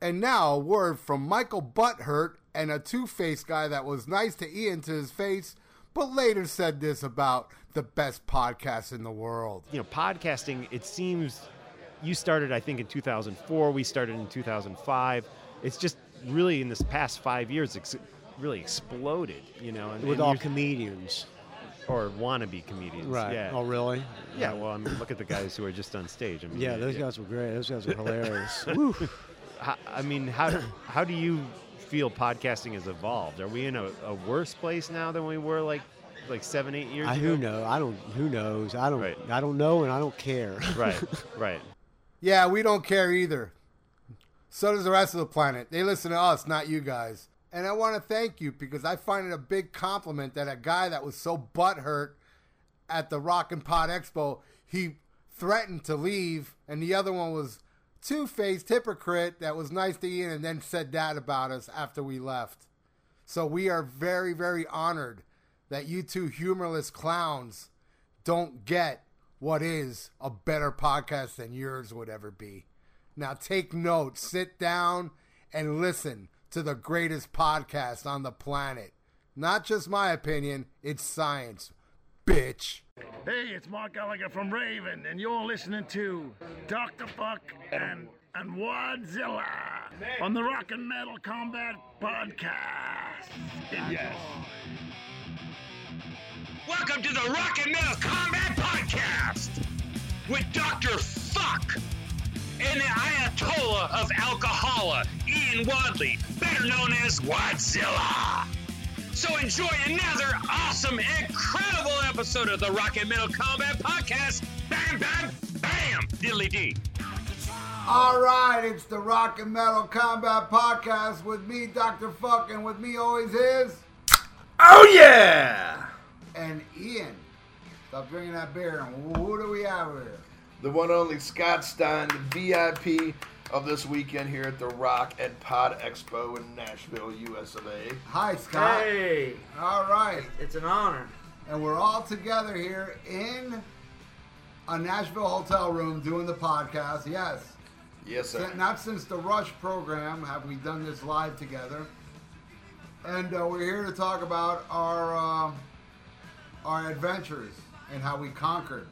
And now a word from Michael Butthurt and a two-faced guy that was nice to Ian to his face, but later said this about the best podcast in the world. You know, podcasting, it seems you started, I think, in 2004. We started in 2005. It's just really in this past five years, it's really exploded, you know. And, with and all comedians. or wannabe comedians. Right. Yeah. Oh, really? Yeah, well, I mean, look at the guys who are just on stage. I mean, Yeah, those guys were great. Those guys were hilarious. Woo. How, I mean, how how do you feel podcasting has evolved? Are we in a, a worse place now than we were like like seven, eight years I, ago? who know? I don't. Who knows? I don't. Right. I don't know, and I don't care. Right, right. Yeah, we don't care either. So does the rest of the planet. They listen to us, not you guys. And I want to thank you because I find it a big compliment that a guy that was so butthurt at the Rock and Pod Expo, he threatened to leave, and the other one was two faced hypocrite that was nice to Ian and then said that about us after we left. So we are very, very honored that you two humorless clowns don't get what is a better podcast than yours would ever be. Now take note, sit down, and listen to the greatest podcast on the planet. Not just my opinion, it's science, bitch. Hey, it's Mark Gallagher from Raven, and you're listening to Dr. Fuck and and Wadzilla on the Rock and Metal Combat Podcast. Yes. Welcome to the Rock and Metal Combat Podcast with Dr. Fuck and the Ayatollah of Alcohola, Ian Wadley, better known as Wadzilla. So enjoy another awesome, incredible episode of the Rock and Metal Combat Podcast. Bam, bam, bam, diddly dee. All right, it's the Rock and Metal Combat Podcast with me, Dr. Fuck, and with me always is. Oh yeah! And Ian. Stop drinking that beer. And who do we have here? The one only Scott Stein, the VIP of this weekend here at the Rock and Pod Expo in Nashville, US of A. Hi, Scott. Hey, All right. it's an honor. And we're all together here in a Nashville hotel room doing the podcast. Yes. Yes, sir. Not since the Rush program have we done this live together. And uh, we're here to talk about our uh, our adventures and how we conquered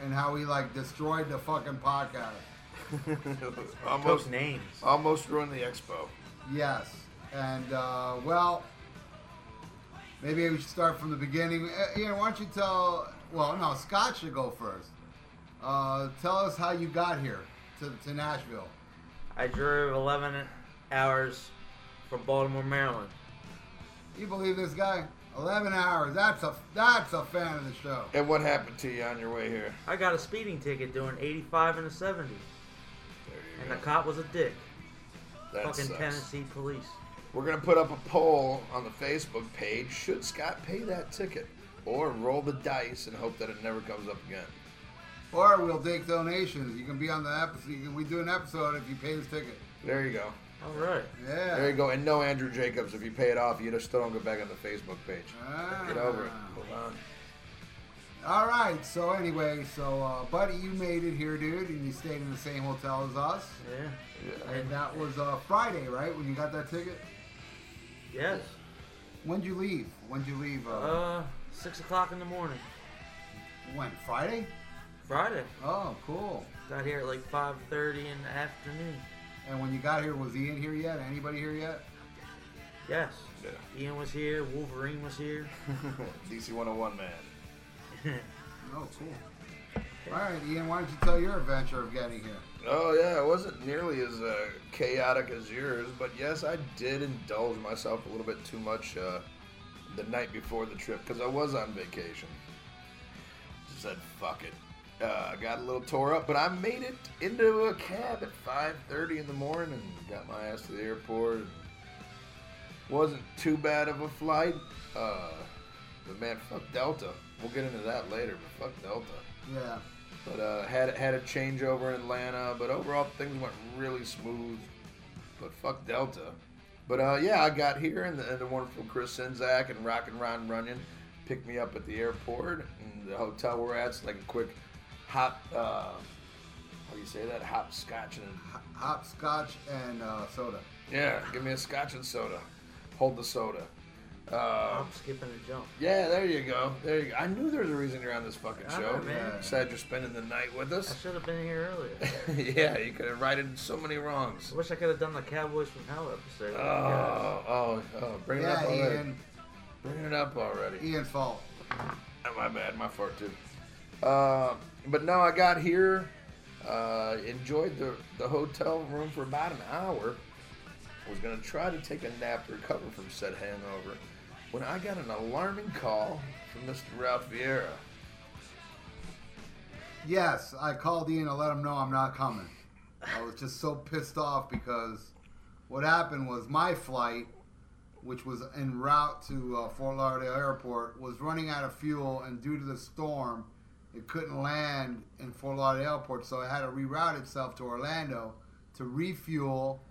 and how we like destroyed the fucking podcast. Almost, names. almost ruined the expo. Yes. And uh, well, maybe we should start from the beginning. Uh, Ian, why don't you tell? Well, no, Scott should go first. Uh, tell us how you got here to, to Nashville. I drove 11 hours from Baltimore, Maryland. You believe this guy? 11 hours. That's a that's a fan of the show. And what happened to you on your way here? I got a speeding ticket doing 85 and a 70, There you and the cop was a dick. That Fucking sucks. Tennessee police. We're gonna put up a poll on the Facebook page. Should Scott pay that ticket, or roll the dice and hope that it never comes up again? Or we'll take donations. You can be on the episode. Can, we do an episode if you pay this ticket. There you go. All right. Yeah. There you go. And no Andrew Jacobs. If you pay it off, you just still don't go back on the Facebook page. Ah. Get over it. Move on. All right. So anyway, so uh, buddy, you made it here, dude, and you stayed in the same hotel as us. Yeah. And that was uh, Friday, right? When you got that ticket. Yes. When'd you leave? When'd you leave? Uh, Uh, six o'clock in the morning. when? Friday? Friday. Oh, cool. Got here at like 5:30 in the afternoon. And when you got here, was Ian here yet? Anybody here yet? Yes. Yeah. Ian was here. Wolverine was here. DC 101 man. Oh, cool. All right, Ian, why don't you tell your adventure of getting here? Oh yeah, it wasn't nearly as uh, chaotic as yours, but yes, I did indulge myself a little bit too much uh, the night before the trip because I was on vacation. Just said fuck it. Uh, I got a little tore up, but I made it into a cab at 5:30 in the morning. Got my ass to the airport. Wasn't too bad of a flight. Uh, but man, fuck Delta. We'll get into that later. But fuck Delta. Yeah. But uh, had had a changeover in Atlanta, but overall things went really smooth. But fuck Delta. But uh, yeah, I got here, and the, and the wonderful Chris Sinzak and Rock and Ron Runyon picked me up at the airport, and the hotel we're at's like a quick hop uh, how do you say that? Hopscotch and Hopscotch and uh, soda. yeah, give me a scotch and soda. Hold the soda. Uh, I'm skipping a jump. yeah, there you go. There you go. I knew there was a reason you're on this fucking I show. know, man. Sad you're spending the night with us. I us. should have been here earlier. yeah, you could have righted so many wrongs. I wish I could have done the Cowboys from Hell episode. Oh, oh, oh, bring it up Yeah, already. Ian. Bring it up already. Ian's fault. Oh, my bad, my fault too. Uh, but no, I got here, uh, enjoyed the, the hotel room for about an hour. Was gonna try to take a nap to recover from said hangover, when I got an alarming call from Mr. Ralph Vieira. Yes, I called Ian to let him know I'm not coming. I was just so pissed off because what happened was my flight, which was en route to uh, Fort Lauderdale Airport, was running out of fuel, and due to the storm, it couldn't land in Fort Lauderdale Airport, so it had to reroute itself to Orlando to refuel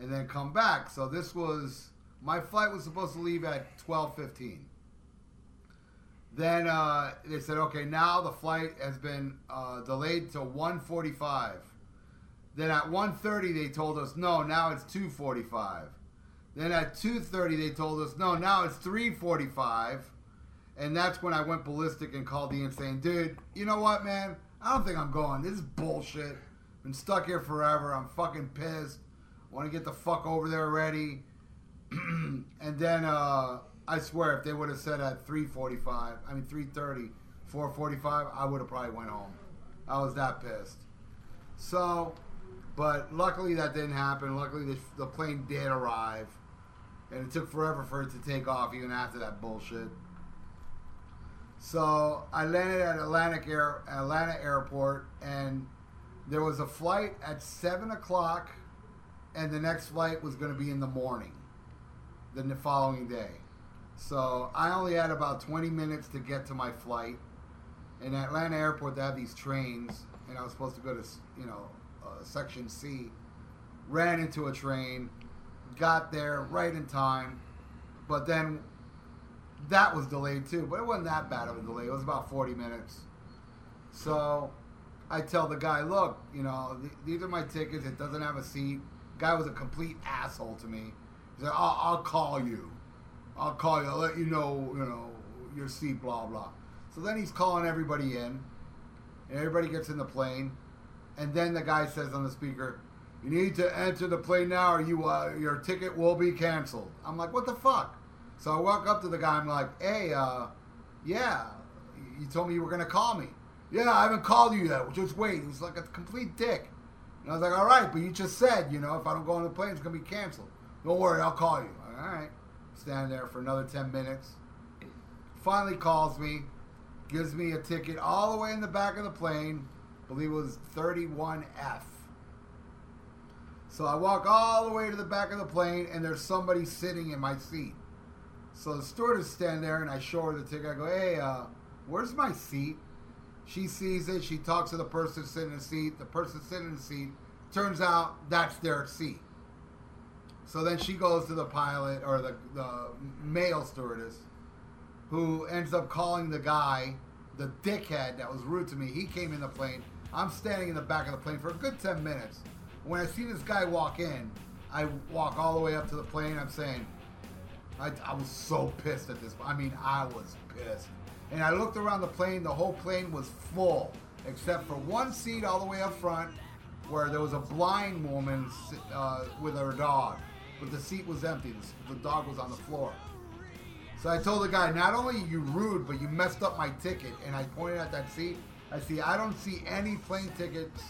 and then come back. So this was my flight was supposed to leave at 12:15. Then uh, they said, okay, now the flight has been uh, delayed to 1:45. Then at 1:30 they told us, no, now it's 2:45. Then at 2:30 they told us, no, now it's 3:45. And that's when I went ballistic and called Ian saying, dude, you know what, man? I don't think I'm going. This is bullshit. Been stuck here forever. I'm fucking pissed. Want to get the fuck over there already. and then uh, I swear, if they would have said at 3:45, I mean 3:30, 4:45, I would have probably went home. I was that pissed. So, but luckily that didn't happen. Luckily the, the plane did arrive, and it took forever for it to take off, even after that bullshit. So I landed at Atlantic Air, Atlanta Airport, and there was a flight at seven o'clock, and the next flight was going to be in the morning, the following day. So I only had about 20 minutes to get to my flight. In Atlanta Airport, they have these trains, and I was supposed to go to, you know, uh, Section C. Ran into a train, got there right in time, but then that was delayed too. But it wasn't that bad of a delay. It was about 40 minutes. So I tell the guy, look, you know, th- these are my tickets. It doesn't have a seat. Guy was a complete asshole to me. Said, I'll, I'll call you. I'll call you. I'll let you know, you know, your seat, blah, blah. So then he's calling everybody in. And everybody gets in the plane. And then the guy says on the speaker, you need to enter the plane now or you, uh, your ticket will be canceled. I'm like, what the fuck? So I walk up to the guy. I'm like, hey, uh, yeah, you told me you were going to call me. Yeah, I haven't called you yet. Just wait. He's like a complete dick. And I was like, all right, but you just said, you know, if I don't go on the plane, it's going to be canceled. Don't worry, I'll call you. All right. Stand there for another 10 minutes. Finally calls me, gives me a ticket all the way in the back of the plane. I believe it was 31F. So I walk all the way to the back of the plane, and there's somebody sitting in my seat. So the stewardess stand there, and I show her the ticket. I go, "Hey, uh, where's my seat?" She sees it. She talks to the person sitting in the seat. The person sitting in the seat turns out that's their seat. So then she goes to the pilot or the the male stewardess, who ends up calling the guy, the dickhead that was rude to me. He came in the plane. I'm standing in the back of the plane for a good ten minutes. When I see this guy walk in, I walk all the way up to the plane. I'm saying, I, I was so pissed at this. I mean, I was pissed. And I looked around the plane. The whole plane was full, except for one seat all the way up front, where there was a blind woman uh, with her dog, but the seat was empty. The, dog was on the floor. So I told the guy, not only you rude, but you messed up my ticket. And I pointed at that seat. I see, I don't see any plane tickets.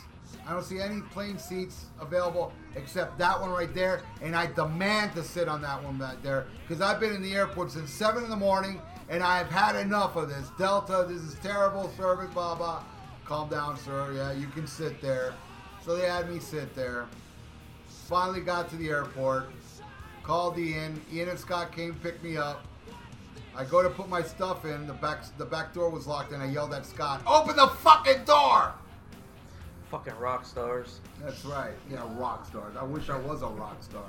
I don't see any plane seats available except that one right there. And I demand to sit on that one right there because I've been in the airport since 7 in the morning and I've had enough of this. Delta, this is terrible service, blah, blah. Calm down, sir. Yeah, you can sit there. So they had me sit there. Finally got to the airport. Called Ian. Ian and Scott came pick me up. I go to put my stuff in. The back the back door was locked, and I yelled at Scott, "Open the fucking door!" Fucking rock stars. That's right. Yeah, rock stars. I wish I was a rock star.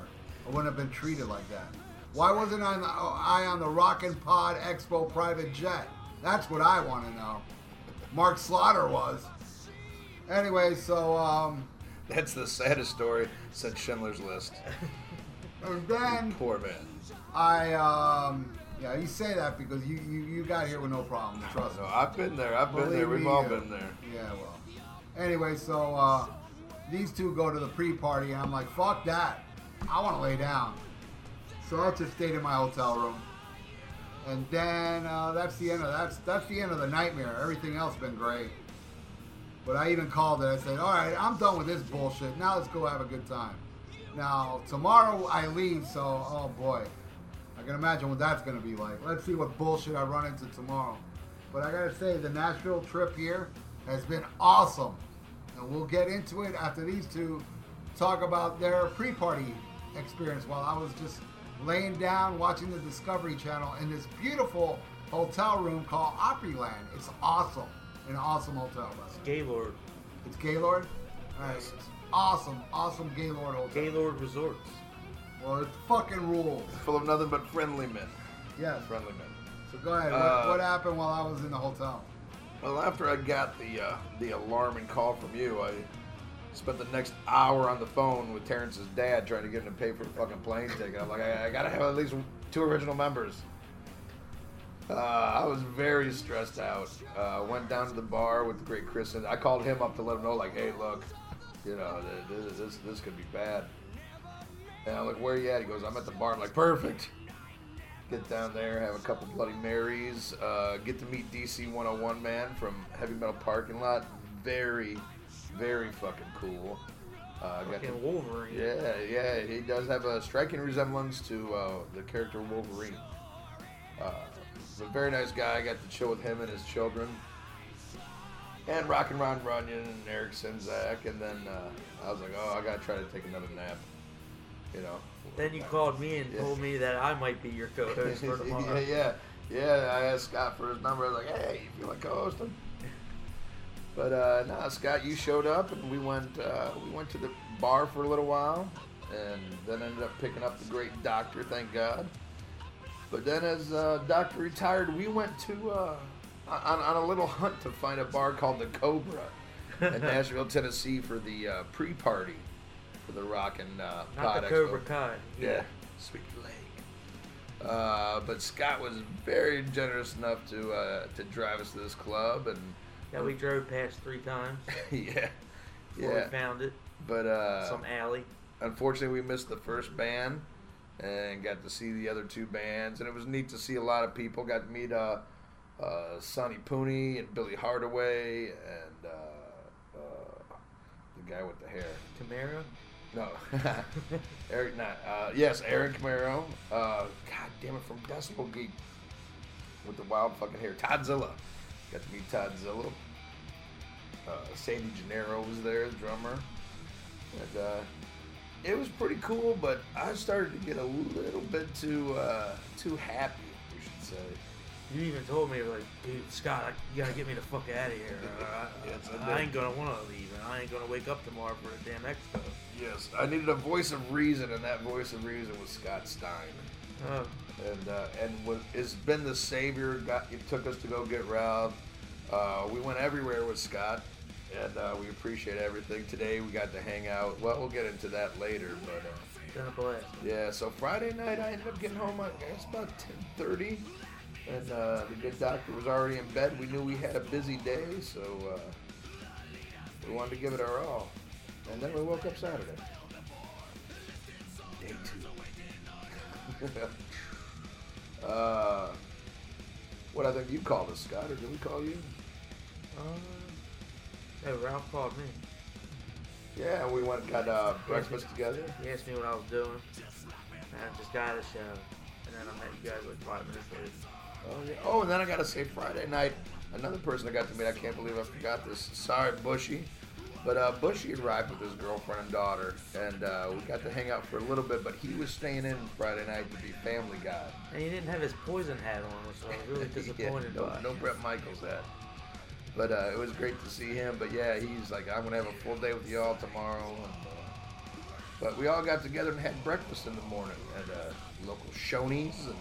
I wouldn't have been treated like that. Why wasn't I on the, I on the Rockin' Pod Expo private jet? That's what I want to know. Mark Slaughter was. Anyway, so um, That's the saddest story since Schindler's List. and then Poor man. I um, yeah, you say that because you you, you got here with no problem. Trust me. No, I've been there. I've been there. We've me, all been there. Yeah, well. Anyway, so uh, these two go to the pre-party, and I'm like, fuck that. I want to lay down. So I just stayed in my hotel room. And then uh, that's the end of that's that's the end of the nightmare. Everything else been great. But I even called it. I said, "All right, I'm done with this bullshit. Now let's go have a good time." Now tomorrow I leave, so oh boy, I can imagine what that's gonna be like. Let's see what bullshit I run into tomorrow. But I gotta say, the Nashville trip here has been awesome, and we'll get into it after these two talk about their pre-party experience while I was just laying down watching the Discovery Channel in this beautiful hotel room called Opryland. It's awesome, an awesome hotel. by way. Gaylord. It's Gaylord. All right, it's awesome, awesome Gaylord hotel. Gaylord Resorts. Well, it's fucking rules. Full of nothing but friendly men. Yes. Friendly men. So go ahead. Uh, what, what happened while I was in the hotel? Well, after I got the uh, the alarming call from you, I spent the next hour on the phone with Terrence's dad trying to get him to pay for the fucking plane ticket. I'm like, I, I gotta have at least two original members. Uh, I was very stressed out. Uh, went down to the bar with the great Chris, and I called him up to let him know, like, hey, look, you know, this this, this could be bad. And I'm like, where you at? He goes, I'm at the bar. I'm like, perfect. Get down there, have a couple Bloody Marys, uh, get to meet DC 101 man from Heavy Metal Parking Lot. Very, very fucking cool. Uh, got to, Wolverine. yeah, yeah, he does have a striking resemblance to uh, the character Wolverine. Uh, he's a very nice guy. I got to chill with him and his children. And Rock and Ron Runyon and Eric Sinzak. And then uh, I was like, oh, I got to try to take another nap. You know, Then you called me and told me that I might be your co-host for tomorrow. yeah, yeah, yeah. I asked Scott for his number. I was like, "Hey, you feel like co-hosting?" But uh, no, Scott, you showed up, and we went. Uh, we went to the bar for a little while, and then ended up picking up the great doctor. Thank God. But then, as uh, Doctor retired, we went to uh, on, on a little hunt to find a bar called the Cobra in Nashville, Tennessee, for the uh, pre-party for the Rock and uh, Not Pod the Expo. Cobra Kai. Yeah, sweet Lake. Uh, but Scott was very generous enough to uh, to drive us to this club, and That we drove past three times yeah, before yeah. we found it. But uh, Some alley. unfortunately, we missed the first band and got to see the other two bands, and it was neat to see a lot of people. Got to meet uh, uh, Sonny Pooney and Billy Hardaway and uh, uh, the guy with the hair. Camaro. No, Eric. Not. Uh, yes, Aaron Camaro. Uh, God damn it, from Decibel Geek with the wild fucking hair. Toddzilla. Got to meet Toddzilla. Uh, Sandy Gennaro was there, the drummer. And uh, it was pretty cool, but I started to get a little bit too uh, too happy, we should say. You even told me like, dude, Scott, you gotta get me the fuck out of here. I, Yes, I I, ain't gonna want to leave, and I ain't gonna wake up tomorrow for a damn expo. Yes, I needed a voice of reason, and that voice of reason was Scott Stein. Oh, and uh, and was, has been the savior. Got it took us to go get Ralph. Uh, we went everywhere with Scott, and uh, we appreciate everything. Today we got to hang out. Well, we'll get into that later, but uh, been a blast. yeah. So Friday night I ended up getting home. I guess about ten thirty, and uh, the good doctor was already in bed. We knew we had a busy day, so uh, we wanted to give it our all. And then we woke up Saturday. Day two. uh, what I think you called us, Scott, or did we call you? Uh, hey, Ralph called me. Yeah, we went and got uh, breakfast together. He asked me what I was doing, and I just got a show. And then I met you guys like five minutes later. Oh, yeah. oh, and then I gotta say, Friday night, another person I got to meet. I can't believe I forgot this. Sorry, Bushy, but uh, Bushy arrived with his girlfriend and daughter, and uh, we got to hang out for a little bit. But he was staying in Friday night to be family guy. And he didn't have his poison hat on, which I was really disappointed yeah, no, by. no Bret Michaels hat. But uh, it was great to see him. But yeah, he's like, I'm gonna have a full day with y'all tomorrow. And, uh, but we all got together and had breakfast in the morning at uh, local Shoney's and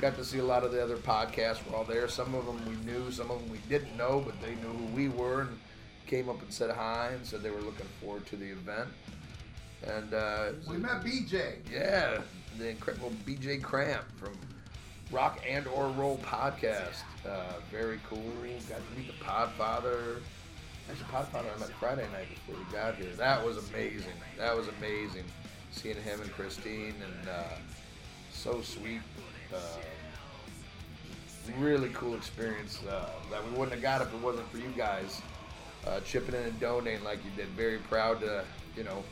got to see a lot of the other podcasts were all there. Some of them we knew, some of them we didn't know, but they knew who we were. And came up and said hi and said they were looking forward to the event. And uh, We met BJ. yeah, the incredible BJ Cramp from Rock and or Roll podcast. Uh, very cool. Got to meet the Podfather. Actually, Podfather I met Friday night before we got here. That was amazing. That was amazing. Seeing him and Christine and uh, so sweet. Uh, really cool experience uh, that we wouldn't have got if it wasn't for you guys uh, chipping in and donating like you did. Very proud to, you know,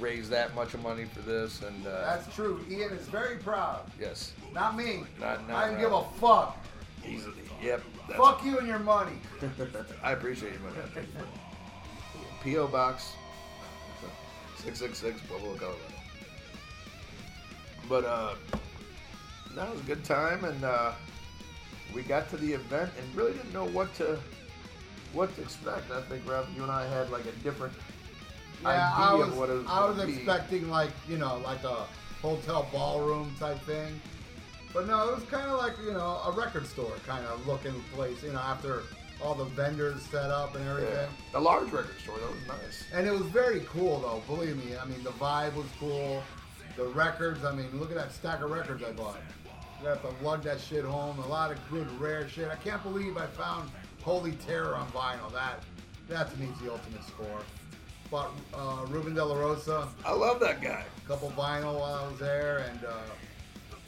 raise that much of money for this. And uh, That's true. Ian is very proud. yes, Not me. Not- not I don't give a fuck. he's yep. That's, Fuck you and your money. I appreciate you, man. PO Box six six six Pueblo, Colorado. But uh, that was a good time, and uh, we got to the event and really didn't know what to what to expect. I think Ralph, you and I had like a different Yeah, idea I was, of what it was. I was be. expecting like you know like a hotel ballroom type thing, but no, it was kind of like you know a record store kind of looking place. You know after all the vendors set up and everything. Yeah. A large record store. That was nice. And it was very cool though, believe me. I mean, the vibe was cool. The records, I mean, look at that stack of records I bought. You have to lug that shit home. A lot of good, rare shit. I can't believe I found Holy Terror on vinyl. That, that to me is the ultimate score. Bought uh, Ruben De La Rosa, I love that guy. a couple vinyl while I was there, and uh,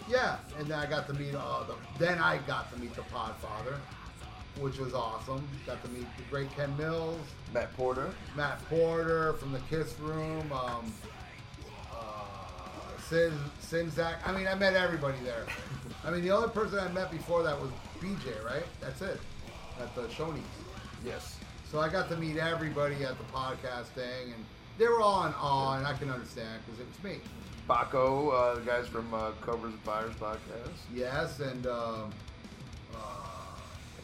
yeah, and then I got to meet. Uh, the, then I got to meet the Podfather, which was awesome. Got to meet the great Ken Mills. Matt Porter. Matt Porter from the Kiss Room, um, Sin, Sin Zach. I mean, I met everybody there. I mean, the only person I met before that was BJ, right? That's it, at the Shoney's. Yes. So I got to meet everybody at the podcast thing, and they were all in awe, and I can understand because it was me. Baco, uh, the guys from uh, Covers and Fires podcast. Yes, and um, uh,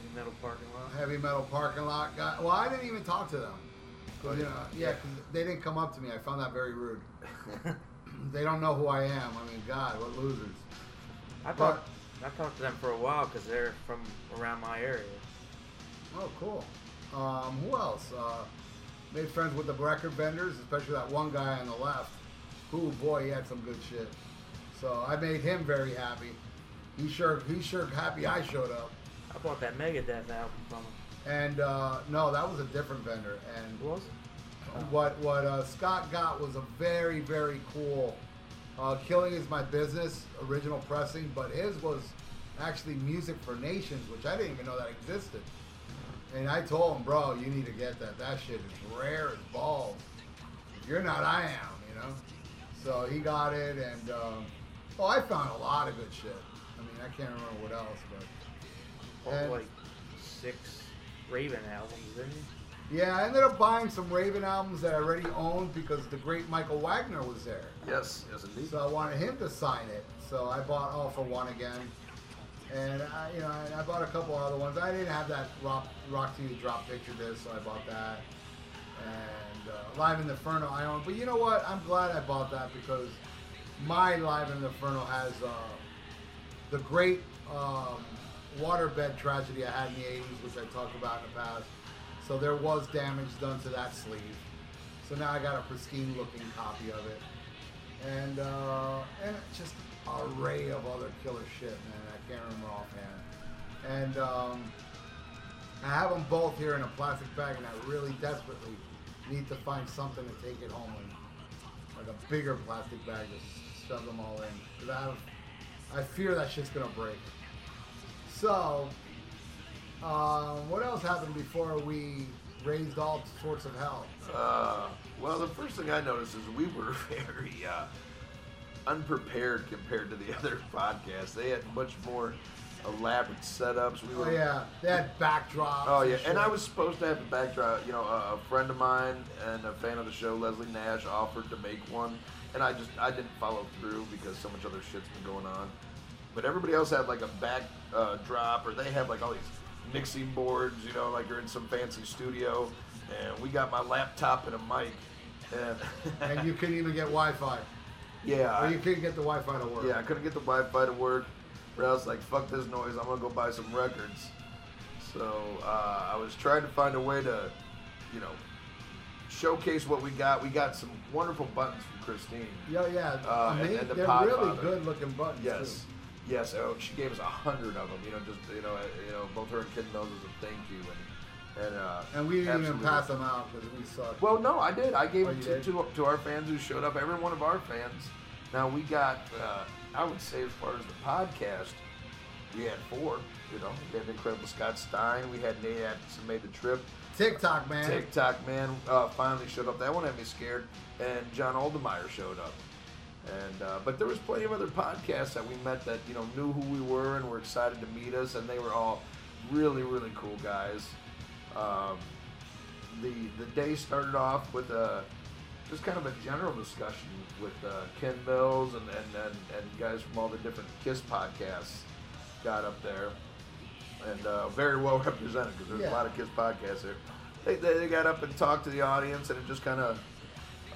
In metal parking lot. heavy metal parking lot guy. Well, I didn't even talk to them. 'Cause, you know, yeah, 'cause they didn't come up to me. I found that very rude. they don't know who I am. I mean, God, what losers. I thought I talked to them for a while because they're from around my area. Oh, cool. Um, who else? Uh, made friends with the record vendors, especially that one guy on the left. Who, boy, he had some good shit. So I made him very happy. He sure, he's sure happy I showed up. I bought that Megadeth album from him. And uh, no, that was a different vendor. And Who was it? What what uh, Scott got was a very very cool. Uh, Killing is my business original pressing, but his was actually Music for Nations, which I didn't even know that existed. And I told him, bro, you need to get that. That shit is rare as balls. If you're not, I am, you know. So he got it, and um, oh, I found a lot of good shit. I mean, I can't remember what else, but And- like six Raven albums, didn't you? Yeah, I ended up buying some Raven albums that I already owned because the great Michael Wagener was there. Yes, yes indeed. So I wanted him to sign it. So I bought All for One again. And I, you know, I, I bought a couple other ones. I didn't have that Rock Until You Drop picture disc, so I bought that. And uh, Live in the Inferno I own. But you know what? I'm glad I bought that because my Live in the Inferno has uh, the great um, waterbed tragedy I had in the 80s, which I talked about in the past. So there was damage done to that sleeve. So now I got a pristine looking copy of it. And uh, and just array of other killer shit, man. I can't remember offhand. And um, I have them both here in a plastic bag, and I really desperately need to find something to take it home in, like a bigger plastic bag to shove them all in. Because I I fear that shit's gonna break. So, um, what else happened before we raised all sorts of hell? Uh, well, the first thing I noticed is we were very uh, unprepared compared to the other podcasts. They had much more elaborate setups. We Oh yeah, they had backdrops. Oh yeah, shit. and I was supposed to have a backdrop. You know, a, a friend of mine and a fan of the show, Leslie Nash, offered to make one, and I just I didn't follow through because so much other shit's been going on. But everybody else had like a back uh, drop, or they had like all these mixing boards. You know, like you're in some fancy studio, and we got my laptop and a mic, and and you couldn't even get Wi-Fi, yeah, or you couldn't get the Wi-Fi to work. yeah, I couldn't get the Wi-Fi to work. But I was like, fuck this noise. I'm gonna go buy some records. So uh, I was trying to find a way to you know, showcase what we got. We got some wonderful buttons from Christine. Yeah, yeah. Uh, and- and the They're really good looking buttons. Yes. Too. Yes, oh, she gave us a hundred of them. You know, just you know, uh, you know, both her and Kid knows as a thank you, and and uh, And we didn't even pass them out because we sucked. Well, no, I did. I gave Oh, it to, to to our fans who showed up. Every one of our fans. Now we got. Uh, I would say as far as the podcast, we had four. You know, we had incredible Scott Stein. We had Nate Atkinson made the trip. TikTok, man. TikTok man uh, finally showed up. That one had me scared. And John Aldemeyer showed up. And uh, but there was plenty of other podcasts that we met that you know knew who we were and were excited to meet us, and they were all really really cool guys. Um, the the day started off with a just kind of a general discussion with uh, Ken Mills and, and, and, and guys from all the different Kiss podcasts got up there and uh, very well represented because there's Yeah. a lot of Kiss podcasts there. They, they, they got up and talked to the audience and it just kind of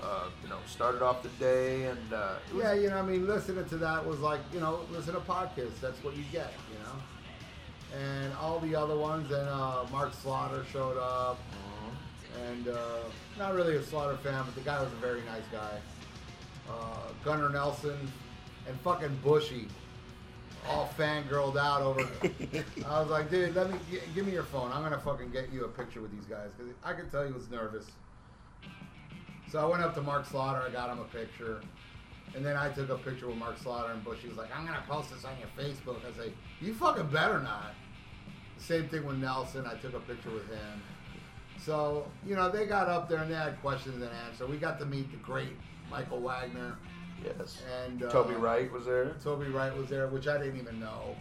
uh, you know started off the day and uh, Yeah, you know, I mean, listening to that was like, you know, listen to podcasts. That's what you get, you know. And all the other ones, and uh, Mark Slaughter showed up, and uh, not really a Slaughter fan, but the guy was a very nice guy. Uh, Gunnar Nelson and fucking Bushy, all fangirled out over. I was like, dude, let me g- give me your phone. I'm gonna fucking get you a picture with these guys because I could tell he was nervous. So I went up to Mark Slaughter. I got him a picture. And then I took a picture with Mark Slaughter and Bush. He was like, I'm going to post this on your Facebook. I say, you fucking better not. Same thing with Nelson. I took a picture with him. So, you know, they got up there and they had questions and answers. We got to meet the great Michael Wagener. yes. And uh, Toby Wright was there. Toby Wright was there, which I didn't even know.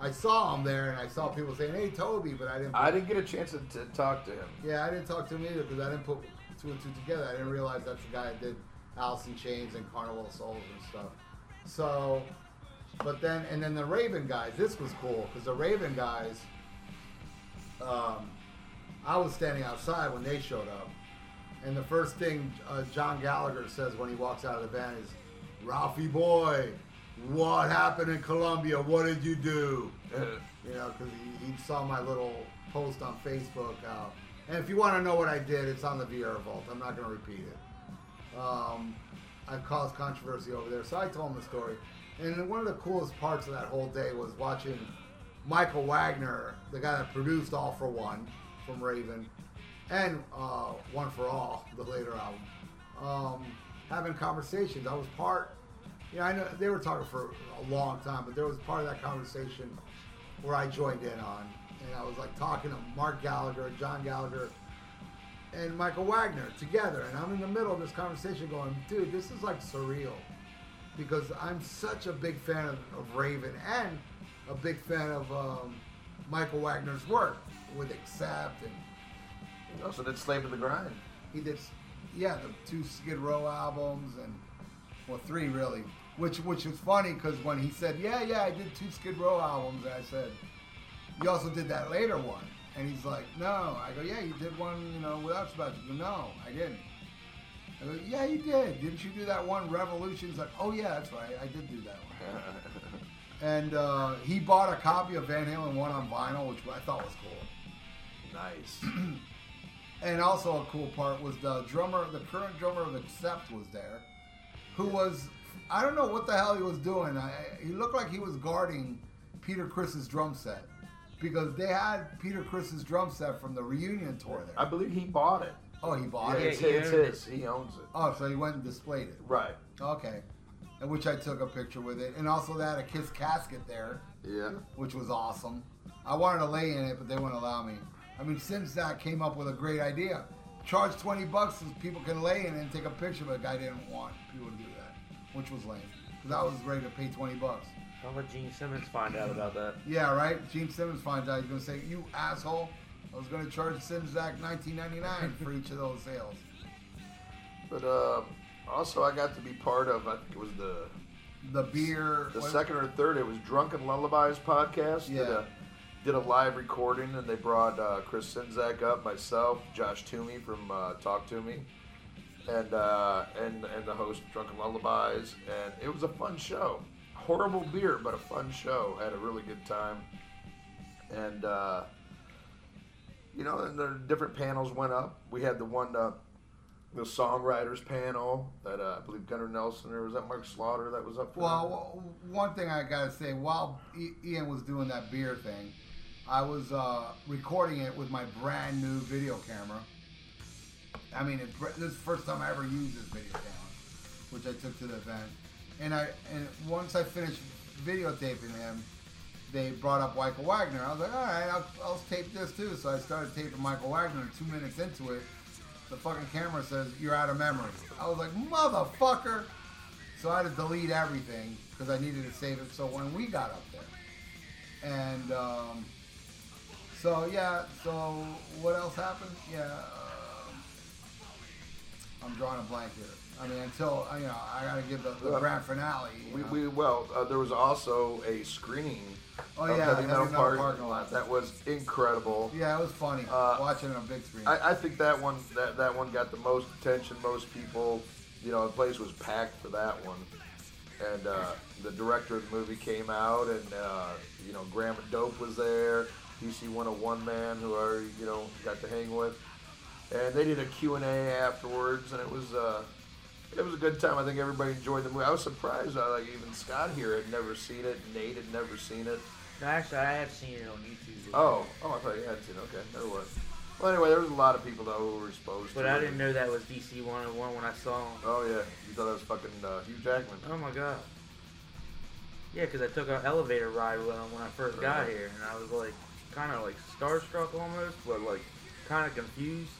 I saw him there and I saw people saying, hey, Toby, but I didn't. I didn't get a chance to, to talk to him. Yeah, I didn't talk to him either because I didn't put two and two together. I didn't realize that's the guy that did Alice in Chains and Carnival of Souls and stuff. So, but then and then the Raven guys. This was cool because the Raven guys. Um, I was standing outside when they showed up, and the first thing uh, John Gallagher says when he walks out of the van is, "Ralphie boy, what happened in Colombia? What did you do?" you know, because he, he saw my little post on Facebook. Uh, and if you want to know what I did, it's on the Vieira Vault. I'm not going to repeat it. Um, I caused controversy over there, so I told him the story. And one of the coolest parts of that whole day was watching Michael Wagener, the guy that produced All for One from Raven, and uh, One for All, the later album, um, having conversations. I was part. You know, I know they were talking for a long time, but there was part of that conversation where I joined in on, and I was like talking to Mark Gallagher, John Gallagher, and Michael Wagener together, and I'm in the middle of this conversation, going, "Dude, this is like surreal," because I'm such a big fan of, of Raven and a big fan of um, Michael Wagener's work with Accept, and He also did Slave to the Grind. he did, yeah, the two Skid Row albums and well, three really. Which which is funny because when he said, "Yeah, yeah, I did two Skid Row albums," I said, "You also did that later one," and he's like, "No." I go, "Yeah, you did one, you know, with us about you." Go, "No, I didn't." I go, "Yeah, you did. Didn't you do that one Revolutions?" Like, "Oh yeah, that's right. I did do that one." and uh, he bought a copy of Van Halen one on vinyl, which I thought was cool. nice. And also a cool part was the drummer, the current drummer of Accept was there, who was, I don't know what the hell he was doing. I, he looked like he was guarding Peter Criss's drum set because they had Peter Criss's drum set from the reunion tour there. I believe he bought it. Oh, he bought Yeah, it. it's, he it's his. He owns it. Oh, so he went and displayed it. Right. Okay, and which I took a picture with it, and also they had a Kiss casket there. Yeah. which was awesome. I wanted to lay in it, but they wouldn't allow me. I mean, Simsack came up with a great idea. Charge 20 bucks so people can lay in it and take a picture, but the guy didn't want people to do that, which was lame. Because I was ready to pay 20 bucks. Don't let Gene Simmons find out about that. Yeah, right? Gene Simmons finds out. He's going to say, You asshole. I was going to charge Simsack 19.99 for each of those sales. But uh, also, I got to be part of. I think it was the The beer. the what- second or third. It was Drunken Lullabies podcast. Did Yeah. a, did a live recording, and they brought uh, Chris Sinzak up, myself, Josh Toomey from uh, Talk to Me, and uh, and and the host Drunken Lullabies, and it was a fun show. Horrible beer, but a fun show. Had a really good time, and uh, you know, and the different panels went up. We had the one, uh, the songwriters panel that uh, I believe Gunnar Nelson or was that Mark Slaughter that was up for. Well, w- one thing I gotta say, while Ian was doing that beer thing, I was uh, recording it with my brand new video camera. I mean, it, this is the first time I ever used this video camera, which I took to the event. And I and once I finished videotaping him, they brought up Michael Wagener. I was like, all right, I'll, I'll tape this too. So I started taping Michael Wagener. Two minutes into it, the fucking camera says you're out of memory. I was like, motherfucker. So I had to delete everything because I needed to save it. So when we got up there, and um, so yeah, so what else happened? Yeah, um, I'm drawing a blank here. I mean, until you know, I gotta give the, the Well, grand finale. We, we well, uh, there was also a screening Oh, yeah, Heavy Metal, Metal Park Parking Lot. that was incredible. yeah, it was funny Uh, watching it on big screen. I, I think that one that, that one got the most attention. Most people, you know, the place was packed for that one. And uh, the director of the movie came out, and uh, you know, Graham Dope was there. DC 101 man who I you know, got to hang with. And they did a Q&A afterwards, and it was uh, it was a good time. I think everybody enjoyed the movie. I was surprised, uh, like even Scott here had never seen it. Nate had never seen it. No, actually, I have seen it on YouTube. Oh, oh, I thought you had seen. it. Okay, never was. Well, anyway, there was a lot of people though who were exposed. But to I it. didn't know that was DC 101 when I saw him. Oh yeah, you thought that was fucking uh, Hugh Jackman. Oh my god. Yeah, because I took an elevator ride with him when I first got here, and I was like, kind of like starstruck almost, but like kind of confused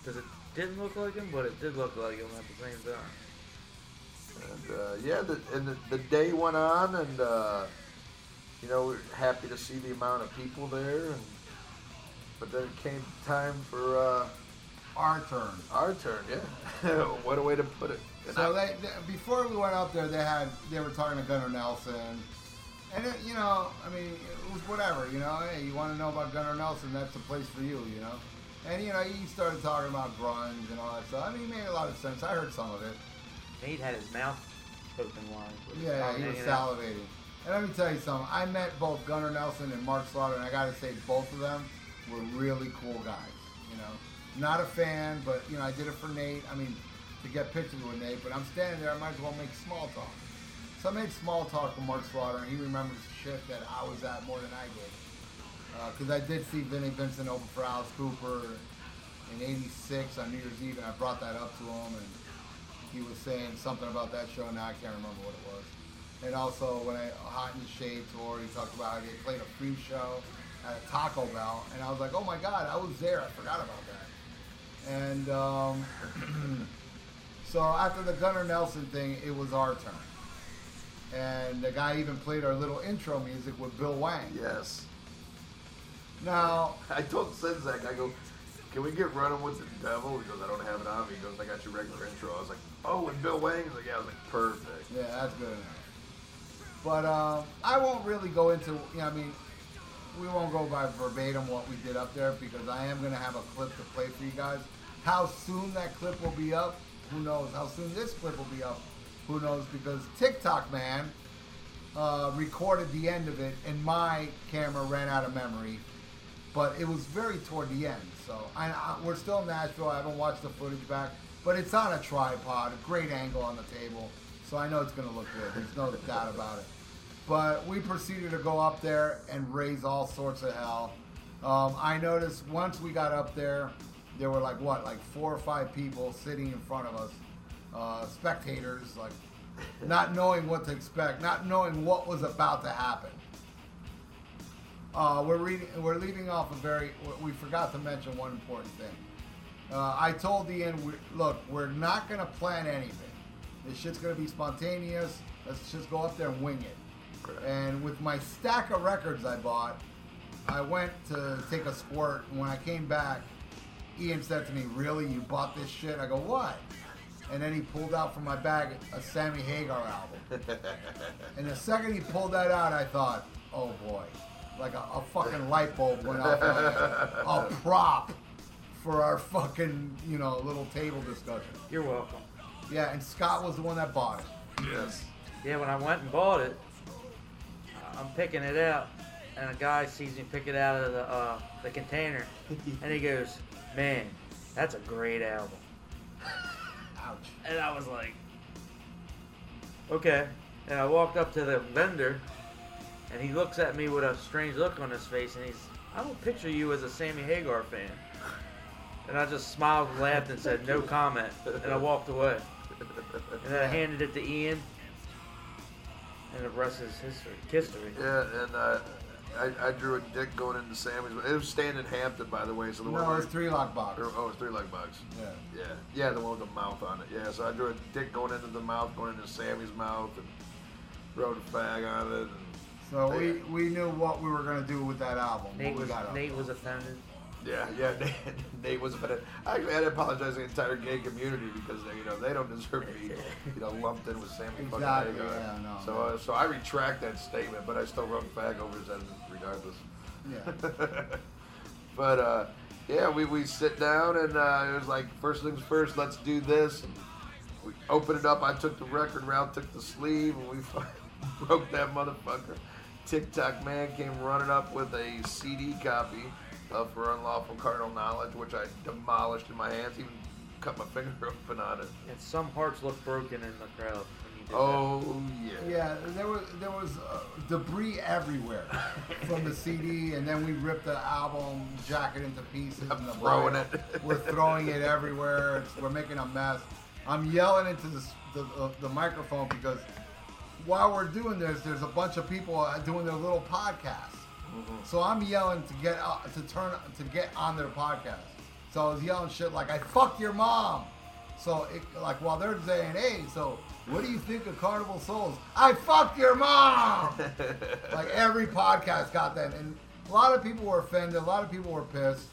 because it didn't look like him, but it did look like him at the same time. And uh, yeah, the, and the, the day went on, and uh, you know we are happy to see the amount of people there. And but then it came time for uh, Our turn. our turn. Yeah, what a way to put it. And So I- they, they before we went up there, they had they were talking to Gunnar Nelson, and it, you know, I mean, it was whatever. You know, hey, you want to know about Gunnar Nelson? That's the place for you. You know, and you know, he started talking about grunge and all that stuff. I mean, it made a lot of sense. I heard some of it. Nate had his mouth open wide. Yeah, he was hanging out. salivating. And let me tell you something. I met both Gunnar Nelson and Mark Slaughter, and I got to say, both of them were really cool guys. You know, not a fan, but you know, I did it for Nate. I mean, to get pictures with Nate. But I'm standing there, I might as well make small talk. So I made small talk with Mark Slaughter, and he remembers shit that I was at more than I did. Because I did see Vinnie Vincent open for Alice Cooper in '86 on New Year's Eve, and I brought that up to him, and he was saying something about that show. Now I can't remember what it was. And also when I Hot in the Shade tour, he talked about how they played a free show at a Taco Bell, and I was like, oh my god, I was there. I forgot about that. And um, so after the Gunnar Nelson thing, it was our turn. And the guy even played our little intro music with Bill Wang. yes, Now, I told Senzak, I go, can we get running with the devil? He goes, I don't have it on me. He goes, I got your regular intro. I was like, oh, and Bill Wang? He's like, yeah. I was like, perfect. Yeah, that's good. But um, I won't really go into, you know, I mean, we won't go by verbatim what we did up there because I am going to have a clip to play for you guys. How soon that clip will be up, who knows? How soon this clip will be up, who knows? Because TikTok Man uh, recorded the end of it and my camera ran out of memory. But it was very toward the end. So I, I, we're still in Nashville. I haven't watched the footage back. But it's on a tripod, a great angle on the table. So I know it's going to look good. There's no doubt about it. But we proceeded to go up there and raise all sorts of hell. Um, I noticed once we got up there, there were like what, like four or five people sitting in front of us, uh, spectators, like not knowing what to expect, not knowing what was about to happen. Uh, we're reading. We're leaving off a very. We forgot to mention one important thing. Uh, I told Ian, we, look, we're not gonna plan anything. This shit's gonna be spontaneous. Let's just go up there and wing it. And with my stack of records I bought, I went to take a squirt. And when I came back, Ian said to me, "Really, you bought this shit?" I go, "What?" And then he pulled out from my bag a Sammy Hagar album. and the second he pulled that out, I thought, "Oh boy." Like a, a fucking light bulb went off. like a prop for our fucking, you know, little table discussion. You're welcome. Yeah, and Scott was the one that bought it. Yes. Yeah, when I went and bought it, I'm picking it out, and a guy sees me pick it out of the uh, the container, and he goes, "Man, that's a great album." Ouch. And I was like, "Okay." And I walked up to the vendor, and he looks at me with a strange look on his face, and he's, "I don't picture you as a Sammy Hagar fan." And I just smiled and laughed and said, "No comment," and I walked away. And then I handed it to Ian, and the rest is history. History. Yeah, and uh, I, I drew a dick going into Sammy's. It was Standing Hampton, by the way. So the one No, where- it's three lock box. or- Oh, it's three leg bugs. Yeah. Yeah, yeah, the one with the mouth on it. Yeah, so I drew a dick going into the mouth, going into Sammy's mouth, and wrote a fag on it. And So we, we knew what we were gonna do with that album. Nate was got up. Nate was offended. yeah, yeah, Nate, Nate was offended. Actually, I had to apologize to the entire gay community because they, you know they don't deserve to be, you know, lumped in with Sammy fucking Exactly, Hagar. yeah, no, so, uh, so I retract that statement, but I still wrote fag over his head regardless. Yeah. but uh, yeah, we, we sit down and uh, it was like first things first, let's do this. And we opened it up. I took the record route, took the sleeve, and we broke that motherfucker. TikTok man came running up with a CD copy of For Unlawful Carnal Knowledge, which I demolished in my hands, even cut my finger open on it. And some hearts look broken in the crowd when you Oh yeah. Yeah, there was there was uh, debris everywhere from the CD, and then we ripped the album jacket into pieces. I'm and the throwing vinyl. it. We're throwing it everywhere. It's, we're making a mess. I'm yelling into the, the, the, the microphone because while we're doing this, there's a bunch of people uh, doing their little podcasts. So I'm yelling to get uh, to turn to get on their podcast. So I was yelling shit like I fucked your mom. So it, like while they're saying, hey, so what do you think of Carnival Souls? I fucked your mom. like every podcast got that, and a lot of people were offended. A lot of people were pissed,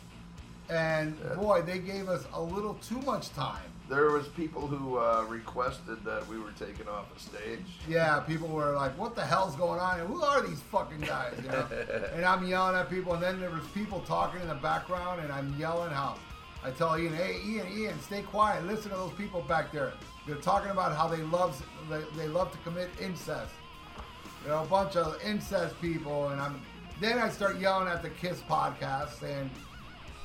and boy, they gave us a little too much time. There was people who uh, requested that we were taken off the stage. Yeah, people were like, "What the hell's going on? And who are these fucking guys?" You know? and I'm yelling at people, and then there was people talking in the background, and I'm yelling how I tell Ian, "Hey, Ian, Ian, stay quiet. Listen to those people back there. They're talking about how they love they, they love to commit incest. You know, a bunch of incest people." And I'm then I start yelling at the Kiss podcast, saying,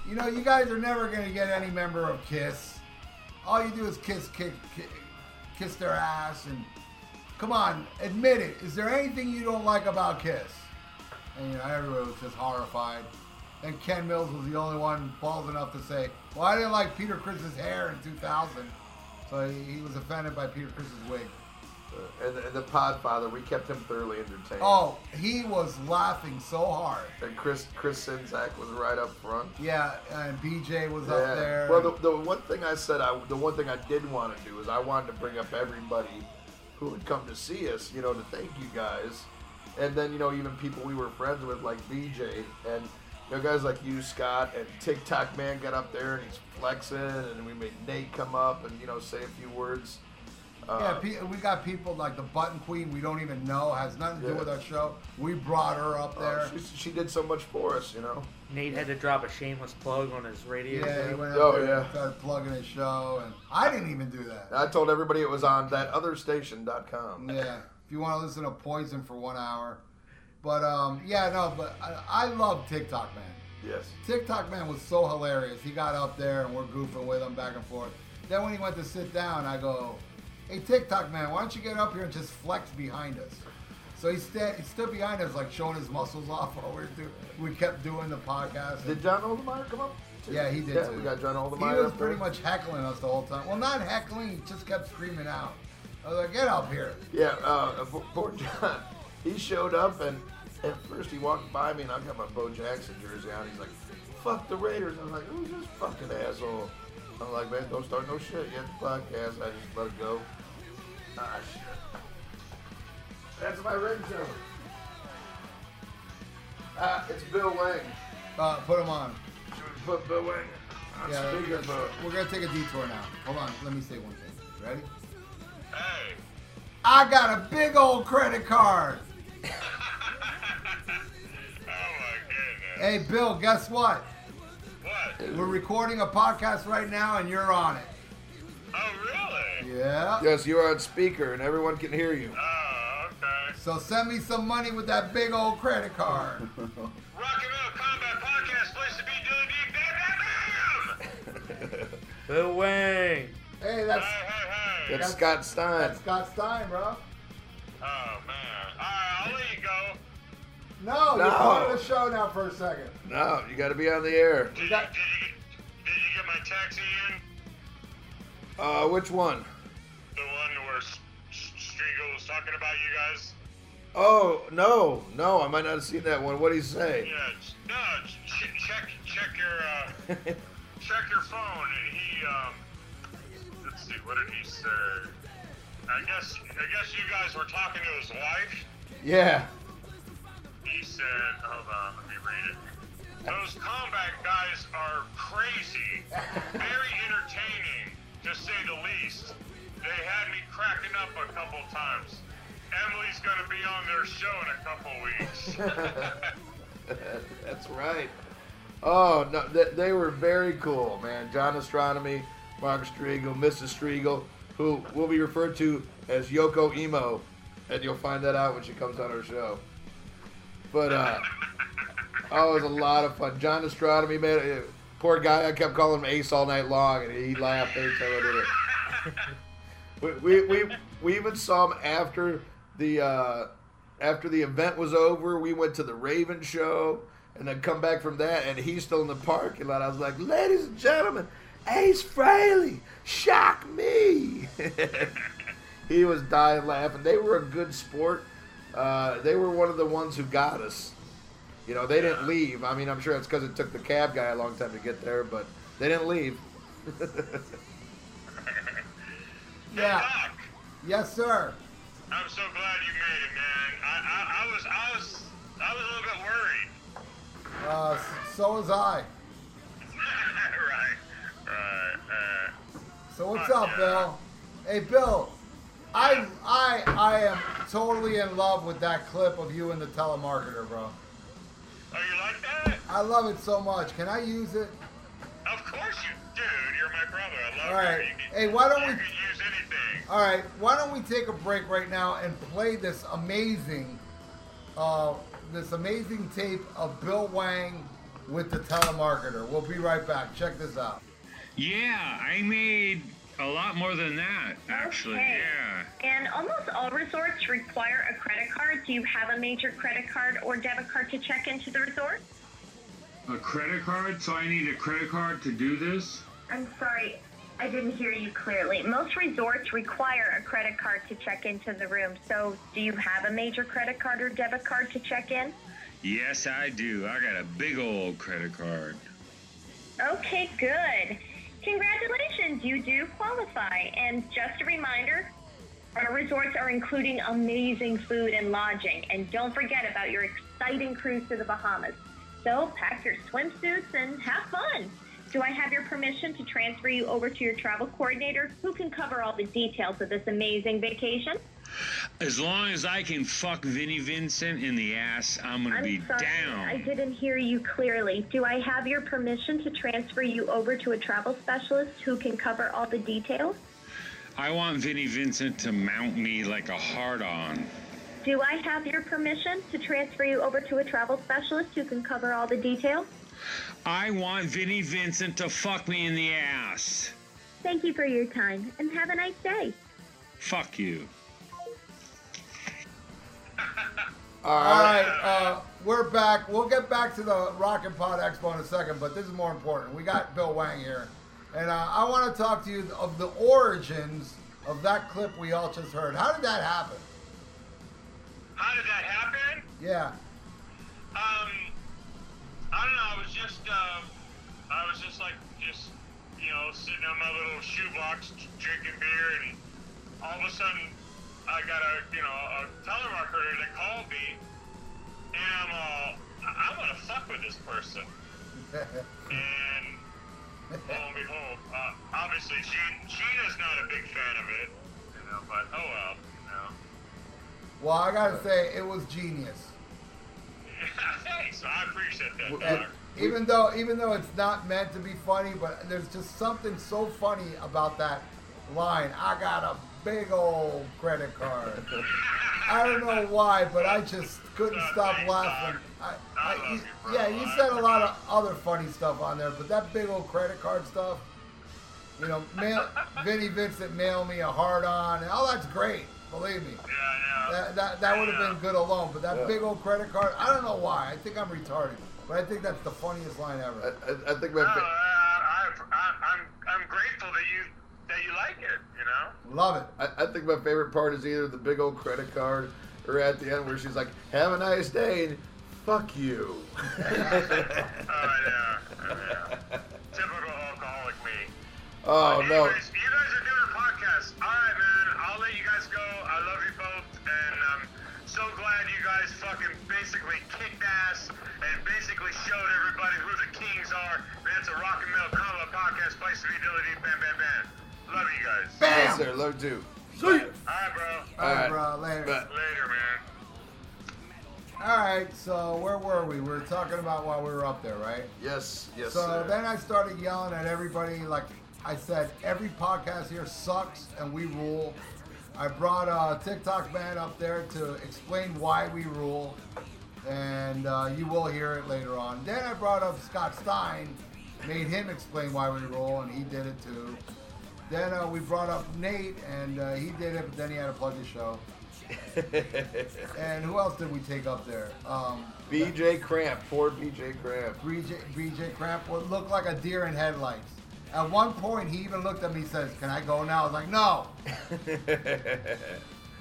"You know, you guys are never gonna get any member of Kiss." All you do is kiss, kick, kiss their ass, and come on, admit it. Is there anything you don't like about Kiss? And you know, was just horrified. And Ken Mills was the only one bald enough to say, "Well, I didn't like Peter Criss's hair in 2000." So he, he was offended by Peter Criss's wig. And, and the Podfather, we kept him thoroughly entertained. Oh, he was laughing so hard. And Chris Chris Sinzak was right up front. Yeah, and BJ was up there. Well, the, the one thing I said, I, the one thing I did want to do is I wanted to bring up everybody who would come to see us, you know, to thank you guys. And then, you know, even people we were friends with, like BJ, and, you know, guys like you, Scott, and TikTok Man got up there and he's flexing, and we made Nate come up and, you know, say a few words. Uh, yeah, pe- we got people like the Button Queen we don't even know has nothing to do with our show. We brought her up there. uh, she, she did so much for us, you know. Nate had to drop a shameless plug on his radio. Yeah, he show. went Oh, there yeah. and started plugging his show, and I didn't even do that. I told everybody it was on that other station.com. Yeah, if you want to listen to Poison for one hour, but um, yeah, no, but I, I love TikTok man. Yes. TikTok man was so hilarious. He got up there and we're goofing with him back and forth. Then when he went to sit down, I go, "Hey TikTok man, why don't you get up here and just flex behind us?" So he, sta- he stood behind us, like showing his muscles off while we were doing. We kept doing the podcast. Did John Oldemeyer come up? Yeah, he did Yeah, too. we got John He was pretty much heckling us the whole time. Well, not heckling, he just kept screaming out. I was like, "Get up here!" Yeah, uh, poor- John. He showed up and at first he walked by me and I got my Bo Jackson jersey on. He's like, "Fuck the Raiders." I was like, "Who's this fucking asshole?" I'm like, "Man, don't start no shit yet." The podcast. I just let it go. Ah shit. That's my ringtone. Ah, it's Bill Wang. Uh, put him on. Should we put Bill Wang on Yeah, speaker mode? we're gonna take a detour now. Hold on, let me say one thing. Ready? Hey. I got a big old credit card. Oh my goodness. Hey, Bill, guess what? What? We're recording a podcast right now, and you're on it. Really? Yeah. Yes, you are on speaker and everyone can hear you. Oh, okay. So send me some money with that big old credit card. Rock and Metal Combat Podcast, place to be, Dilly Deep, bam, bam, bam! Bill Wayne. Hey, that's Hey, hey, hey! That's Scott Stein. that's Scott Stein, bro. Oh, man. Alright, I'll let you go. No, you're No. part of the show now for a second. No, you got to be on the air. Did, you, got- did, you, get- did you get my taxi in? Uh, which one? The one where Striegel was talking about you guys? Oh no, no, I might not have seen that one. What would he say? Yeah, no, ch- check, check your, uh, check your phone. He, um, let's see, what did he say? I guess, I guess you guys were talking to his wife. Yeah. He said, hold on, let me read it. Those combat guys are crazy, very entertaining, to say the least. They had me cracking up a couple times. Emily's gonna be on their show in a couple weeks. That's right. Oh no, they, they were very cool, man. John Astronomy, Mark Striegel, Mrs. Striegel, who will be referred to as Yoko Emo, and you'll find that out when she comes on our show. But uh, oh, it was a lot of fun. John Astronomy, man, uh, poor guy. I kept calling him Ace all night long, and he laughed every time I did it. We, we, we, we even saw him after the uh, after the event was over. We went to the Raven show and then come back from that, and he's still in the parking lot. I was like, "Ladies and gentlemen, Ace Frehley, shock me!" he was dying laughing. They were a good sport. Uh, they were one of the ones who got us. You know, they didn't leave. I mean, I'm sure it's because it took the cab guy a long time to get there, but they didn't leave. Yeah. Doc, Yes, sir. I'm so glad you made it, man. I, I, I was, I was, I was a little bit worried. Uh, so was I. right, right. Uh, So what's up, Bill? Hey, Bill. I I I am totally in love with that clip of you and the telemarketer, bro. oh, you like that? I love it so much. Can I use it? Of course you, dude. You're my brother. I love All right. you. you. can- Hey, why don't you we- can use anything. All right. Why don't we take a break right now and play this amazing, uh, this amazing tape of Bill Wang with the telemarketer. We'll be right back. Check this out. Yeah, I made a lot more than that, actually. Okay. Yeah. And almost all resorts require a credit card. Do you have a major credit card or debit card to check into the resort? A credit card? So I need a credit card to do this? I'm sorry, I didn't hear you clearly. Most resorts require a credit card to check into the room. So, do you have a major credit card or debit card to check in? Yes, I do. I got a big old credit card. Okay, good. Congratulations, you do qualify. And just a reminder, our resorts are including amazing food and lodging. And don't forget about your exciting cruise to the Bahamas. So pack your swimsuits and have fun. Do I have your permission to transfer you over to your travel coordinator who can cover all the details of this amazing vacation? As long as I can fuck Vinnie Vincent in the ass, I'm gonna I'm be sorry, down. I didn't hear you clearly. Do I have your permission to transfer you over to a travel specialist who can cover all the details? I want Vinnie Vincent to mount me like a hard on. Do I have your permission to transfer you over to a travel specialist who can cover all the details? I want Vinnie Vincent to fuck me in the ass. Thank you for your time and have a nice day. Fuck you. All right, uh, we're back. We'll get back to the Rock and Pod Expo in a second, but this is more important. We got Bill Wang here, and uh, I want to talk to you of the origins of that clip we all just heard. How did that happen? How did that happen? Yeah. Um, I don't know. I was just, uh, I was just like, just, you know, sitting on my little shoebox drinking beer, and all of a sudden, I got a, you know, a telemarketer that called me, and I'm all, I- I'm gonna fuck with this person, and lo and behold, uh, obviously, Gene, Gina's not a big fan of it, you know, but oh well, you know. Well, I gotta say it was genius. Thanks, I appreciate that, even though even though it's not meant to be funny, but there's just something so funny about that line. I got a big old credit card. I don't know why, but I just couldn't stop laughing. I, I, you- yeah, you said a lot of other funny stuff on there, but that big old credit card stuff, you know, mail, Vinnie Vincent mail me a hard on, and all that's great, believe me. Yeah, yeah. That, that, that would have been good alone, but that Yeah. big old credit card, I don't know why. I think I'm retarded, but I think that's the funniest line ever. I, I think my No, fa- I, I, I'm, I'm grateful that you that you like it. You know. Love it. I, I think my favorite part is either the big old credit card or at the end where she's like, "Have a nice day," and "Fuck you." Oh yeah, oh, yeah. Typical alcoholic me. oh you no. You guys are doing a podcast. All right, man. I'll let you guys go. I love you both, and I'm so glad you guys fucking basically kicked ass and basically showed everybody who the kings are. That's a rock and metal combo podcast. Place to be ability. Bam, bam, bam. Love you guys. Yes, Bam! sir. Love too. See All ya. right, bro. All right, Alright. bro, later. But- Later, man. All right, so where were we? We were talking about while we were up there, right? Yes, yes, So sir. then I started yelling at everybody. Like I said, every podcast here sucks and we rule. I brought uh, TikTok man up there to explain why we rule, and uh, you will hear it later on. Then I brought up Scott Stein, made him explain why we rule, and he did it too. Then uh, we brought up Nate, and uh, he did it, but then he had to plug his show. and who else did we take up there? Um, BJ Cramp, poor BJ Cramp. BJ, BJ Cramp would look like a deer in headlights. At one point, he even looked at me and says, Can I go now? I was like, No.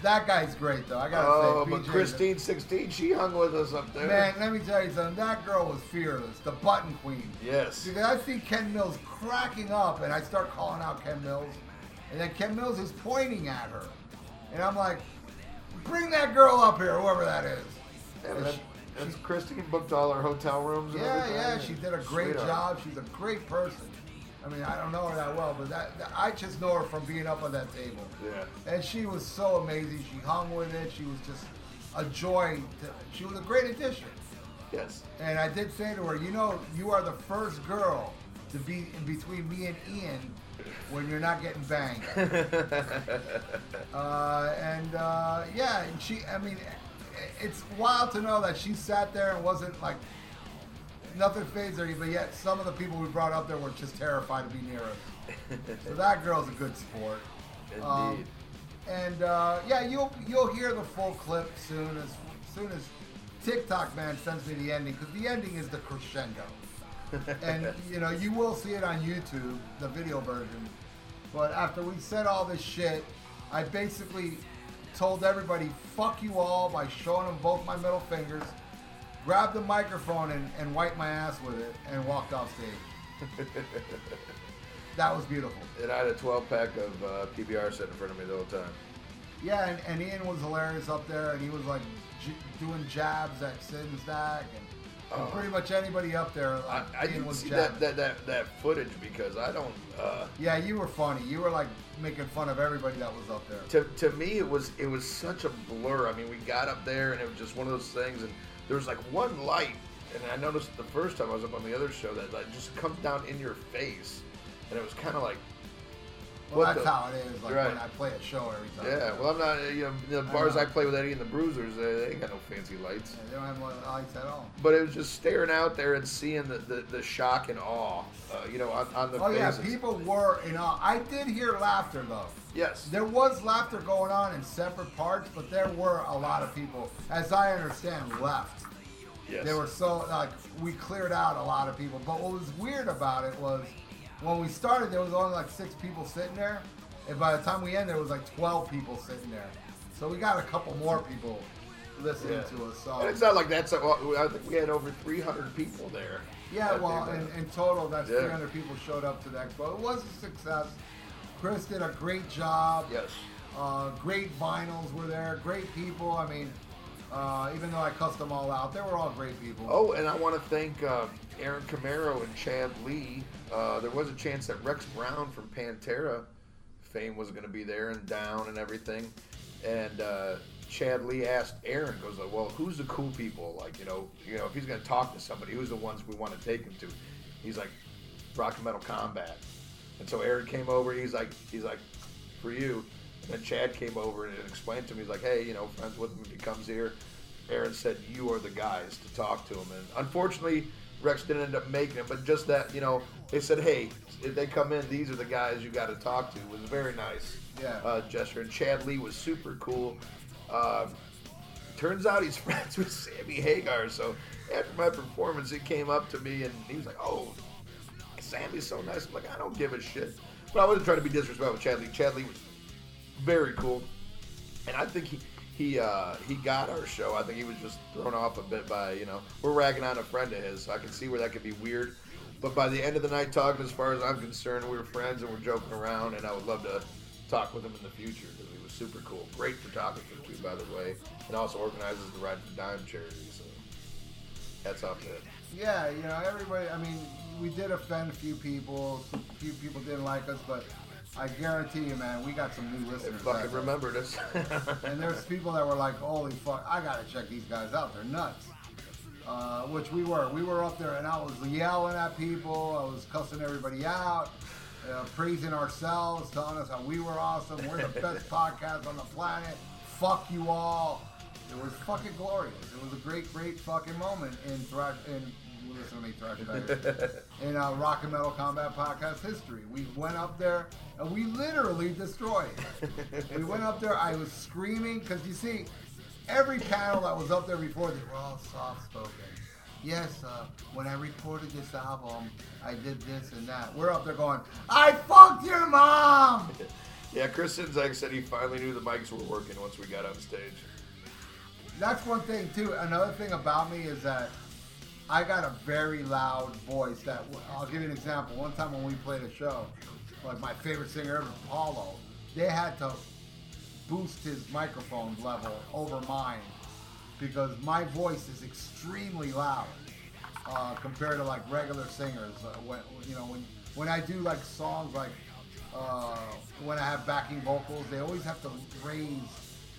That guy's great, though. I gotta oh, say, but 's a- Christine 16, she hung with us up there. Man, let me tell you something. That girl was fearless, the button queen. Yes. Because I see Ken Mills cracking up, and I start calling out Ken Mills, and then Ken Mills is pointing at her, and I'm like, "Bring that girl up here, whoever that is." And that, she- that's Christine booked all our hotel rooms. And Yeah, everything. yeah, she did a great Sweetheart. job. She's a great person. I mean, I don't know her that well, but that, that- I just know her from being up on that table. Yeah. And she was so amazing. She hung with it. She was just a joy. To, she was a great addition. Yes. And I did say to her, you know, you are the first girl to be in between me and Ian when you're not getting banged. uh, and uh, yeah, and she, I mean, it's wild to know that she sat there and wasn't like nothing phased her, but yet some of the people we brought up there were just terrified to be near us. so that girl's a good sport. Um, Indeed. and uh, yeah, you'll you'll hear the full clip soon as soon as TikTok man sends me the ending because the ending is the crescendo. and you know you will see it on YouTube, the video version. But after we said all this shit, I basically told everybody "fuck you all" by showing them both my middle fingers, grabbed the microphone and, and wiped my ass with it, and walked off stage. that was beautiful. and I had a 12 pack of uh, PBR sitting in front of me the whole time. Yeah, and, and Ian was hilarious up there, and he was like j- doing jabs at Sid and Stack, and, and Oh. pretty much anybody up there. I, Like, I Ian didn't was see that, that, that, that footage because I don't. Uh, Yeah, you were funny. You were like making fun of everybody that was up there. to, to me, it was it was such a blur. I mean, we got up there and it was just one of those things, and there was like one light, and I noticed the first time I was up on the other show that like just comes down in your face, and it was kind of like. Well, that's the- how it is. Like Right. when I play a show every time. Yeah, well, I'm not. You know, the bars know. I, play with Eddie and the Bruisers, they, they ain't got no fancy lights. Yeah, they don't have lights at all. But it was just staring out there and seeing the, the, the shock and awe, uh, you know, on, on the Oh yeah, people were in awe. I did hear laughter though. Yes. There was laughter going on in separate parts, but there were a lot of people, as I understand, left. Yes. They were so like we cleared out a lot of people. But what was weird about it was when we started, there was only like six people sitting there, and by the time we ended, there was like twelve people sitting there. So we got a couple more people listening Yeah. to us. So And it's not like that's. well, I think we had over 300 people there. yeah, well, in, in total, that's Yeah. 300 people showed up to the expo. It was a success. Chris did a great job. Yes. Uh, great vinyls were there. Great people. I mean, uh, even though I cussed them all out, they were all great people. Oh, and I want to thank uh, Aaron Camaro and Chad Lee. Uh, there was a chance that Rex Brown from Pantera fame was going to be there and down and everything. And uh, Chad Lee asked Aaron, goes like, "Well, who's the cool people? Like, you know, you know, if he's going to talk to somebody, who's the ones we want to take him to?" He's like, "Rock and Metal Combat." And so Aaron came over. He's like, he's like, for you. And then Chad came over and explained to me, he's like, hey, you know, friends with him he comes here. Aaron said, you are the guys to talk to him. And unfortunately, Rex didn't end up making it, but just that, you know, they said, hey, if they come in, these are the guys you got to talk to. It was very nice Yeah. uh, gesture. And Chad Lee was super cool. Um, turns out he's friends with Sammy Hagar. So after my performance, he came up to me and he was like, "Oh, Sammy's so nice." I'm like, "I don't give a shit," but I wasn't trying to be disrespectful with Chad Lee. Chad Lee was very cool, and I think he. He uh, he got our show. I think he was just thrown off a bit by you know we're ragging on a friend of his, so I can see where that could be weird. But by the end of the night, talking as far as I'm concerned, we were friends and we're joking around, and I would love to talk with him in the future because he was super cool. Great photographer too, by the way, and also organizes the Ride for Dime charity. So that's off to him. Yeah, you know, everybody. I mean, we did offend a few people. A few people didn't like us, but I guarantee you, man, we got some new listeners. They fucking remembered us. and there's people that were like, "Holy fuck, I gotta check these guys out. They're nuts." Uh, which we were. We were up there, and I was yelling at people. I was cussing everybody out, uh, praising ourselves, telling us how we were awesome. We're the best podcast on the planet. Fuck you all. It was fucking glorious. It was a great, great fucking moment in thrash. In listen to me, thrash in uh, Rock and Metal Combat Podcast history. We went up there and we literally destroyed. it. we went up there. I was screaming because you see, every panel that was up there before, they were all soft spoken. Yes, uh, when I recorded this album, I did this and that. We're up there going, I fucked your mom. yeah, Chris Sinzak said he finally knew the mics were working once we got on stage. That's one thing too. Another thing about me is that I got a very loud voice. That I'll give you an example. One time when we played a show, like my favorite singer ever, Paulo, they had to boost his microphone level over mine because my voice is extremely loud uh, compared to like regular singers. Uh, when you know when when I do like songs like uh, when I have backing vocals, they always have to raise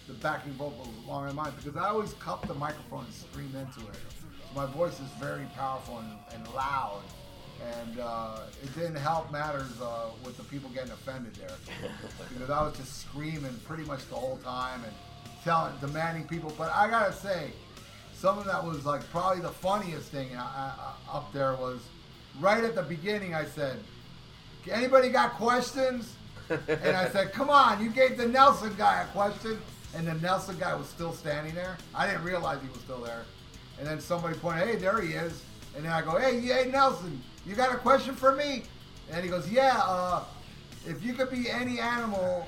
the backing vocals along in mine because I always cup the microphone and scream into it. So my voice is very powerful and, and loud. And uh, it didn't help matters uh, with the people getting offended there because I was just screaming pretty much the whole time and telling, demanding people. But I gotta say, something that was like probably the funniest thing uh, uh, up there was right at the beginning. I said, "Anybody got questions?" and I said, "Come on, you gave the Nelson guy a question." And the Nelson guy was still standing there. I didn't realize he was still there. And then somebody pointed, "Hey, there he is." And then I go, "Hey, hey, Nelson, you got a question for me?" And he goes, "Yeah. Uh, if you could be any animal,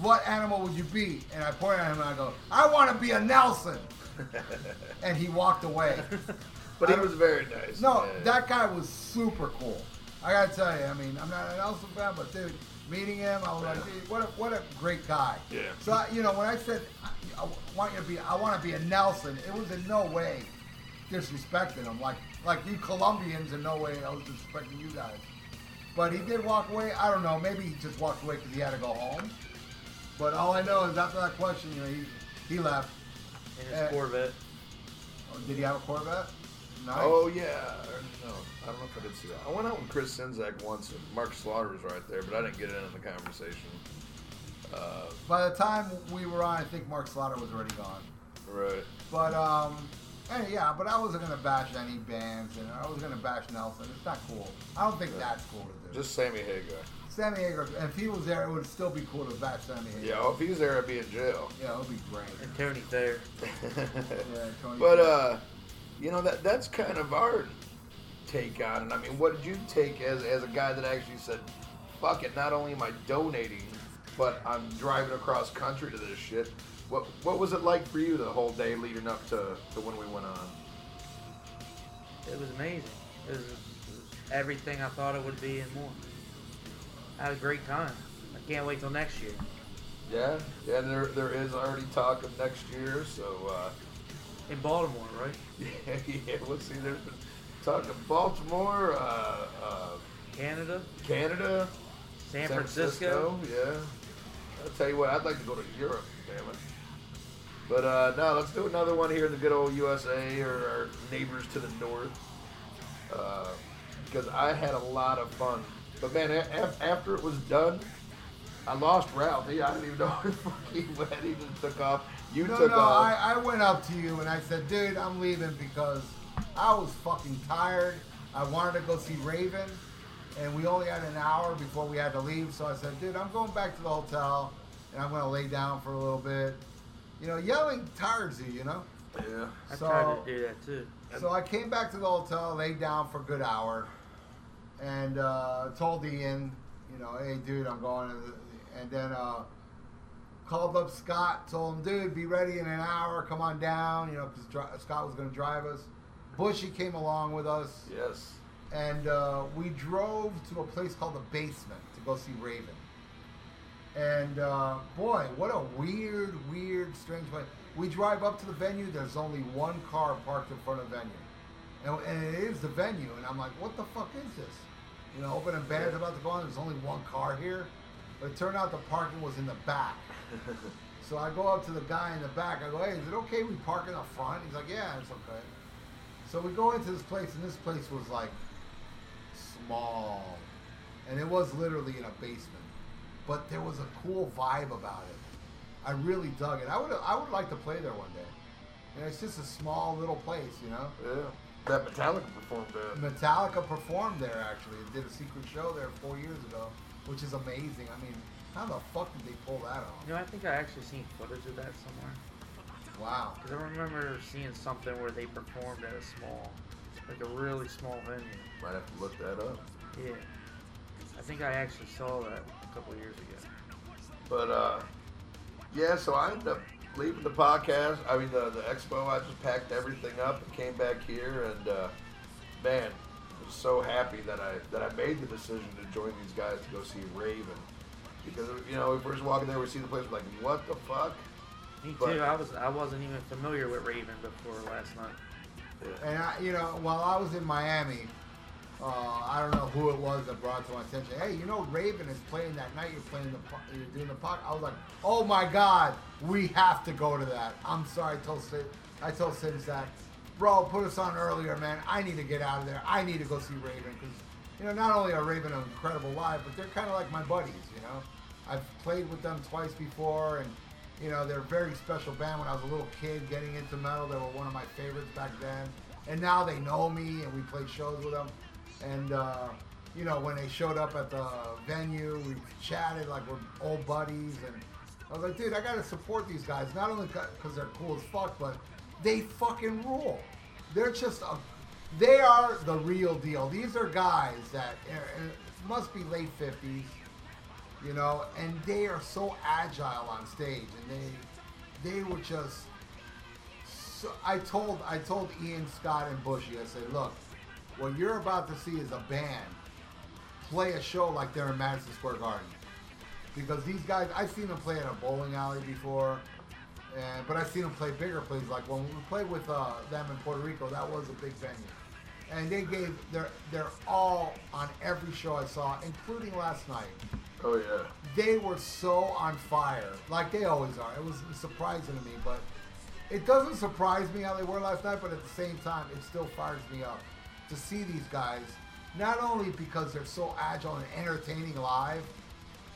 what animal would you be?" And I point at him and I go, "I want to be a Nelson." and he walked away. But he I was very nice. No, Yeah. that guy was super cool. I gotta tell you, I mean, I'm not an Nelson fan, but dude, meeting him, I was like, dude, what a what a great guy. Yeah. So I- you know, when I said I, I want you to be, I want to be a Nelson, it was in no way disrespecting him. Like like you Colombians, in no way I was disrespecting you guys. But he did walk away. I don't know. Maybe he just walked away because he had to go home. But all I know is after that question, you know, he he left. in his Uh, Corvette. Oh, did he have a Corvette? Nice. Oh yeah, no, I don't know if I did see that. I went out with Chris Sinzak once, and Mark Slaughter was right there, but I didn't get in on the conversation. Uh, By the time we were on, I think Mark Slaughter was already gone. right. But um, and yeah, but I wasn't gonna bash any bands, and I was gonna bash Nelson. It's not cool. I don't think that's cool to do. Just Sammy Hagar. Sammy Hagar. If he was there, it would still be cool to bash Sammy Hagar. Yeah, well, if he's there, I'd be in jail. Yeah, it would be great. And Tommy Thayer. Yeah, Tony. But uh, you know that that's kind of our take on it. I mean, what did you take as as a guy that actually said, "Fuck it"? Not only am I donating, but I'm driving across country to this shit. What what was it like for you the whole day leading up to, to when we went on? It was amazing. It was, it was everything I thought it would be and more. I had a great time. I can't wait till next year. Yeah, yeah. There there is already talk of next year, so uh, In Baltimore, right? yeah, yeah. Let's see. There's been talk of Baltimore, uh, uh, Canada, Canada, San, Francisco. Yeah. I'll tell you what, I'd like to go to Europe, damn it. But uh, no, let's do another one here in the good old USA or our neighbors to the north. Because I had a lot of fun. But man, a- af- after it was done, I lost Ralph. He, I didn't even know where he went. He just took off. You no, took no, off. I, I went up to you and I said, dude, I'm leaving because I was fucking tired. I wanted to go see Raven, and we only had an hour before we had to leave. So I said, dude, I'm going back to the hotel, and I'm gonna lay down for a little bit. You know, yelling tires you, you know. yeah. I So- tried to do that too. So I came back to the hotel, laid down for a good hour, and uh, told Ian, you know, hey, dude, I'm going. To the, and then uh, called up Scott, told him, dude, be ready in an hour. Come on down, you know, because dri- Scott was going to drive us. Bushy came along with us, Yes. and uh, we drove to a place called the Basement to go see Raven. And uh, boy, what a weird, weird, strange way. We drive up to the venue. There's only one car parked in front of the venue, and, and it is the venue. And I'm like, what the fuck is this? You know, open opening band's about to go on. There's only one car here, but it turned out the parking was in the back. So I go up to the guy in the back. I go, hey, is it okay we park in the front? He's like, yeah, it's okay. So we go into this place, and this place was like small, and it was literally in a basement, but there was a cool vibe about it. I really dug it. I would I would like to play there one day. You know, it's just a small little place, you know. Yeah. That Metallica performed there. Metallica performed there actually. They did a secret show there four years ago, which is amazing. I mean, how the fuck did they pull that off? You know, I think I actually seen footage of that somewhere. Wow. Because I remember seeing something where they performed at a small, like a really small venue. Might have to look that up. Yeah. I think I actually saw that a couple of years ago. But uh, yeah, so I ended up leaving the podcast. I mean the the expo. I just packed everything up and came back here, and uh, man, I was so happy that I that I made the decision to join these guys to go see Raven. Because you know, if we're just walking there, we see the place, we're like, what the fuck? Me But- too. I was I wasn't even familiar with Raven before last night. Yeah. And I, you know, while I was in Miami, uh, I don't know who it was that brought to my attention. Hey, you know, Raven is playing that night. You're playing the, you're doing the podcast. I was like, oh my god, we have to go to that. I'm sorry, I told Sid, I told Sims that, bro, put us on earlier, man. I need to get out of there. I need to go see Raven because, you know, not only are Raven an incredible live, but they're kind of like my buddies. You know, I've played with them twice before, and you know, they're a very special band. When I was a little kid getting into metal, they were one of my favorites back then. And now they know me, and we play shows with them. And uh, you know, when they showed up at the venue, we chatted like we're old buddies. And I was like, dude, I gotta support these guys, not only because they're cool as fuck, but they fucking rule. They're just a, they are the real deal. These are guys that uh, uh, must be late fifties you know, and they are so agile on stage, and they they were just. So, I told I told Ian Scott and Bushy, I said, look, what you're about to see is a band play a show like they're in Madison Square Garden, because these guys I've seen them play in a bowling alley before. And, but I've seen them play bigger places. Like when we played with uh, them in Puerto Rico, that was a big venue and they gave they're they're all on every show I saw, including last night. Oh yeah. They were so on fire, like they always are. It was surprising to me, but it doesn't surprise me how they were last night. But at the same time, it still fires me up to see these guys. Not only because they're so agile and entertaining live,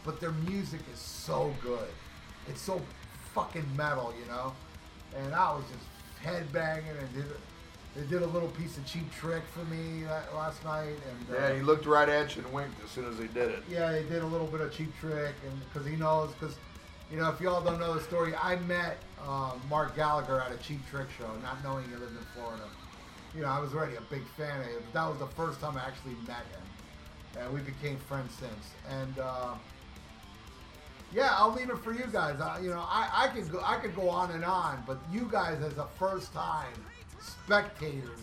but their music is so good. It's so fucking metal, you know. And I was just headbanging and did they did a little piece of cheap trick for me last night, and uh, Yeah, he looked right at you and winked as soon as he did it. yeah, they did a little bit of cheap trick, and because he knows, because you know, if y'all don't know the story, I met um, Mark Gallagher at a cheap trick show, not knowing he lived in Florida. You know, I was already a big fan of him. That was the first time I actually met him, and we became friends since. And uh, yeah, I'll leave it for you guys. I, you know, I, I could go, I could go on and on, but you guys, as a first time spectators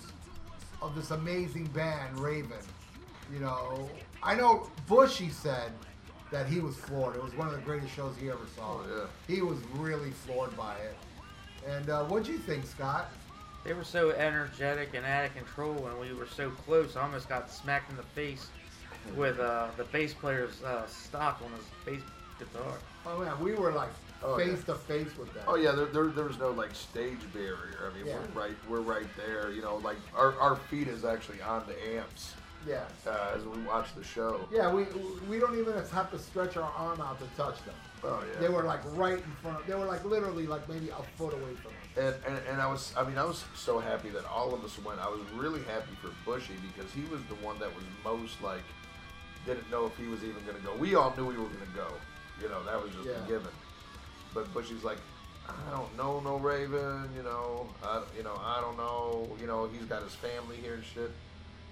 of this amazing band, Raven, you know, I know Bushy said that he was floored. It was one of the greatest shows he ever saw. Oh, yeah. He was really floored by it. And uh, what do you think, Scott? They were so energetic and out of control, and we were so close. I almost got smacked in the face with uh, the bass player's uh, stock on his bass guitar. Oh man, we were like Oh, face yeah. to face with them. Oh yeah, there, there, there was no like stage barrier. I mean, Yeah. we're right, we're right there. You know, like our, our feet is actually on the amps. Yeah. uh, as we watch the show. Yeah, we we don't even have to stretch our arm out to touch them. Oh yeah. They were like right in front. Of, they were like literally like maybe a foot away from us. And, and, and I was, I mean, I was so happy that all of us went. I was really happy for Bushy because he was the one that was most like, didn't know if he was even going to go. We all knew we were going to go. You know, that was just Yeah. a given. But Bushy's like, I don't know, no Raven. You know, I, you know, I don't know. You know, he's got his family here and shit.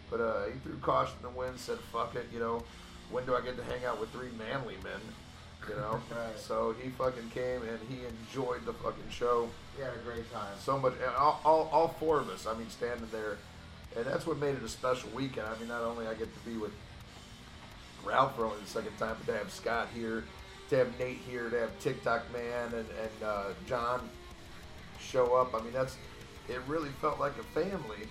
But uh, he threw caution to the wind, said, "Fuck it." You know, when do I get to hang out with three manly men? You know. Right. So he fucking came and he enjoyed the fucking show He had a great time. so much. And all, all, all four of us. I mean, standing there, and that's what made it a special weekend. I mean, not only I get to be with Ralph for only the second time, but to have Scott here, to have Nate here, to have TikTok Man and and uh, John show up. I mean, that's it. Really felt like a family,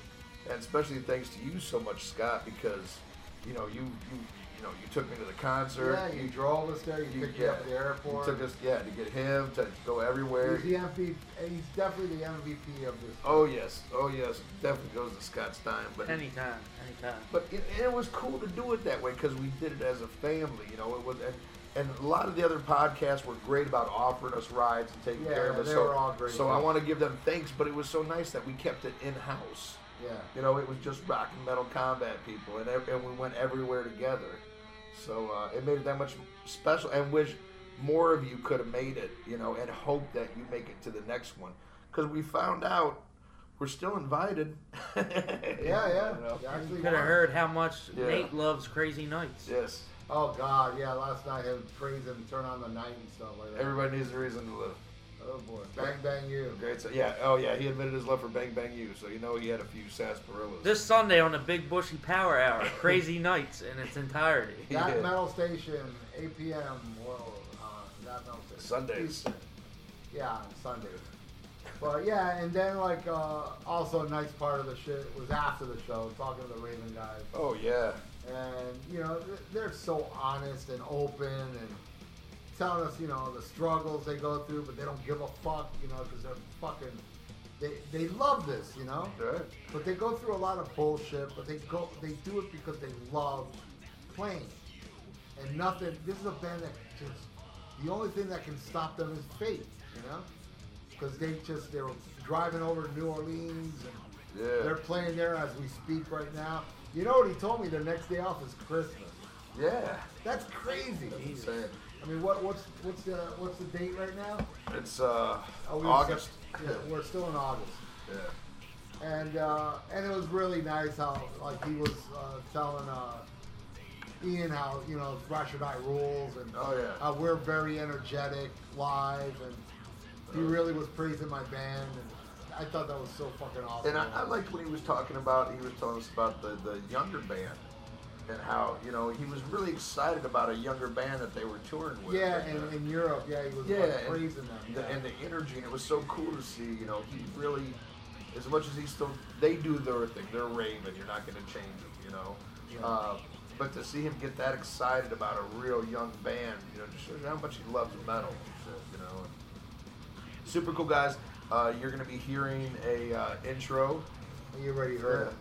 and especially thanks to you so much, Scott, because you know you you you know you took me to the concert. Yeah, you drove us there. You, picked me up at the airport. You took us, yeah, to get him to go everywhere. He's the MVP. He's definitely the MVP of this. Oh yes, oh yes, definitely goes to Scott Stein. But Anytime, anytime. but it, it was cool to do it that way because we did it as a family. You know, it was and, and a lot of the other podcasts were great about offering us rides and taking Yeah, care of us. they so, were all great So I want to give them thanks, but it was so nice that we kept it in house. Yeah. You know, it was just rock and metal combat people, and and we went everywhere together. So uh, it made it that much special, and wish more of you could have made it. You know, and hope that you make it to the next one, because we found out we're still invited. Yeah, yeah. You know? You Could have heard how much Yeah. Nate loves Crazy Nights. Yes. Oh God, yeah. Last night him praising, turn on the night and stuff like that. Everybody needs a reason to live. Oh boy, bang bang you. Great. So yeah. Oh yeah. He admitted his love for Bang Bang You, so you know he had a few sarsaparillas. This Sunday on the Big Bushy Power Hour, Crazy Nights in its entirety. That Yeah. metal station, 8 p.m. Whoa, uh, that metal station. Sundays. Yeah, on Sundays. But yeah, and then like uh, also a nice part of the shit was after the show, talking to the Raven guys, Oh yeah. and you know they're so honest and open and telling us you know the struggles they go through, but they don't give a fuck, you know, because they're fucking. They, they love this, you know. Right. But they go through a lot of bullshit. But they go, they do it because they love playing, and nothing. This is a band that just the only thing that can stop them is fate, you know, because they just they're driving over to New Orleans and Yeah. they're playing there as we speak right now. You know what he told me? Their next day off is Christmas. Yeah. That's crazy. Insane. I mean, what what's what's the what's the date right now? It's uh Oh, we- August. Yeah, we're still in August. Yeah. and uh, and it was really nice how like he was uh, telling uh, Ian how you know or Die rules and Oh, yeah. how we're very energetic live and he really was praising my band and I thought that was so fucking awesome. And I, I liked when he was talking about, he was telling us about the, the younger band and how, you know, he was really excited about a younger band that they were touring with. yeah, And, uh, in, Europe, yeah, he was yeah, like, and, praising them. the, yeah. and the energy, and it was so cool to see, you know, he really, as much as he still, they do their thing, they're Raven, you're not going to change them, you know. Yeah. Uh, but to see him get that excited about a real young band, you know, just shows you how much he loves metal you know. Super cool guys. Uh, you're going to be hearing a uh, intro. you already heard it.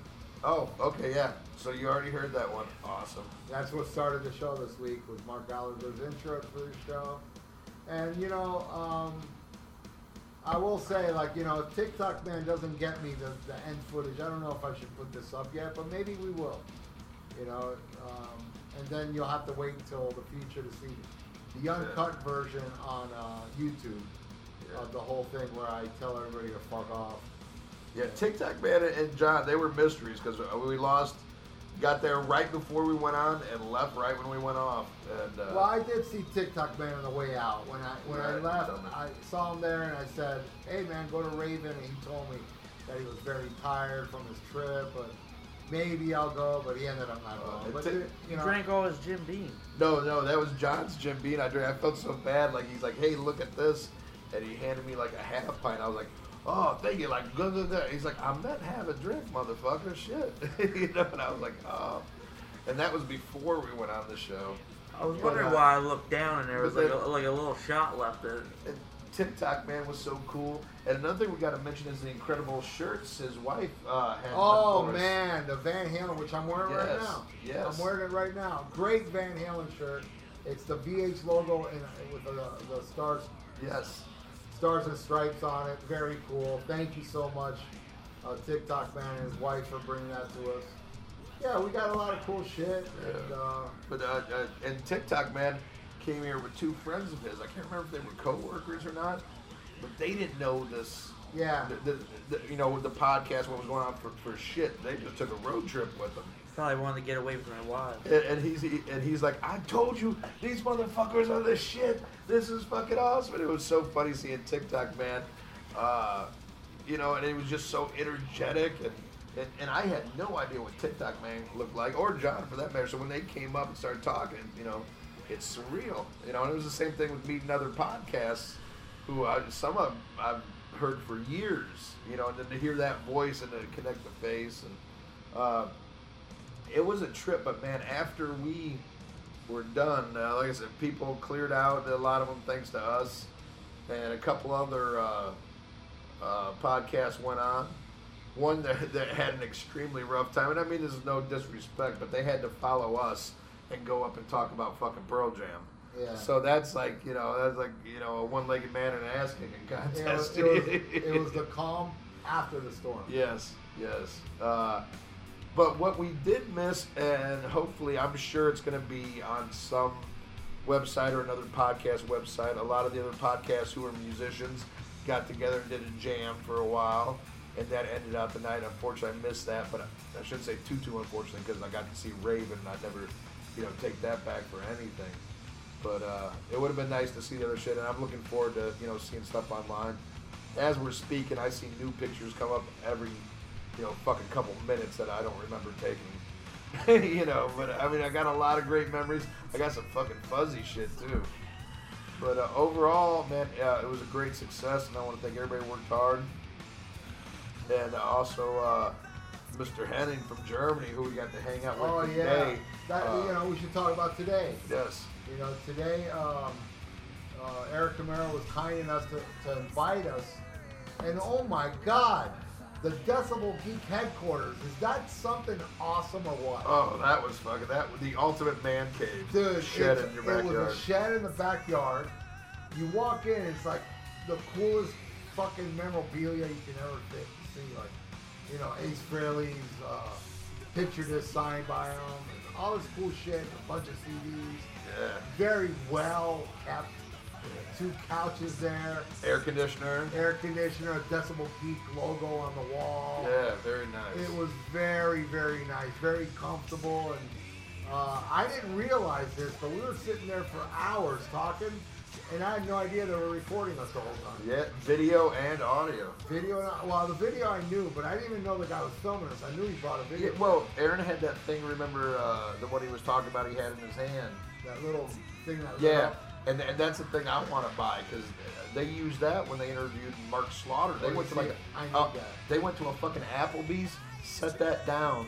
Oh, okay, yeah. So you already heard that one. Awesome. That's what started the show this week was Mark Gallagher's intro for the show. And you know, um, I will say, like, you know, TikTok man doesn't get me the, the end footage. I don't know if I should put this up yet, but maybe we will. You know, um, and then you'll have to wait until the future to see the uncut version on uh, YouTube of the whole thing where I tell everybody to fuck off. Yeah, TikTok man and John, they were mysteries because we lost, got there right before we went on and left right when we went off. And uh, Well, I did see TikTok man on the way out. When I when I left. I saw him there and I said, "Hey man, go to Raven." And he told me that he was very tired from his trip, but maybe I'll go. But he ended up not Uh, going. But Tik- you You know, drank all his Jim Beam. no, no, that was John's Jim Beam. I drank. I felt so bad. Like he's like, hey, look at this, and he handed me like a half pint. I was like, oh, thank you. Like, good, good, good. He's like, I'm not have a drink, motherfucker. Shit, you know. And I was like, oh. And that was before we went on the show. I was But, wondering uh, why I looked down and there was but like a, like a little shot left in. And TikTok man was so cool. And another thing we got to mention is the incredible shirts his wife uh, had. Oh done for us. man, the Van Halen, which I'm wearing right now. yes. I'm wearing it right now. Great Van Halen shirt. It's the VH logo and with the, the stars, Yes. Stars and stripes on it. Very cool. Thank you so much, uh, TikTok man and his wife for bringing that to us. Yeah, we got a lot of cool shit. And, uh, But uh, uh, and TikTok man came here with two friends of his. I can't remember if they were coworkers or not, but they didn't know this. Yeah. The, the, the, you know, the podcast, what was going on for, for shit. They just took a road trip with them. Probably wanted to get away from their wives. And, and he's he, and he's like, I told you these motherfuckers are the shit. This is fucking awesome. And it was so funny seeing TikTok man, uh, you know, and it was just so energetic and. And, and I had no idea what TikTok man looked like, or John for that matter. So when they came up and started talking, you know, it's surreal. You know, and it was the same thing with meeting other podcasts, who I, some of 'em I've heard for years. You know, and then to hear that voice and to connect the face and. Uh, it was a trip, but man, after we were done, uh, like I said, people cleared out. A lot of them thanks to us, and a couple other uh, uh, podcasts went on. One that, that had an extremely rough time, and I mean this is no disrespect, but they had to follow us and go up and talk about fucking Pearl Jam. Yeah. So that's like you know that's like you know a one-legged man in an ass kicking it, was, contest. it, was, it was the calm after the storm. Yes, yes. Uh, but what we did miss, and hopefully, I'm sure it's going to be on some website or another podcast website. A lot of the other podcasts who are musicians got together and did a jam for a while, and that ended out the night. Unfortunately, I missed that, but I shouldn't say too too unfortunately because I got to see Raven, and I never, you know, take that back for anything. But uh, it would have been nice to see the other shit, and I'm looking forward to you know seeing stuff online. As we're speaking, I see new pictures come up every you know fucking couple minutes that I don't remember taking. you know, but I mean, I got a lot of great memories. I got some fucking fuzzy shit too. But uh, overall, man, uh, it was a great success, and I want to thank everybody who worked hard, and also uh, Mr. Henning from Germany, who we got to hang out with Oh yeah, today. that, Uh, you know we should talk about today. Yes. You know today, um, uh, Eric Camaro was kind enough to, to invite us, and oh my God, the Decibel Geek headquarters is that something awesome or what? Oh, that was fucking that was the ultimate man cave. Dude, shed in your it backyard. was a shed in the backyard. You walk in, it's like the coolest fucking memorabilia you can ever see. Like, you know, Ace Frehley's uh, picture disc signed by him, and all this cool shit, a bunch of CDs. Yeah. Very well kept. Two couches there, Air conditioner. air conditioner, a Decibel Geek logo on the wall. Yeah, very nice. It was very, very nice, very comfortable, and uh, I didn't realize this, but we were sitting there for hours talking, and I had no idea they were recording us the whole time. Yeah, video and audio. Video, and, well, the video I knew, but I didn't even know the guy was filming us. I knew he brought a Yeah, video. well, Aaron had that thing. Remember uh, the what he was talking about? He had in his hand. that little thing that was Yeah, and, and that's the thing I want to buy because they used that when they interviewed Mark Slaughter. They Oh, went to like a, uh, they went to a fucking Applebee's, set that down,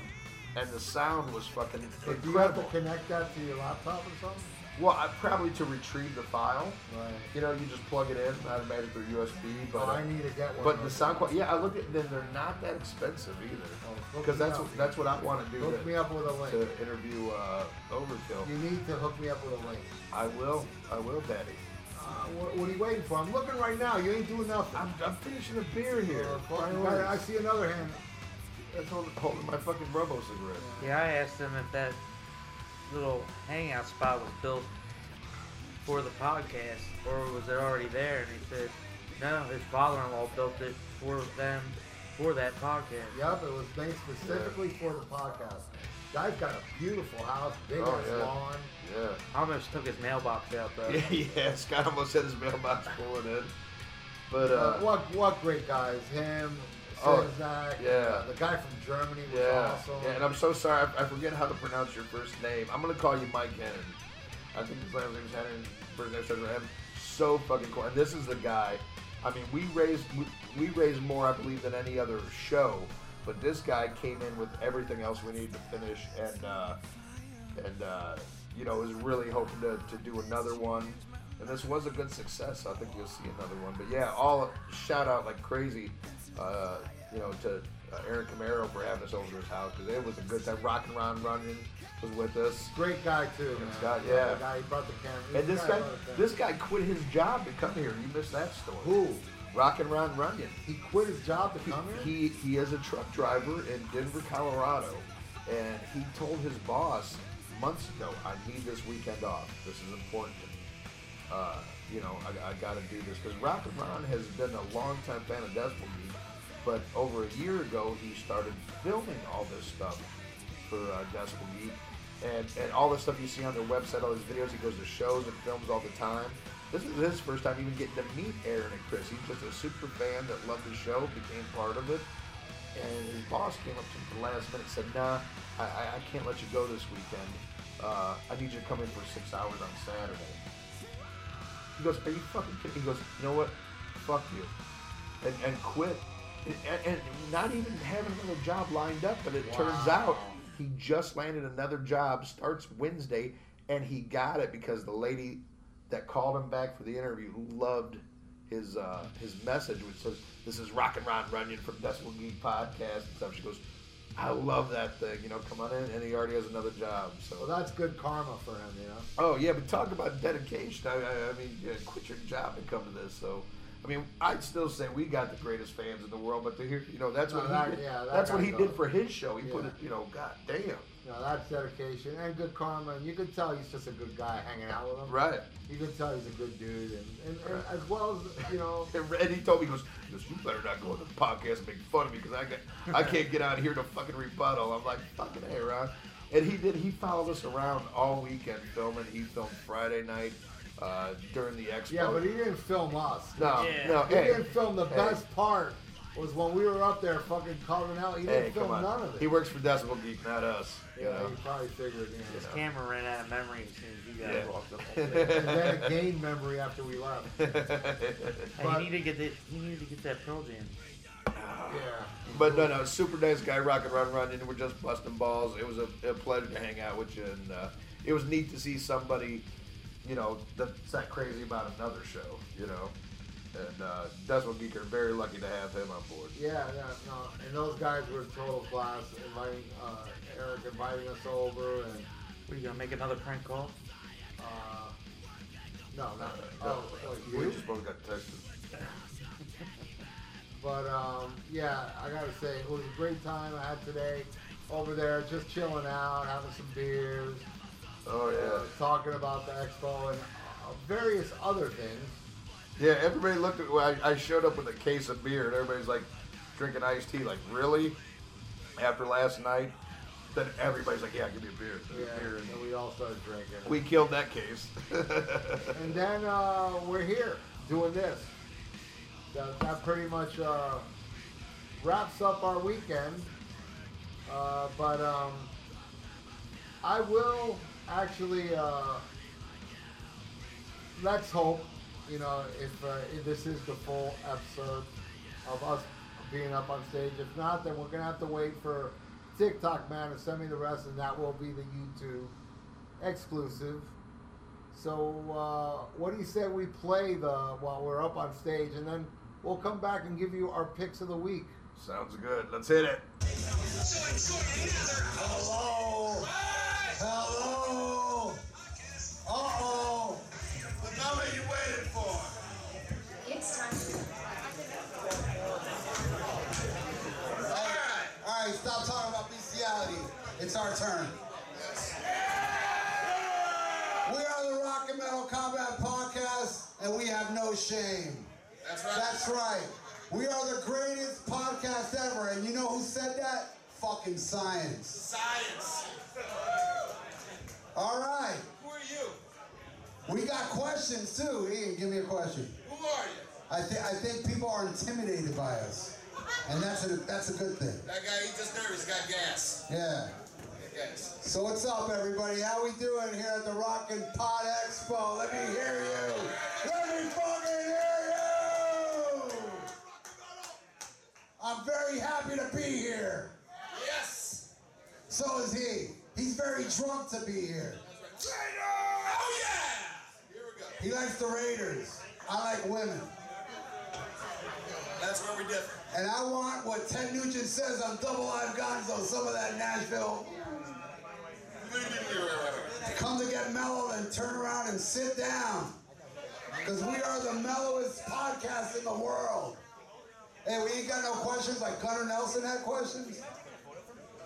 and the sound was fucking But do you have to incredible. connect that to your laptop or something? Well, I, probably to retrieve the file. Right. You know, you just plug it in. I'd imagine through USB. But Oh, I uh, need to get one. But the sound quality, yeah, I looked at them. They're not that expensive either. Oh, Because me that's what, that's what I want to do Hook to, me up with a link. to interview uh, Overkill. You need to hook me up with a link. I will. I will, Daddy. Uh, what, what are you waiting for? I'm looking right now. You ain't doing nothing. I'm, I'm finishing a beer here. Uh, fucking Priorities. guy, I see another hand. That's holding, holding my fucking Robo cigarette. Yeah, I asked him if that little hangout spot was built for the podcast or was it already there, and he said, no, his father-in-law built it for them for that podcast. Yep, it was made specifically for the podcast. Guy's got a beautiful house, big Oh, ass yeah. lawn. Yeah. I almost took his mailbox out though. Yeah, yeah. Scott almost had his mailbox pulling in. But, uh, Uh, what what great guys? Him, Oh, yeah. the guy from Germany was yeah. awesome. yeah. And I'm so sorry. I, I forget how to pronounce your first name. I'm going to call you Mike Hennon. I think his last name's Hennon. First name starts with. So fucking cool. And this is the guy. I mean, we raised we, we raised more, I believe, than any other show. But this guy came in with everything else we needed to finish, and uh, and uh, you know was really hoping to, to do another one. and this was a good success. I think you'll see another one. But yeah, all shout out like crazy, uh, you know, to uh, Aaron Camaro for having us over to his house because it was a good time. Rock and Ron Runyon was with us. Great guy too. This man. guy, yeah. The guy he brought the camera. And this guy, camera. this guy quit his job to come here. You missed that story. Who? Rock and Ron Runyon. He quit his job to come here. He he is a truck driver in Denver, Colorado, and he told his boss months ago, "I need this weekend off. This is important to me. Uh, you know, I, I got to do this because Rock and Ron has been a longtime fan of Geek, but over a year ago he started filming all this stuff for uh, Decibel Geek, and and all the stuff you see on their website, all his videos. He goes to shows and films all the time. This is his first time even getting to meet Aaron and Chris. He's just a super fan that loved the show, became part of it. And his boss came up to him at the last minute and said, Nah, I, I, I can't let you go this weekend. Uh, I need you to come in for six hours on Saturday. He goes, Are you fucking kidding? He goes, You know what? Fuck you. And, and quit. And, and not even having another job lined up, but it turns out he just landed another job, starts Wednesday, and he got it because the lady that called him back for the interview who loved his uh, his message, which says, "This is Rock and Ron Runyon from Decibel Geek Podcast." And stuff. She goes, "I love that thing. You know, come on in." And he already has another job. So Well, that's good karma for him, you know. Oh yeah, but talk about dedication. I, I, I mean, yeah, quit your job and come to this. So, I mean, I'd still say we got the greatest fans in the world. But to hear, you know, that's No, what that- he did. yeah, that that's what he did for his show. He put it, you know, god damn. Know, that's dedication and good karma. And you can tell he's just a good guy hanging out with him. Right. You can tell he's a good dude, and, and, and as well as you know. And he told me, he goes, you better not go on the podcast and make fun of me because I got, I can't get out here to fucking rebuttal. I'm like, fucking hey, Ron. And he did. He followed us around all weekend filming. He filmed Friday night uh, during the expo. Yeah, but he didn't film us. No, no, He hey, didn't film the hey. best part. Was when we were up there fucking calling out. He didn't Hey, film none of it. He works for Decibel Geek, not us. You Yeah, know? he probably figured. You know. His camera ran out of memory as soon as you guys Yeah. walked up. and then it gained memory after we left. Hey, But- he needed to get the, he needed to get that Pearl Jam. Yeah. But no, no, super nice guy, rocking and run, run, and we're just busting balls. It was a, a pleasure to hang out with you, and uh, it was neat to see somebody, you know, that's that crazy about another show, you know. And uh, Decibel Geek are very lucky to have him on board. Yeah, yeah, no, and those guys were total class. Inviting uh, Eric, inviting us over, and What, you gonna make another prank call? uh, no, not No, oh, what, we just both got texted. But um, yeah, I gotta say it was a great time I had today over there, just chilling out, having some beers, Oh yeah, talking about the expo and uh, various other things. yeah. Everybody looked at. Well, I, I showed up with a case of beer, and everybody's like drinking iced tea. Like really? After last night, then everybody's like, "Yeah, give me a beer." Give Yeah, a beer. And and we all started drinking. we killed that case. And then uh, we're here doing this. That, that pretty much uh, wraps up our weekend. Uh, but um, I will actually, uh, let's hope, you know, if, uh, if this is the full episode of us being up on stage. If not, then we're going to have to wait for TikTok man to send me the rest, and that will be the YouTube exclusive. So, uh, what do you say we play the while we're up on stage, and then we'll come back and give you our picks of the week. Sounds good. Let's hit it. Hello. Hello. Uh oh. What number you waiting for? It's time. All right. All right. Stop talking about bestiality. It's our turn. We are the Rock and Metal Combat Podcast, and we have no shame. That's right. That's right. We are the greatest podcast ever, and you know who said that? Fucking science. Science. All right. Who are you? We got questions too. Ian, give me a question. Who are you? I think I think people are intimidated by us, and that's a that's a good thing. That guy, he's just nervous. He's got gas. Yeah. Gas. So what's up, everybody? How we doing here at the Rockin' Pod Expo? Let me hear you. Let me fucking hear you. I'm very happy to be here. Yes. So is he. He's very drunk to be here. Raiders! Oh yeah. Here we go. He likes the Raiders. I like women. That's where we differ. And I want what Ted Nugent says on Double Live Gonzo, some of that Nashville. Come to get mellow and turn around and sit down. Because we are the mellowest podcast in the world. Hey, we ain't got no questions like Gunnar Nelson had questions.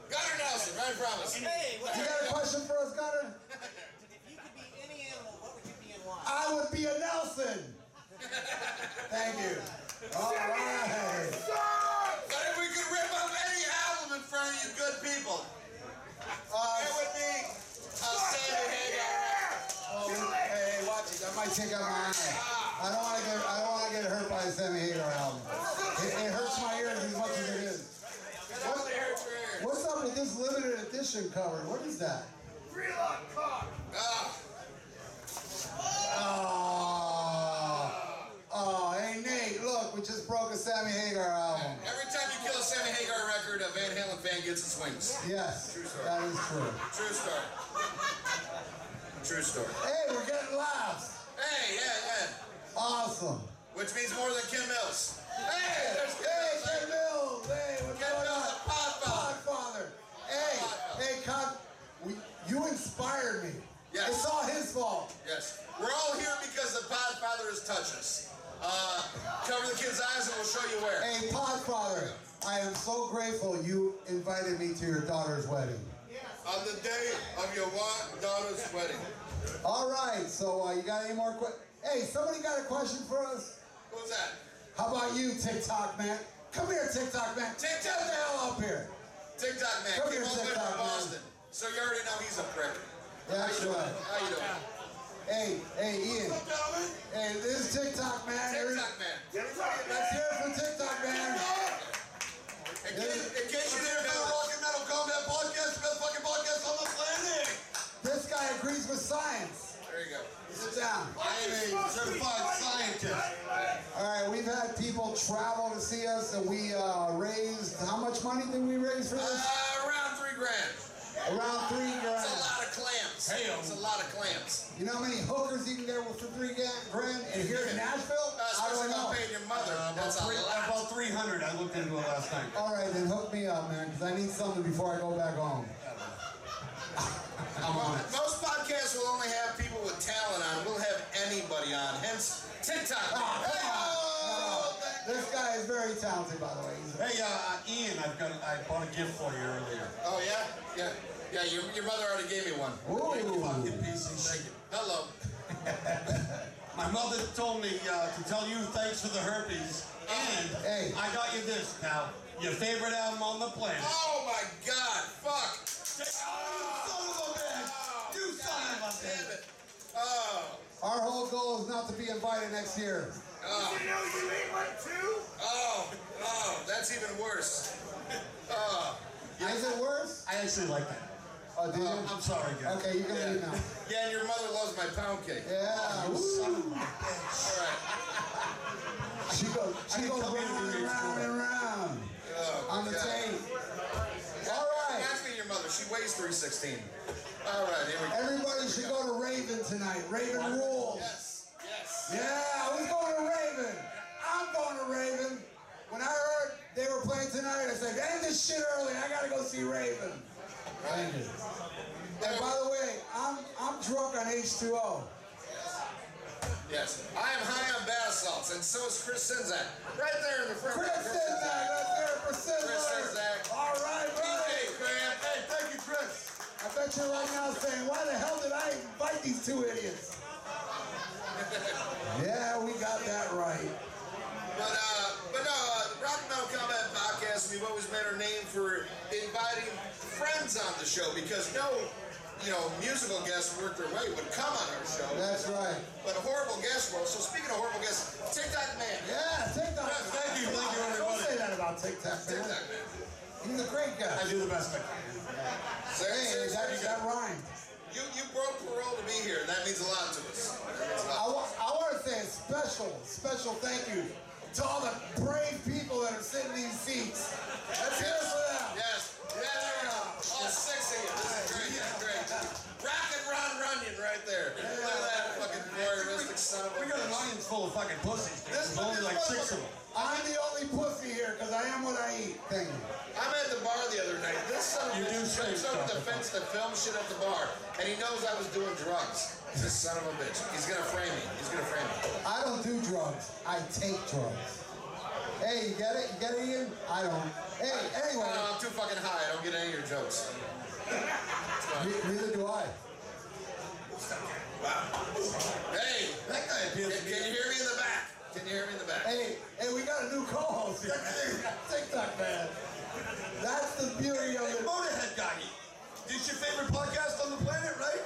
Gunnar Nelson, right in front of us. You got a question for us, Gunnar? I would be a Nelson. Thank you. All right. But if we could rip up any album in front of you good people, Uh, it would be a Sammy Hagar. Oh, hey, watch it. That might take out my eye. I don't want to get. I don't want to get hurt by a Sammy Hagar album. It, it hurts my ears as much as it is. What- what's up with this limited edition cover? What is that? Ah, Oh, oh, hey Nate, look, we just broke a Sammy Hagar album. every time you kill a Sammy Hagar record, a Van Halen fan gets its wings. Yes, True story. that is true. True story. True story. Hey, we're getting laughs. Hey, yeah, yeah. Awesome. Which means more than Ken Mills. Hey, there's Ken Hey, Mills. Ken Mills. Hey, what's Ken going Mills, on? the Podfather. Podfather. Hey, hey, Con, we, you inspired me. Yes. It's all his fault. Yes. We're all here because the Podfather has touched us. Uh, cover the kid's eyes and we'll show you where. Hey, Podfather, I am so grateful you invited me to your daughter's wedding. On the day of your daughter's wedding. All right, so uh, you got any more questions? Hey, somebody got a question for us? Who's that? How about you, TikTok man? Come here, TikTok man. TikTok Get the hell up here. TikTok man. Come here, TikTok man. Boston. So you already know he's a prick. That's How you doing? right. How you doing? Hey, hey, Ian. What's up, gentlemen? Hey, this is TikTok man. TikTok man. Let's hear it from TikTok man. In case, in case you didn't know, Rock and Metal Combat Podcast, the best fucking podcast on the planet. This guy agrees with science. There you go. Sit down. I am a certified scientist. All right, we've had people travel to see us, and we uh, raised how much money did we raise for this? Uh, around three grand. Around three It's a lot of clams. Hell. It's a lot of clams. You know how many hookers you can get for three ga- grand? And here in Nashville, Uh, I especially don't if I'm know. paying your mother. about, That's a three, lot. about 300. I looked into it last night. All right, then hook me up, man, because I need something before I go back home. I'm on it. Most podcasts will only have people with talent on. We'll have anybody on. Hence, TikTok. Hey, on. oh, No, This guy is very talented, by the way. Hey, uh, Ian, I've got. I bought a gift for you earlier. Oh yeah, yeah, yeah. Your, your mother already gave me one. Ooh. Fucking pieces. Thank you. Hello. My mother told me uh, to tell you thanks for the herpes, and Hey. I got you this now. Your favorite album on the planet. Oh my God! Fuck! You son of a bitch! You son of a Damn bitch! it! Oh. Our whole goal is not to be invited next year. Oh. You know you ate one too? Oh. Oh. That's even worse. Oh. Is it worse? I actually like that. Oh, did you? Oh, I'm sorry, guys. Okay, you can leave now. Yeah, and your mother loves my pound cake. Yeah. Oh, you son of a bitch. All right. She goes, she goes come in round and round and oh, round Oh, on the God. tape. All right. Ask me your mother. She weighs 316. All right, here we go. Everybody should go to Raven tonight. Raven rules. Yes. Yes. Yeah, who's going to Raven? I'm going to Raven. When I heard they were playing tonight, I said, end this shit early. I gotta go see Raven. And by the way, I'm I'm drunk on H2O. Yes. I am high on bath salts, and so is Chris Czynszak. Right there in the front. Chris Czynszak, right there for Chris Czynszak. All right, PJ right. Graham. Hey, thank you, Chris. I bet you're right now saying, why the hell did I invite these two idiots? Yeah, we got that right. But uh, but no, uh, the Rock and Metal Combat Podcast. We've always made our name for inviting friends on the show because no, you know, musical guests worth their weight would come on our show. That's right. But a horrible guest will. So speaking of horrible guests, TikTok man. Yeah, TikTok. Yes, thank you, thank you, Don't say that about TikTok, man. TikTok man. He's a great guy. I do the best I can. Hey, Seriously, that, you, that rhymed. you you broke parole to be here, and that means a lot to us. That I I want to say a special, special thank you to all the brave people that are sitting in these seats. Let's hear it for them. Yes. Yeah. All six of you. This is great. This is great. Rock and Ron Runyon right there. Look at that fucking voyeuristic son of a bitch. We got an audience full of fucking pussies. There's only like six of them. I'm the only pussy here because I am what I eat. Thank you. I'm at the bar the other night. This son of a You do bitch say jumps over the fence to film shit at the bar, and he knows I was doing drugs. This son of a bitch. He's gonna frame me. He's gonna frame me. I don't do drugs. I take drugs. Hey, you get it? You get it, Ian? I don't. Hey, anyway. Uh, I'm too fucking high. I don't get any of your jokes. Ne- Neither do I. Hey, That guy can, appeals to me. can you hear me in the back? Can you hear me in the back? Hey, hey, we got a new co-host here. TikTok man. That's the beauty of Hey, it. Motorhead guy. This your favorite podcast on the planet, right?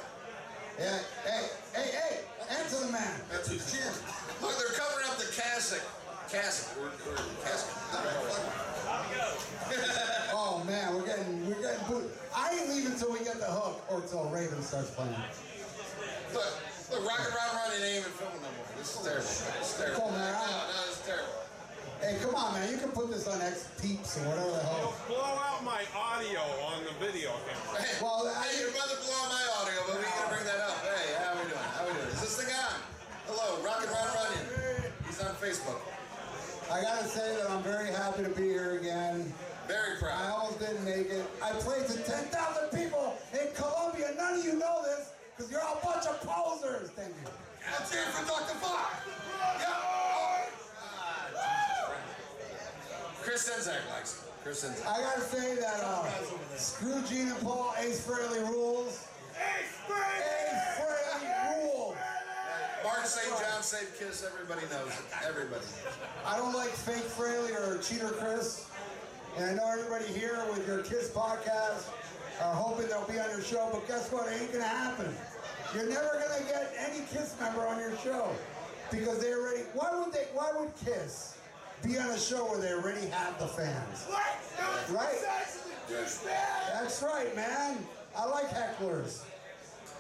Yeah, hey, hey, hey, answer the man. That's who's cheering. Look, they're covering up the cassock. Cassock. Or, or casket. Oh man, we're getting we're getting booed. I ain't leaving until we get the hook or till Raven starts playing. Look, look, Rock and Ron Runyon ain't even filming no more. This is terrible. This is terrible. Come on, man. No, no, this is terrible. Hey, come on, man. You can put this on X Peeps or whatever the hell. You'll Blow out my audio on the video camera. Hey, Well, I- hey, you're about to blow out my audio, but we gotta bring that up. Hey, how are we doing? How are we doing? Is this thing on? Hello, Rock and Ron Runyon. He's on Facebook. I gotta say that I'm very happy to be here again. Very proud. I almost didn't make it. I played to 10,000 people in Colombia. None of you know this because you're all a bunch of posers. Thank you. Let's hear it for Dr. Fox. Chris Czynszak likes it. Chris Czynszak. I gotta say that uh, screw Gene and Paul, Ace Frehley rules. Ace Frehley rules. Mark St. John saved Kiss. Everybody knows it. Everybody. I don't like fake Frehley or cheater Chris. And I know everybody here with your Kiss podcast are hoping they'll be on your show, but guess what? It ain't gonna happen. You're never gonna get any Kiss member on your show because they already. Why would they? Why would Kiss be on a show where they already have the fans? Right? That's right, man. I like hecklers.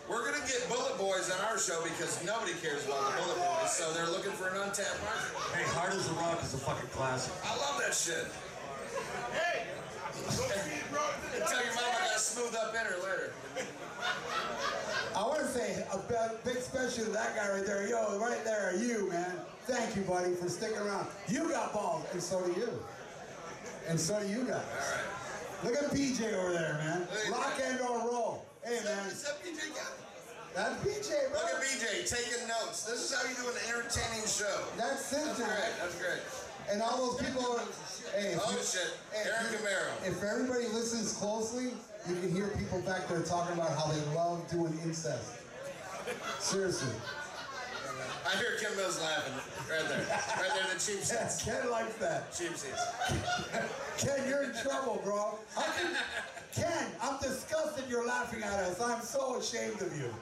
We're gonna get Bullet Boys on our show because nobody cares about the Bullet Boys, so they're looking for an untapped market. Hey, Hard as a Rock is a fucking classic. I love that shit. Hey! Tell your mom I got a smooth up in her later. I want to say a big special to that guy right there. Yo, right there, you, man. Thank you, buddy, for sticking around. You got balls, and so do you. And so do you guys. Look at PJ over there, man. Rock and or roll. Hey, man. Is that PJ again? That's PJ, bro. Look at BJ taking notes. This is how you do an entertaining show. That's That's great. That's great. And all those people are. Hey, Oh you- shit. hey, Aaron Camaro. If everybody listens closely, you can hear people back there talking about how they love doing incest. Seriously. I hear Ken Mills laughing. Right there. Right there in the cheap Yes, seats. Ken likes that. Cheap seats. Ken, you're in trouble, bro. Ken, I'm disgusted you're laughing at us. I'm so ashamed of you.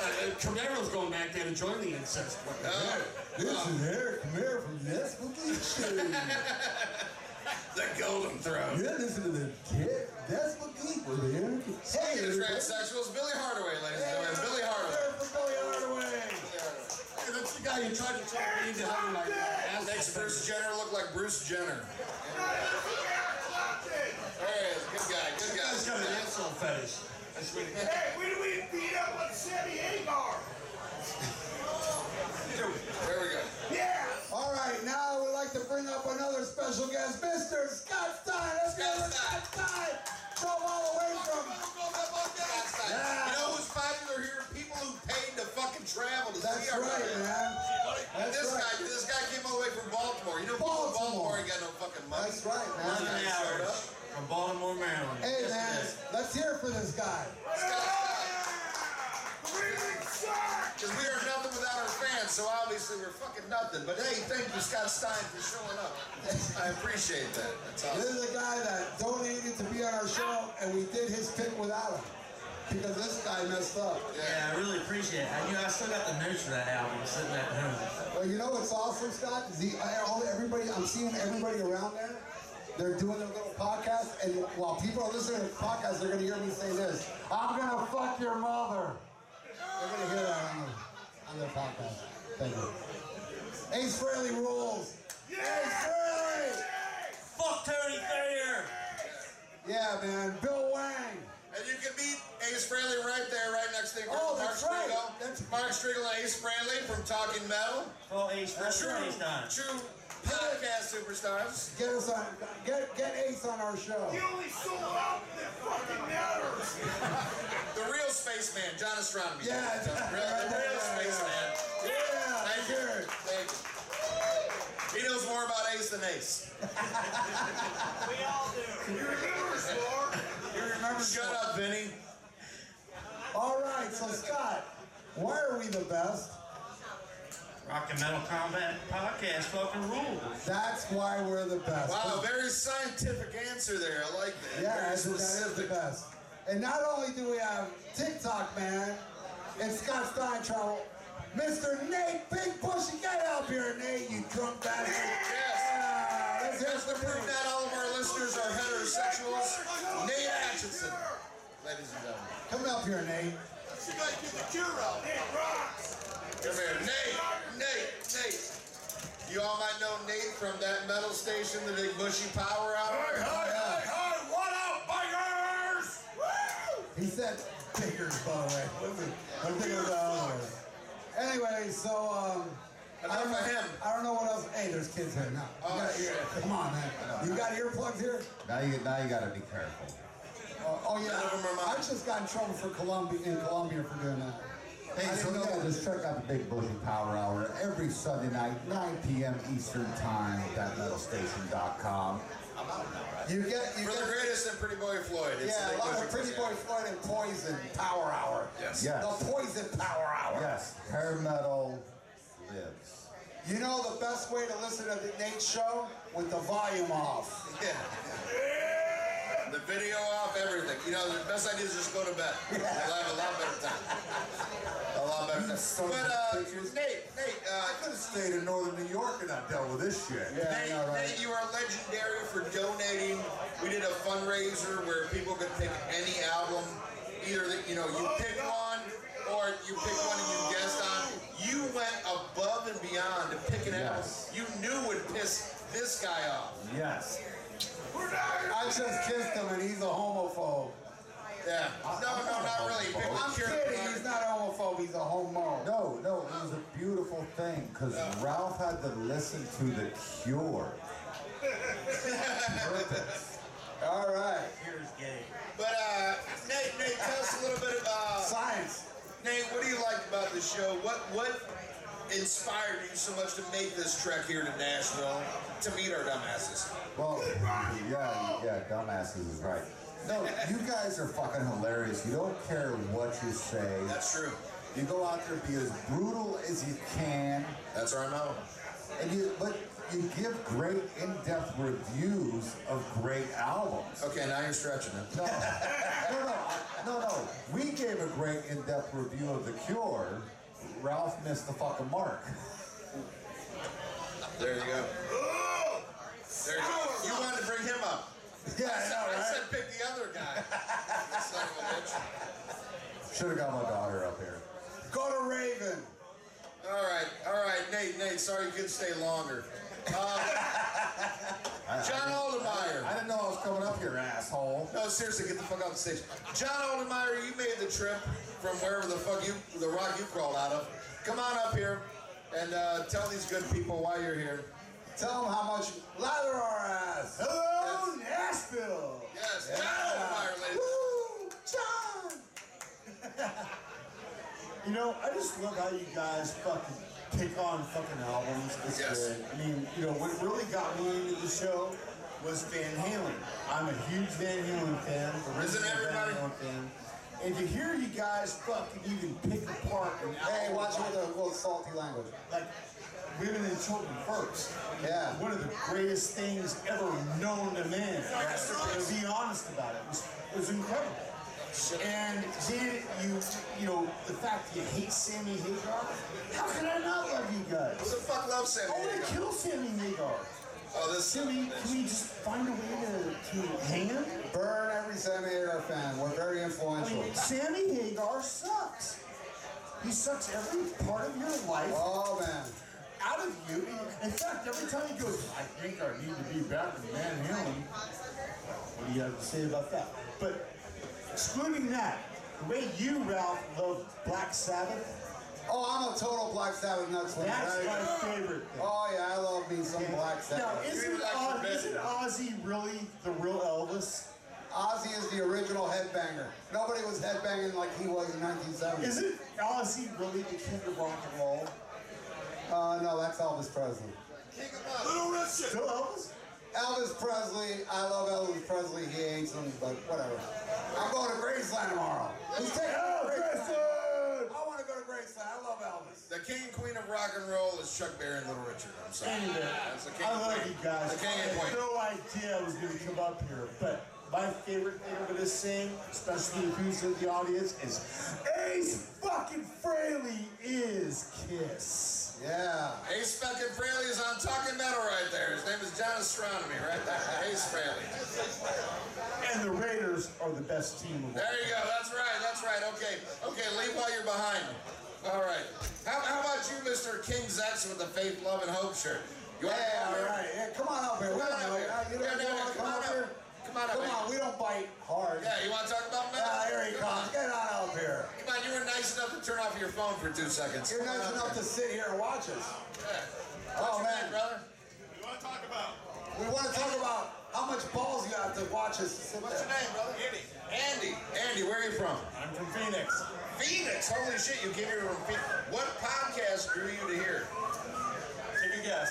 Uh, Camaro's going back there to join the incest. Oh. This is Eric Camaro from Spooky Show. The Golden Throne. You're listening to the Kid That's Spooky with Eric. Hey, Speaking of everybody. transsexuals, Billy Hardaway, ladies and Hey, gentlemen. Billy Hardaway. Billy Hardaway. Hey, that's the guy you tried to talk me into having like ass Makes Bruce Jenner look like Bruce Jenner. There he is. Good guy. Good guy. Guy's got an asshole fetish. I swear. Hey, when do we beat up on Sammy Hagar? There we go. Yeah! All right, now I would like to bring up another special guest, Mr. Scott Stein. Let's go, Scott Scott Stein. Drove all the way from. You know who's popular here? People who paid to fucking travel to That's see our right, movie. man. And That's this right. guy, this guy came all the way from Baltimore. You know, people Baltimore. Baltimore ain't got no fucking money. That's right, man. This guy showed. From Baltimore, Maryland. Hey, man, let's hear it for this guy. Because we are nothing without our fans, so obviously we're fucking nothing. But hey, thank you, Scott Stein, for showing up. I appreciate that. That's This is a guy that donated to be on our show, and we did his pick without him because this guy messed up. Yeah, I really appreciate it. I knew I still got the notes for that album sitting at home. Well, you know what's awesome, Scott? Is the, I- all, everybody, I'm seeing everybody around there. They're doing their little podcast, and while people are listening to the podcast, they're gonna hear me say this: "I'm gonna fuck your mother." They're gonna hear that on, the, on their podcast. Thank you. Ace Frehley rules. Ace Frehley. Fuck Tommy Thayer. Yeah, man. Bill Wang. And you can meet Ace Frehley right there, right next to you. Oh, Mark that's right. Strigl. That's Mark Strigl and Ace Brantley from Talking Metal. Full Ace The true, true podcast superstars. Get us on. Get get Ace on our show. The only soul out that fucking matters. the real spaceman, John Ostronomy. Yeah, the real, the real spaceman. Yeah, Thank you. Thank you. He knows more about Ace than Ace. we all do. You remember Score? You remember Shut up, Vinny. All right, so Scott, why are we the best? Rock and Metal Combat Podcast fucking rules. That's why we're the best. Wow, very scientific answer there. I like that. Yeah, very that is that is the best. And not only do we have TikTok man and Scott Steintravel, Mr. Nate Big Bushy, get up here, Nate, you drunk bastard. Yeah, let's hear Just to prove that all of our listeners are heterosexuals, Nate Atchison. Ladies and gentlemen. Come up here, Nate. You gotta get the cure out. Nate rocks. Come here, Nate. Nate. Nate. You all might know Nate from that metal station, the Big Bushy Power Hour. hi, What up, bikers? He said biggers, by the way. Listen, I'm thinking of the other. Anyway, so um, I don't know him. I don't know what else. Hey, there's kids here now. You got ear- Come on, man. You got earplugs here? Now you now you gotta be careful. Oh, oh yeah. I just got in trouble for Columbia in Columbia for doing that. Hey, so yeah, just check out the Big Bushy Power Hour every Sunday night, 9 p.m. Eastern Time at metalstation.com. You get you For the greatest and Pretty Boy Floyd. It's yeah, the a lot of Pretty Boy Floyd and Poison Power Hour. Yes. Yes. The Poison Power Hour. Yes, hair metal lives. You know the best way to listen to the Nate show with the volume off. Yeah. The video off, everything. You know, the best idea is just go to bed. You'll have a lot better time. A lot better time. But, uh, Nate, Nate, uh, I could have stayed in northern New York and not dealt with this shit. Yeah, Nate, Nate, you are legendary for donating. We did a fundraiser where people could pick any album. Either that you know you pick one, or you pick one and you guest on. You went above and beyond to pick an Yes. album you knew would piss this guy off. Yes. I just kissed him and he's a homophobe. Yeah. No, no, not really. I'm Cure. kidding. He's not a homophobe. He's a homo. No, no, it was a beautiful thing because Ralph had to listen to The Cure. All right. Here's gay. But uh, Nate, Nate, tell us a little bit about science. Nate, what do you like about the show? What what inspired you so much to make this trek here to Nashville to meet our dumbasses? Well, yeah, yeah, dumbasses is right. No, you guys are fucking hilarious. You don't care what you say. That's true. You go out there, be as brutal as you can. That's our motto. And you, but you give great in-depth reviews of great albums. Okay, now you're stretching it. No, no, no, no, no. We gave a great in-depth review of The Cure. Ralph missed the fucking mark. There you go. There you go. You wanted to bring him up. Yeah, I said, I know, I said pick the other guy. Son of a bitch. Should have got my daughter up here. Go to Raven. All right, all right, Nate, Nate. Sorry you couldn't stay longer. Um, John I, Oldemeyer. I didn't know I was coming up here, asshole. No, seriously, get the fuck off the stage. John Oldemeyer, you made the trip from wherever the fuck you, the rock you crawled out of. Come on up here and uh, tell these good people why you're here. Tell them how much lather our ass. Hello, Nashville. Yes, Yeah. Ladies. Woo, John. You know, I just love how you guys fucking pick on fucking albums. It's Yes. good. I mean, you know, what really got me into the show was Van Halen. I'm a huge Van Halen fan. Isn't everybody? Van Halen fan. And to hear you guys fucking even pick apart an Hey, watch it with a little salty language. like Women and Children First. Yeah. One of the greatest things ever known to man. To be honest about it, it was, it was incredible. And then you, you know, the fact that you hate Sammy Hagar. How can I not love you guys? Who the fuck loves Sammy I want to kill Sammy Hagar. Oh, this. Can we, can we just find a way to, to hang him? Burn every Sammy Hagar fan. We're very I influential. mean, Sammy Hagar sucks. He sucks every part of your life Oh man. out of you. In fact, every time he goes, I think I need to be back in Van Halen. What do you have to say about that? But excluding that, the way you, Ralph, love Black Sabbath, Oh, I'm a total Black Sabbath nuts. That's my favorite thing. Oh yeah, I love me some Black Sabbath. Now, isn't, Oz, isn't Ozzy really the real Elvis? Ozzy is the original headbanger. Nobody was headbanging like he was in 1970. Isn't Ozzy really the king of rock and roll? Uh, no, that's Elvis Presley. King of rock. Little Richard. Still Elvis? Elvis Presley, I love Elvis Presley. He hates him, but whatever. I'm going to Graceland tomorrow. Who's taking me to Graceland? I want to go to Graceland. I love Elvis. The king and queen of rock and roll is Chuck Berry and Little Richard. I'm sorry. Anyway, That's the king I love you guys. The king I and had queen. no idea I was going to come up here, but my favorite thing I'm going to sing, especially the who's in the audience, is Ace fucking Frehley is Kiss. Yeah. Ace fucking Frehley is on Talking Metal right there. His name is John Ostronomy right there. Ace Frehley. And the Raiders are the best team of all. There you go. That's right. That's right. Okay. Okay. Leave while you're behind me. All right. How, how about you, Mr. King Zex with the Faith, Love, and Hope shirt? You Yeah, come all here? right. Yeah, come on up here. We Come don't on up here. Uh, You don't, no, you no, want to come come on up up. here? Come on up, Come on, we don't bite hard. Yeah, you want to talk about metal? Yeah, here he Come comes. on. Get on up here. Come on, you were nice enough to turn off your phone for two seconds. You're Come nice enough up to sit here and watch us. here. Yeah. Oh, What's man. name, brother? You want to talk about? We want to talk about how much balls you have to watch us sit What's your name, brother? Andy. Andy. Andy, where are you from? I'm from Phoenix. Phoenix. Holy shit, you came here from Phoenix. What podcast drew you to here? Take a guess.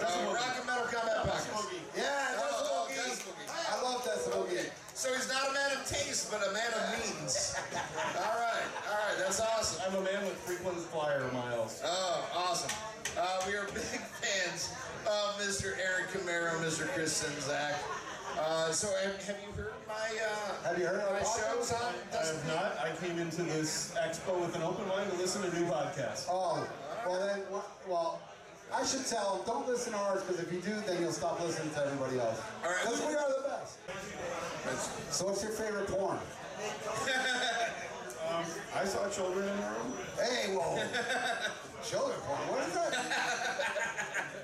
Uh, Rock and Metal Combat Podcast. Yeah, Oh, oh, Decibel Decibel Geek. Geek. I love Decibel Geek. So he's not a man of taste, but a man of means. all right, all right, that's awesome. I'm a man with frequent flyer miles. Oh, awesome. Uh, we are big fans of Mr. Aaron Camaro, Mr. Chris Czynszak. Uh, so have, have you heard my uh, Have you heard my shows on? I have not. I came into this expo with an open mind to listen to new podcasts. Oh, well then, well, I should tell them, don't listen to ours, because if you do, then you'll stop listening to everybody else. All right. Because we are the best. So what's your favorite porn? Um, I saw children in the room. Hey, whoa. Children porn, what is that?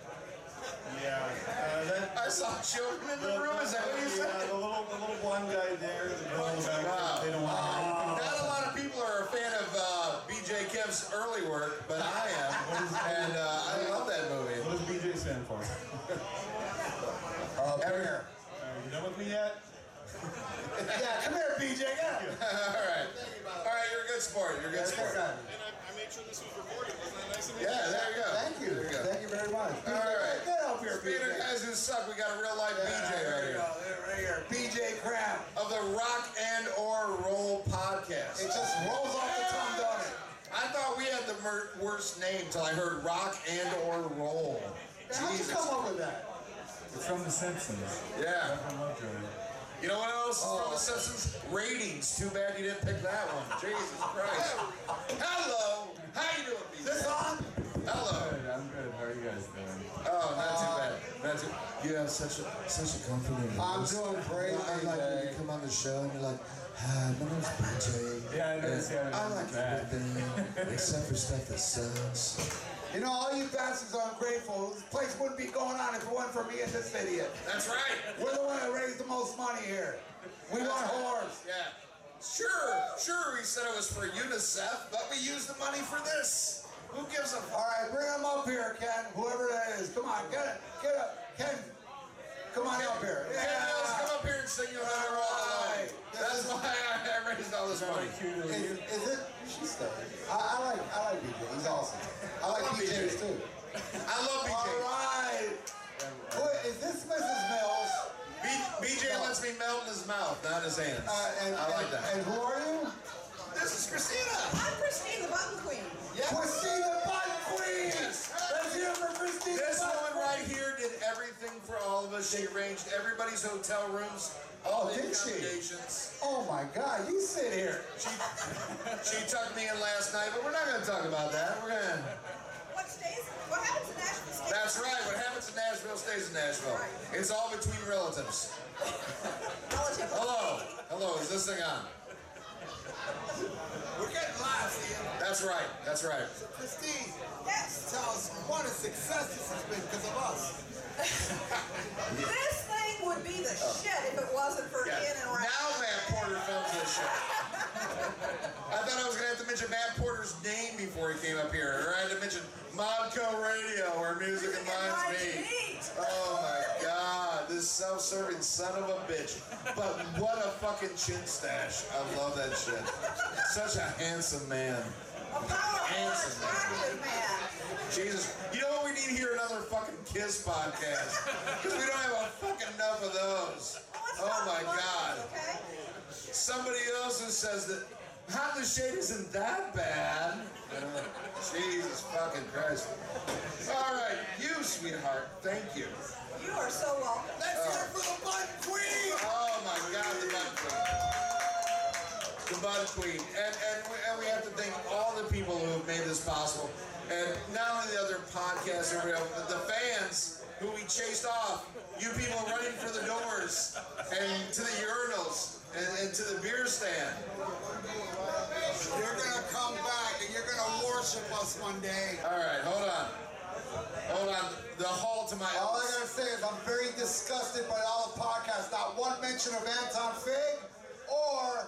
Yeah, uh, that. I saw children in the room. Is that what you Yeah, said? the little, the little blonde guy there, the the back. Wow. They don't want to. Not a lot of people are a fan of uh, BJ Kemp's early work, but I am, and uh, I love that movie. What does BJ stand for? Uh, beer. Are you done with me yet? Yeah, come here, BJ, yeah. all right, all right, you're a good sport. You're a good sport. Sure this was recorded. Wasn't that nice of me? Yeah, there you go. Thank you. You go. Thank you very much. All right. Get up here, Speaking of BJ. guys who suck, we got a real life Yeah, BJ there right you here. go, there, right here. BJ Cram. Of the Rock and or Roll podcast. It just rolls off the tongue, don't it? I thought we had the mer- worst name till I heard Rock and or Roll. How'd you come up with that? It's from The Simpsons. Yeah. You know what else Oh. from The Simpsons? Ratings. Too bad you didn't pick that one. Jesus Christ. Hello. How you doing, BJ? This on? Hello. Good, I'm good. How are you guys doing? Oh, not too uh, bad. Not too. You have such a such a comforting I'm doing great, I like when you come on the show and you're like, "Hi, my name's BJ." Yeah, I you haven't I done like everything except for stuff that sucks. You know, all you bastards are ungrateful. This place wouldn't be going on if it wasn't for me and this idiot. That's right. We're the one that raised the most money here. We want whores. Yeah. Sure, sure. We said it was for UNICEF, but we used the money for this. Who gives a fuck? All right, bring them up here, Ken. Whoever that is. Come on, get it. Get up. Ken, come on up here. Ken Mills, come up here and sing you another all. That's why I, I raised all this money. Is, is it? You should stay. I, I like I like BJ. He's awesome. I like love BJ's BJ. too. I love BJ. All right. Who, is this Mrs. Mills? B- BJ lets me melt in his mouth, not his hands. Uh, and, I like and, that. And who are you? This is Christina. I'm Christina, the button queen. Christina Button Queen. Let's hear it for Christina This Button woman Queen. right here did everything for all of us. She arranged everybody's hotel rooms, all Oh, did she? Oh my God! You sit here. She, she tucked me in last night, but we're not going to talk about that. We're going to. What stays? What happens in Nashville stays? That's right. What happens in Nashville stays in Nashville. It's all between relatives. Relative. Hello. Hello. Is this thing on? We're getting live here. That's right. That's right. Christine, Yes. tell us what a success this has been because of us. This thing would be the shit if it wasn't for Yeah. And Ralph. Now Matt Porter films this shit. I thought I was going to have to mention Matt Porter's name before he came up here, or I had to mention Modco Radio, where music reminds me. Oh my God, this self-serving son of a bitch. But what a fucking chin stash! I love that shit. Such a handsome man. Handsome man. Jesus, you know what we need here? Another fucking Kiss podcast because we don't have a fucking enough of those. Oh my God. Somebody else who says that Hot in the Shade isn't that bad. Uh, Jesus fucking Christ. All right, you, sweetheart. Thank you. You are so welcome. Let's hear it for the Bud Queen. Oh my God, the Bud Queen. The Bud Queen. And, and, we, and we have to thank all the people who have made this possible. And not only the other podcasts, everybody but the fans who we chased off. You people running for the doors and to the urinals and, and to the beer stand. You're gonna come back and you're gonna worship us one day. All right, hold on. Hold on. The hall to my All I gotta say is I'm very disgusted by all the podcasts. Not one mention of Anton Fig or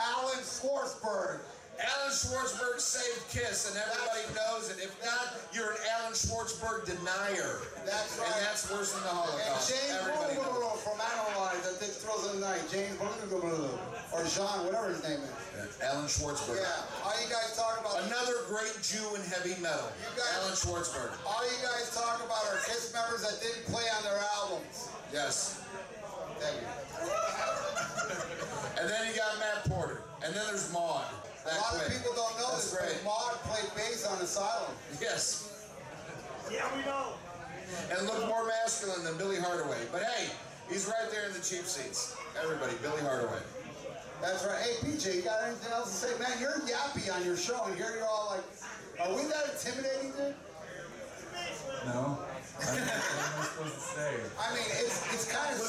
Alan Schwartzberg. Alan Schwartzberg saved Kiss, and everybody knows it. If not, you're an Alan Schwartzberg denier. That's right. And that's worse than the And Holocaust. James Everybody knows. Blumenthal from Analyze that Dick throws in the night. James Blumenthal. Or Jean, whatever his name is. Yeah, Alan Schwartzberg. Yeah. All you guys talk about. Another great Jew in heavy metal. You guys, Alan Schwartzberg. All you guys talk about are Kiss members that didn't play on their albums. Yes. Thank you. And then you got Matt Porter. And then there's Maud. A lot of people don't know That's this, but great. Maud played bass on Asylum. Yes. Yeah, we know. And look more masculine than Billy Hardaway. But hey, he's right there in the cheap seats. Everybody, Billy Hardaway. That's right. Hey, PJ, you got anything else to say? Man, you're yappy on your show, and here you're all like, are we that intimidating, dude? No. I don't know what am I supposed to say? I mean, it's it's kind of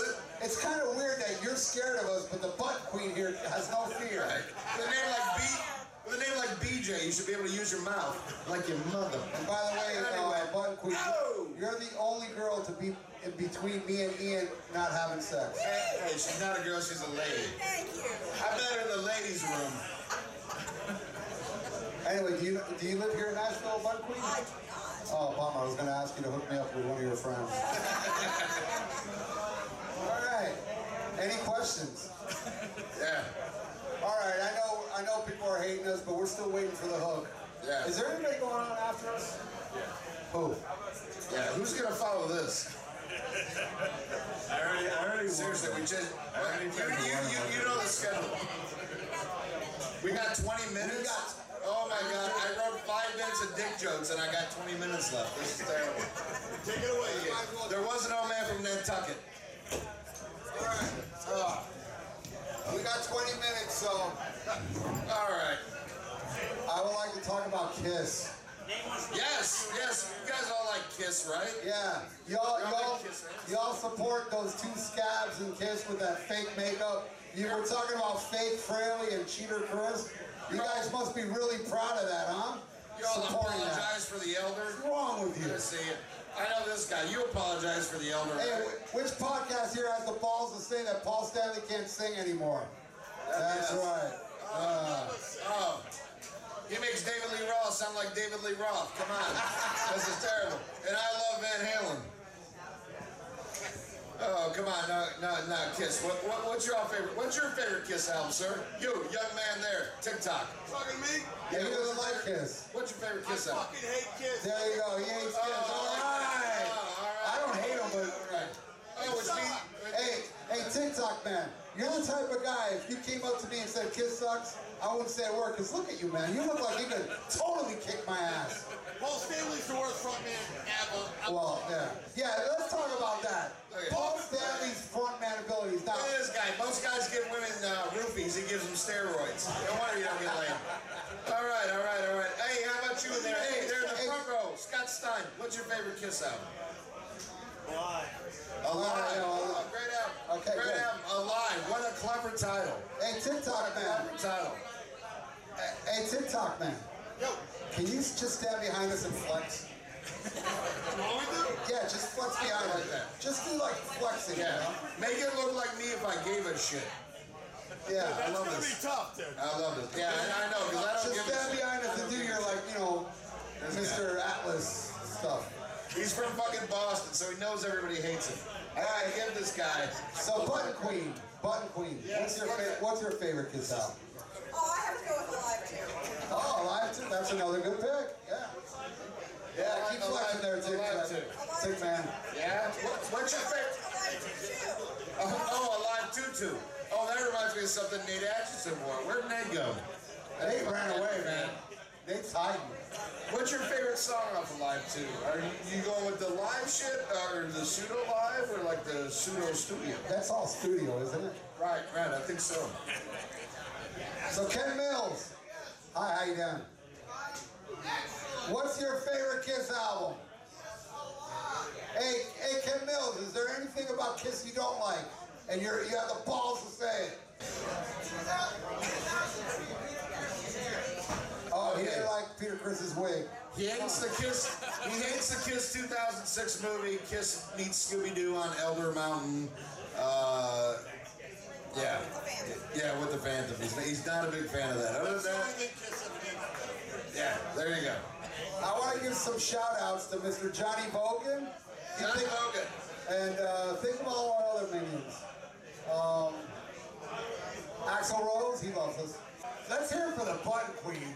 it's kind of weird that you're scared of us, but the butt queen here has no fear. With a name like B, with a name like BJ, you should be able to use your mouth like your mother. And by the way, uh, butt queen, you're the only girl to be in between me and Ian not having sex. Hey, hey, she's not a girl, she's a lady. Thank you. I met her in the ladies' room. Anyway, do you do you live here in Nashville, butt queen? I do not. Oh, bummer. I was going to ask you to hook me up with one of your friends. All right. Any questions? Yeah. All right. I know. I know people are hating us, but we're still waiting for the hook. Yeah. Is there anybody going on after us? Yeah. Who? Yeah, who's gonna follow this? I already, I already Seriously, we just I already you, you, you, you know the schedule. We got 20 minutes. Oh my God! I wrote five minutes of dick jokes and I got 20 minutes left. This is terrible. Take it away. There was an old man from Nantucket. All right. Uh, we got 20 minutes, so. All right. I would like to talk about Kiss. Yes, yes. You guys all like Kiss, right? Yeah. Y'all, Y'all y'all, like Kiss, right? y'all support those two scabs and Kiss with that fake makeup. You were talking about fake Frehley and Cheater Chris. You guys must be really proud of that, huh? You all Supporting that. apologize for the elder. What's wrong with you? Let's see it. I know this guy. You apologize for the elder. Hey, which podcast here has the balls to say that Paul Stanley can't sing anymore? That's Yes. right. Uh, Oh. He makes David Lee Roth sound like David Lee Roth. Come on. this is terrible. And I love Van Halen. Oh, come on. No, no, no, Kiss. What, what, what's your favorite? What's your favorite Kiss album, sir? You, young man there, TikTok. Fucking me? yeah, he what's doesn't like Kiss. What's your favorite Kiss I album? fucking hate kids. There you go. He hates Kiss. Oh, all right. All right. I don't hate him, but Oh, it's me. hey, hey, TikTok man, you're the type of guy. If you came up to me and said Kiss sucks, I wouldn't say a word. Cause look at you, man. You look like you could totally kick my ass. Paul Stanley's the worst frontman ever. Well, yeah, yeah. Let's talk about that. Okay. Paul Stanley's frontman abilities. Now, Look at this guy. Most guys give women uh, roofies. He gives them steroids. No wonder you don't get laid. All right, all right, all right. Hey, how about you in there? Hey, there in the front row. Scott Stein. What's your favorite Kiss album? Alive. Alive. Yeah, well, Oh, great album. Okay, great good. album. Alive. What a clever title. hey, TikTok man. Clever title. Hey, TikTok man. Can you just stand behind us and flex? Yeah, just flex behind like that. Just do like flexing. Yeah. You know? Make it look like me if I gave a shit. Yeah, I love this. That's gonna be tough, dude. I love this. Yeah, I, I know because I don't Just stand behind us and do your like, you know, Mr. Atlas stuff. He's from fucking Boston, so he knows everybody hates him. I gotta give this guy. So Button Queen, Button Queen. What's your fa- what's your favorite Kiss album? Oh, I have to go with Alive too. Oh, Alive Too. That's another good pick. Yeah. Yeah, keep flexing there, Tick. Alive Man. Too. Tick Man. Yeah? What's your favorite? Oh, oh, Alive Tutu. Oh, that reminds me of something Nate Atchison wore. Where'd Nate go? Nate ran away, man. Nate's hiding. What's your favorite song off Alive 2? Are you, you going with the live shit, or the pseudo live, or like the pseudo studio? That's all studio, isn't it? Right, right, I think so. So Ken Mills. Hi, how you doing? What's your favorite Kiss album? Hey, hey, Ken Mills, is there anything about Kiss you don't like? And you're you have the balls to say it. Oh, he didn't like Peter Criss's wig. He hates the Kiss. He hates the Kiss 2006 movie. Kiss meets Scooby Doo on Elder Mountain. Yeah, yeah, with the Phantom. He's, he's not a big fan of that. Other than that, yeah, there you go. I want to give some shout outs to Mr. Johnny Bogan. Johnny Bogan. And uh, think of all our other minions. Um, Axl Rose, he loves us. Let's hear it for the Button Queen.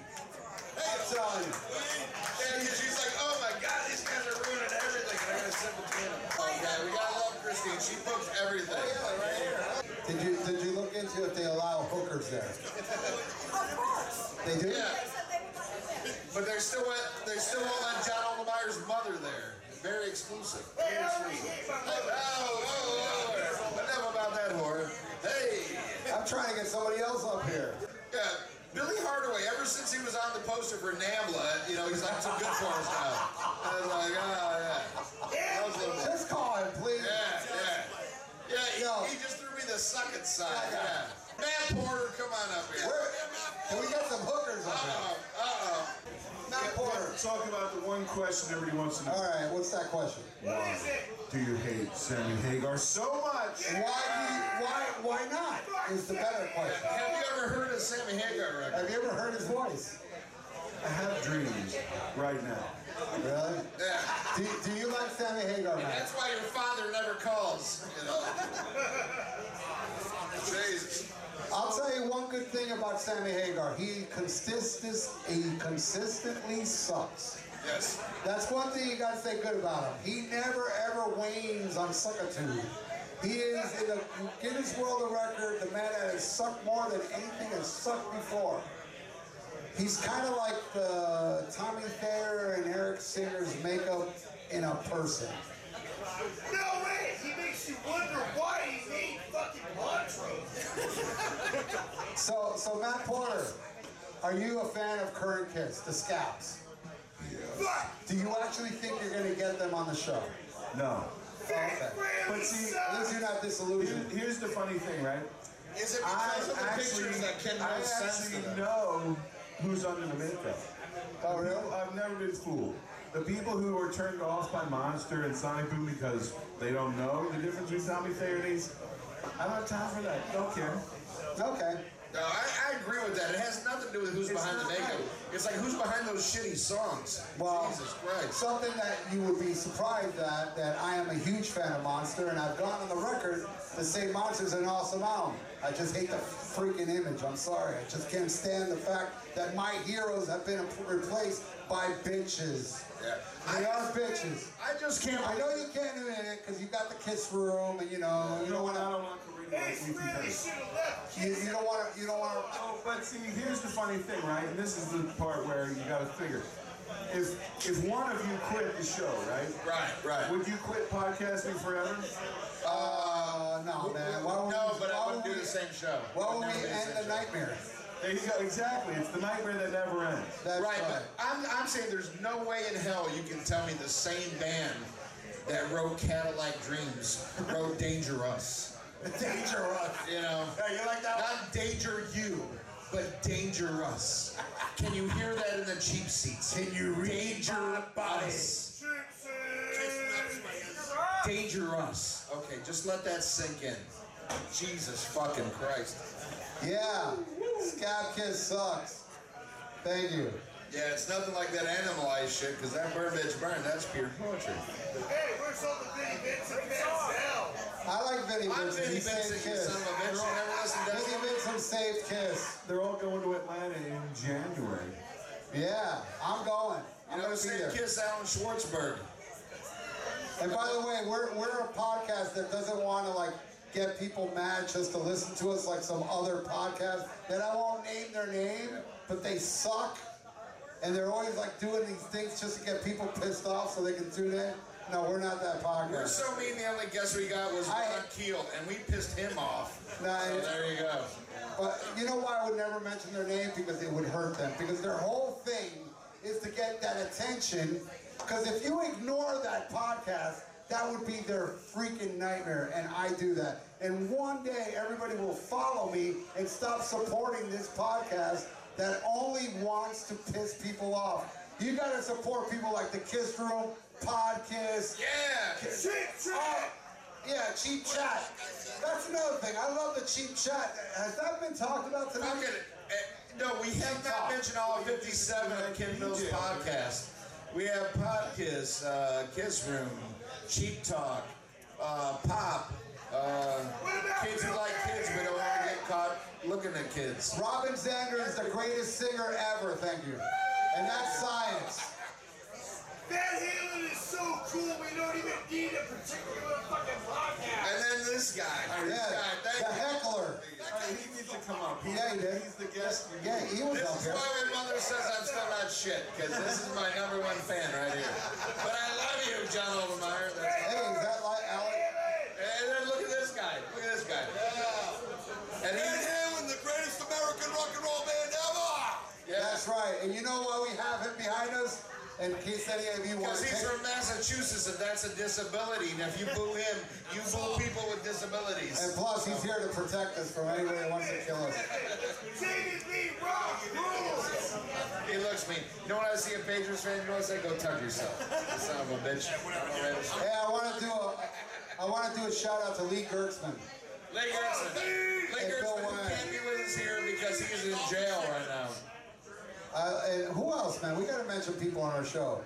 Hey, I'm telling you. Yeah, 'cause she's like, oh my god, these guys are ruining everything. And I gotta sit between them. Oh, yeah, we gotta love Christine. She books everything. Did you did you look into if they allow there? Of course. They do. Yeah. But they still went, they still won't let John Oldenmeyer's mother there. Very exclusive. Very exclusive. Oh, oh, oh. oh. Enough about that whore. Hey. I'm trying to get somebody else up here. Yeah. Billy Hardaway, ever since he was on the poster for NAMBLA, you know, he's like some good for us now. I was like, oh, yeah. That was a little. Just call him, please. Yeah, yeah. Yeah, he, he just threw me the sucking side. Yeah. Matt Porter, come on up here. Can we get some hookers up here? Uh-oh. Uh-oh. Matt Porter. Talk about the one question everybody wants to know. All right, what's that question? Why do you hate Sammy Hagar so much? Why do you, why why not? Is the better question. Have you ever heard of Sammy Hagar record? Have you ever heard his voice? I have dreams right now. Really? Yeah. Do, do you like Sammy Hagar, And man? that's why your father never calls, you know. Jesus. I'll tell you one good thing about Sammy Hagar. He consistent, he consistently sucks. Yes. That's one thing you gotta say good about him. He never ever wanes on suckitude. He is in the Guinness World of Record, the man that has sucked more than anything has sucked before. He's kind of like the Tommy Thayer and Eric Singer's makeup in a person. No way! He makes you wonder why he made. So, so Matt Porter, are you a fan of Current kids, the Scouts? Yeah. Do you actually think you're going to get them on the show? No. Okay. But see, At least you're not disillusioned. Here- here's the funny thing, right? Is it I because of the actually, pictures that Ken I Mills sends actually know who's under the makeup. Oh, really? I've never been fooled. The people who are turned off by Monster and Sonic Boom because they don't know the difference between Tommy Thayer and these, I don't have time for that. Don't care. Okay. No, I, I agree with that. It has nothing to do with who's It's behind the not makeup. It's like who's behind those shitty songs. Well, Jesus Christ. something that you would be surprised at, that I am a huge fan of Monster, and I've gone on the record to say Monster's an awesome album. I just hate the freaking image. I'm sorry. I just can't stand the fact that my heroes have been replaced by bitches. Yeah. They are bitches. I just can't. I know you can't admit it because you got the kiss room, and you know you don't want I don't want to read He really should have left. You, you don't want to. You don't want to. Oh, but see, here's the funny thing, right? And this is the part where you got to figure. If if one of you quit the show, right? Right, right. Would you quit podcasting forever? Uh, no, man. Why would No, we, but I wouldn't would do we- the same show. Why I'd would never we end same the show. nightmare? There you go. Exactly. It's the nightmare that never ends. That's Right, right. but I'm, I'm saying there's no way in hell you can tell me the same band that wrote Cadillac Dreams wrote Dangerous. Dangerous. You know? Yeah, you like that one? Not Danger You, but Dangerous. Can you hear that in the cheap seats? Can you read Danger Us. Dangerous. Okay, just let that sink in. Jesus fucking Christ. Yeah, Scab Kiss sucks. Thank you. Yeah, it's nothing like that animalized shit, because that burn bitch burn, that's pure poetry. Hey, where's all the Vinnie Vincent fans now? I like Vinnie I'm Vincent. Vinnie He saved Vincent, you Kiss. son of a bitch. You never listened to Vinnie Vincent saved Kiss. They're all going to Atlanta in January. Yeah, I'm going. I'm You know, gonna be say. Kiss Alan Schwartzberg. And by the way, we're we're a podcast that doesn't want to like get people mad just to listen to us like some other podcast that I won't name their name, but they suck. And they're always like doing these things just to get people pissed off so they can tune in. No, we're not that podcast. We're so mean, the only guest we got was Ron Keel, and we pissed him off. Nah, so there you go. But you know why I would never mention their name? Because it would hurt them. Because their whole thing is to get that attention. Because if you ignore that podcast, that would be their freaking nightmare. And I do that. And one day everybody will follow me and stop supporting this podcast that only wants to piss people off. You gotta support people like the Kiss Room, Podkiss. Yeah! Cheap chat! yeah, cheap chat. That's another thing. I love the cheap chat. Has that been talked about tonight? Eh, No, we have not mentioned all 57 of Ken Mills' podcasts. We have Podkiss, uh, Kiss Room, Cheap Talk, uh, Pop, uh, Kids Who Like Kids but don't want to get caught looking at kids. Robin Zander is the greatest singer ever, thank you. And that's science. Van Halen is so cool, we don't even need a particular fucking podcast. And then this guy. This Yeah, guy, thank the you. heckler. he needs to come up. Yeah, he did. He's the guest. Yeah, he was This up is here. why my mother says I'm still not shit, because this is my number one fan right here. But I love you, John Overmeyer. That's Hey, is that like Alec? And then look at this guy. Look at this guy. And Van Halen, the greatest American rock and roll band ever. Yeah. That's right. And you know why we have him behind us? In case any of you want Because he's from Massachusetts and that's a disability. And if you boo him, you boo people with disabilities. And plus, he's here to protect us from anybody that wants to kill us. David Lee Rock rules. He looks me. You know when I see a Patriots fan, you know what I say? Go tuck yourself. Son of a bitch. Hey, I want to do a, I want to do a shout out to Lee Gerstmann. Lee Gerson. Oh, Lee Hey, can't be with us here because he's in jail right now. Uh, and who else, man? We got to mention people on our show.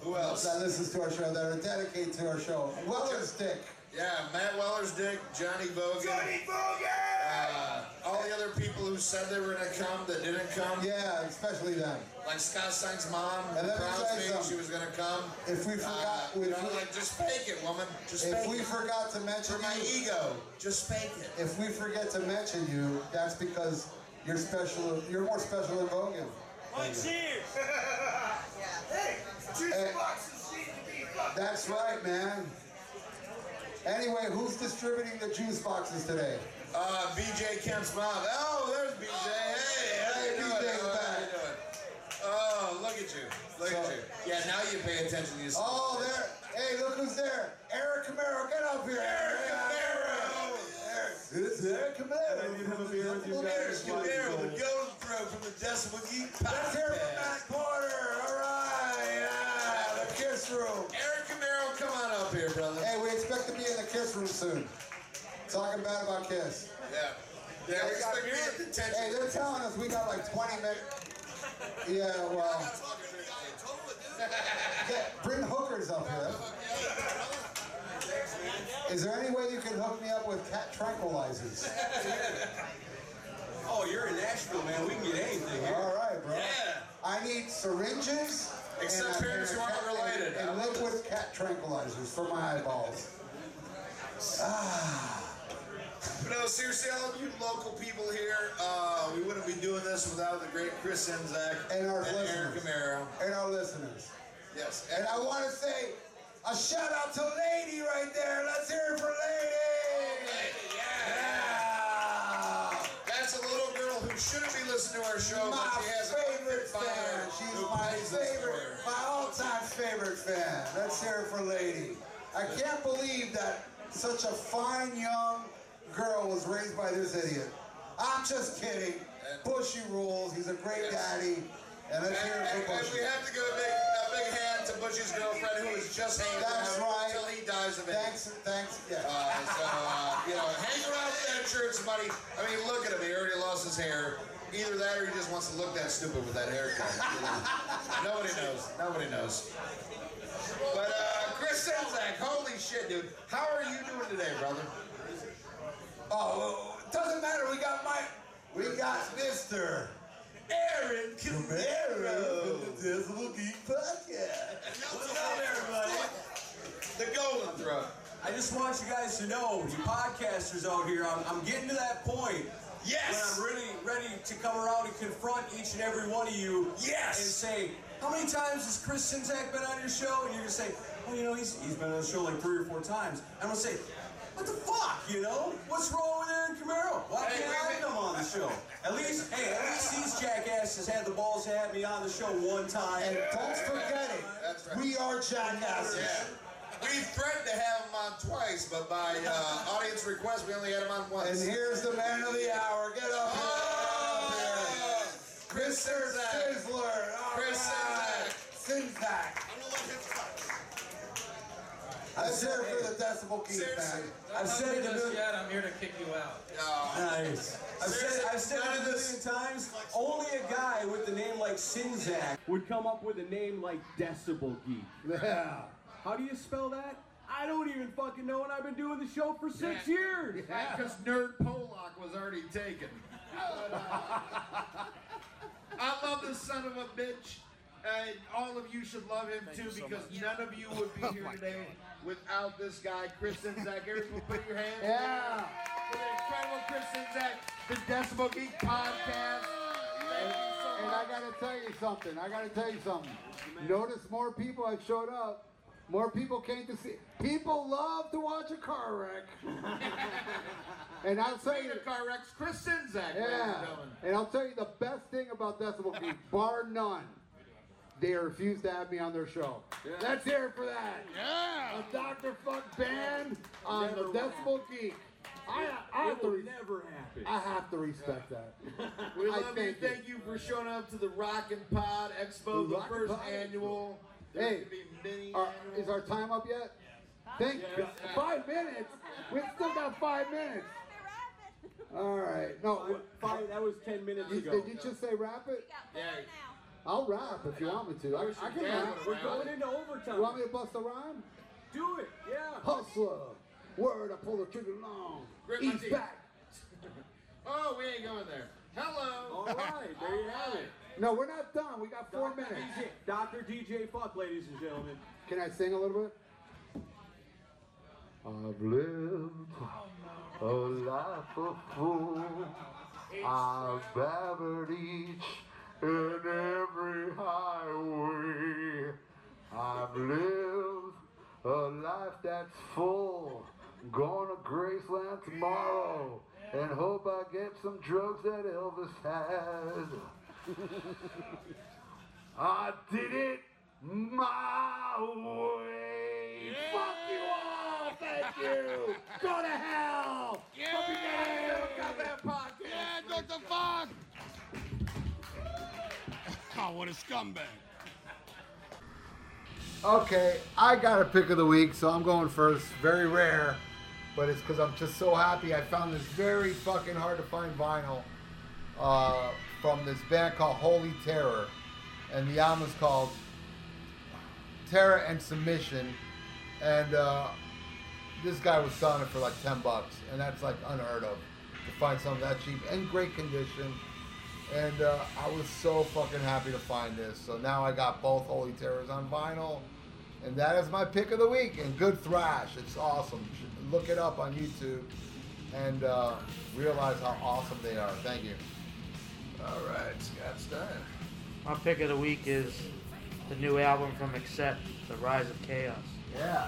Who else? That listens to our show, that are dedicated to our show. Weller's Dick. Yeah, Matt Weller's dick, Johnny Bogan. Johnny Bogan. Uh, all the other people who said they were gonna come that didn't come. Yeah, especially them. Like Scott Stein's mom, And who let me promised me something. she was gonna come. If we Uh, forgot, you if know, we- like just fake it, woman. Just If we it. forgot to mention For my you, ego, just fake it. if we forget to mention you, that's because you're special. You're more special than Bogan. Cheers. hey, juice Hey. boxes need to be fucking. That's right, man. Anyway, who's distributing the juice boxes today? Uh, BJ Kemp's mom. Oh, there's BJ. Hey, how you Hey, doing? BJ's Oh, how back. you doing? Oh, look at you. Look at you. Yeah, now you pay attention to yourself. Oh, there. Hey, look who's there. Eric Camaro, get up here. Eric Camaro. It's Eric Camaro. And you'd have a beer with you guys. Camaro, the golden throw from the Decibel Geek Let's hear from Matt Porter. All right. Yeah, the Kiss Room. Eric Camaro, come on up here, brother. Hey, we expect to be in the Kiss Room soon. Talking bad about Kiss. Yeah. Yeah, we expect to get detention. Hey, they're telling us we got like 20 minutes. Yeah, well. Get, bring hookers up here. Is there any way you can hook me up with cat tranquilizers? Oh, you're in Nashville, man. We can get anything here. All right, bro. Yeah. I need syringes. Except and, uh, parents and who aren't related. And, and liquid cat tranquilizers for my eyeballs. Ah. No, seriously, all of you local people here, uh, we wouldn't be doing this without the great Chris Czynszak And our Eric listeners. Camaro. And our listeners. Yes. And I want to say a shout out to Lady right there. Let's hear it for Lady. Yeah. That's a little girl who shouldn't be listening to our show, My but she has a favorite father fan. She's my plays this for favorite, my all-time favorite fan. Let's hear it for Lady. I can't believe that such a fine young girl was raised by this idiot. I'm just kidding. Bushy rules. He's a great daddy. And let's hear it And, for and Bushy. we have to give a big, a big hand to Bushy's girlfriend who is just hanging That's around right. until he dies of it. Thanks, thanks. Yeah. Uh, so, uh, you know, hang around sure it's somebody. I mean, look at him. He already lost his hair. Either that, or he just wants to look that stupid with that haircut. Nobody knows. Nobody knows. But uh, Chris Czynszak, holy shit, dude! How are you doing today, brother? Oh, it doesn't matter. We got my... We got Mr. Aaron Camaro the Dismal Geek Podcast. What's up, everybody? The Golden Throat. I just want you guys to know, you podcasters out here, I'm, I'm getting to that point. Yes. When I'm really ready to come around and confront each and every one of you. Yes. And say, how many times has Chris Czynszak been on your show? And you're gonna say, oh, you know, he's he's been on the show like three or four times. I'm gonna say, what the fuck, you know? What's wrong with Aaron Camaro? Why Hey, can't I wait. him on the show? At least, hey, at least these jackasses had the balls to have me on the show one time. And don't forget it. That's right. We are jackasses. Yeah. We threatened to have him on twice, but by uh, audience request, we only had him on once. And here's the man of the hour. Get up here. Oh, Chris Mr. Sirzak. Sizzler. All Chris right. Czynszak. I've said it for the Decibel Geek, man. I've said it a million yet. I'm here to kick you out. Nice. I've said, I've said it a million times. Only a guy with a name like Czynszak would come up with a name like Decibel Geek. Yeah. How do you spell that? I don't even fucking know, and I've been doing the show for six years. Because Nerd Pollock was already taken. I love this son of a bitch. And all of you should love him too because none of you would be oh here today without this guy, Chris Czynszak. Everyone put your hands Yeah. for the incredible Chris Czynszak, the Decibel Geek podcast. So And I gotta tell you something. I gotta tell you something. Notice more people have showed up. More people came to see. People love to watch a car wreck. and I'll tell you, car wrecks, Chris Sinzak, yeah. And I'll tell you the best thing about Decibel Geek, bar none. They refuse to have me on their show. Let's hear it for that. Yeah. A Dr. Fuck band on Never the Decibel Geek. I, I have It to will re- never happen. I have to respect that. We I love you. thank you. Thank you for showing up to the Rockin' Pod Expo, The the first Pod annual. There's Hey, gonna be many Are- annual. is our time up yet? Thank God. Five minutes. We've still got five minutes. All right. No. Five, that was ten minutes You, ago. did you just say wrap it? Yeah. I'll rap if you want me to. I, I can Yeah, rap. We're going into overtime. You want me to bust a rhyme? Do it, yeah. Hustler. Word, I pull the trigger long. Grit my He's teeth. back. Oh, we ain't going there. Hello. All right, there you have it. No, we're not done. We got four minutes. Dr. DJ Fuck, ladies and gentlemen. Can I sing a little bit? I've lived a life of fools. I've battered each and every highway. I've lived a life that's full. Going to Graceland tomorrow and hope I get some drugs that Elvis had. I did it my way. Fuck you all. Thank you. Go to hell. Yeah. Yeah, Oh, what a scumbag. Okay, I got a pick of the week, so I'm going first. Very rare, but it's because I'm just so happy. I found this very fucking hard to find vinyl uh, from this band called Holy Terror, and the album is called Terror and Submission. And uh, this guy was selling it for like 10 bucks, and that's like unheard of to find something that cheap in great condition. And uh, I was so fucking happy to find this. So now I got both Holy Terrors on vinyl. And that is my pick of the week. And good thrash. It's awesome. You should Look it up on YouTube and uh, realize how awesome they are. Thank you. All right, Scott Stein. My pick of the week is the new album from Accept, The Rise of Chaos. Yeah.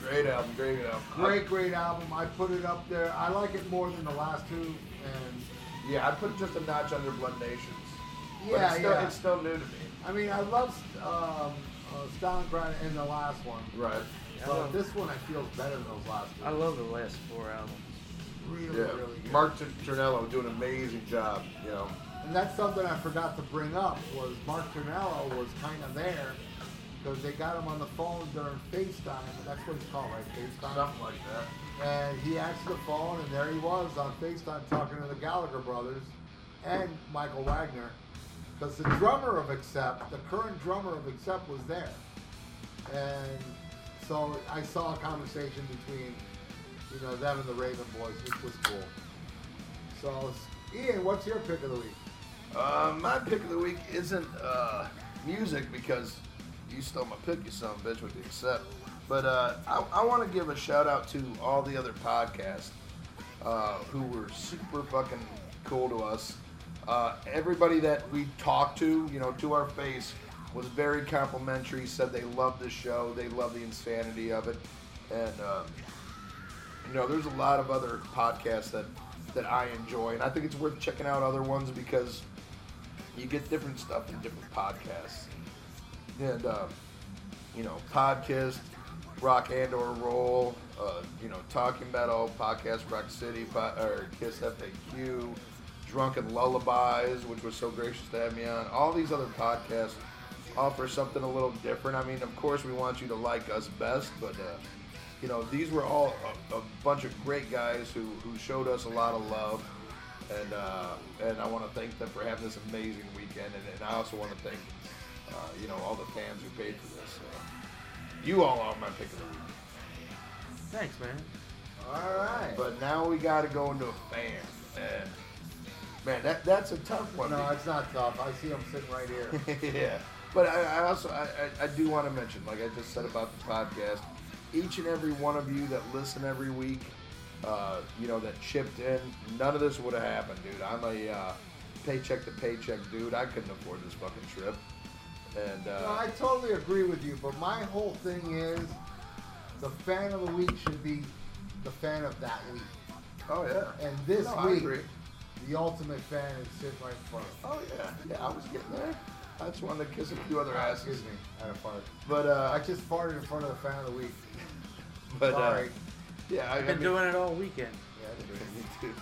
Great album, great album. Great, great album. I put it up there. I like it more than the last two. And Yeah, I put just a notch under Blood Nations. But Yeah, it's still, yeah. It's still new to me. I mean, I love um, uh, Stalingrad in the last one. Right. But this one I feel is better than those last two. I love the last four albums. Really, Yeah, really good. Mark T- Tornillo doing an amazing job. You know, And that's something I forgot to bring up was Mark Tornillo was kind of there because they got him on the phone during FaceTime. That's what it's called, right? FaceTime. something like that. And he answered the phone, and there he was on FaceTime talking to the Gallagher brothers and Michael Wagener. Because the drummer of Accept, the current drummer of Accept, was there. And so I saw a conversation between, you know, them and the Raven Boys, which was cool. So, Ian, what's your pick of the week? Uh, my pick of the week isn't uh, music because you stole my pick, you son of a bitch, with the accept. But uh, I, I want to give a shout out to all the other podcasts uh, who were super fucking cool to us. Uh, everybody that we talked to, you know, to our face, was very complimentary. Said they loved the show, they love the insanity of it, and um, you know, there's a lot of other podcasts that that I enjoy, and I think it's worth checking out other ones because you get different stuff in different podcasts. And um, you know, podcast, rock and or roll, uh, you know, talking metal, podcast, rock city, or Kiss FAQ, drunken lullabies, which was so gracious to have me on. All these other podcasts offer something a little different. I mean, of course, we want you to like us best, but uh, you know, these were all a, a bunch of great guys who, who showed us a lot of love, and uh, and I want to thank them for having this amazing weekend, and, and I also want to thank uh, you know all the fans who paid for this. Uh, you all are my pick of the week. Thanks, man. All right. But now we got to go into a fan, and man, that that's a tough one. No, it's not tough. I see him sitting right here. yeah. But I, I also I, I, I do want to mention, like I just said about the podcast, each and every one of you that listen every week, uh, you know, that chipped in, none of this would have happened, dude. I'm a uh, paycheck to paycheck dude. I couldn't afford this fucking trip. And uh, No, I totally agree with you, but my whole thing is the fan of the week should be the fan of that week. Oh yeah. And this No, week, agree. the ultimate fan is sitting right in front of Oh yeah, yeah. I was getting there. I just wanted to kiss a few other asses. Excuse me, I had a fart. But uh, I just farted in front of the fan of the week. But Sorry. uh, yeah, I, I've been I mean, doing it all weekend. Yeah, Me too.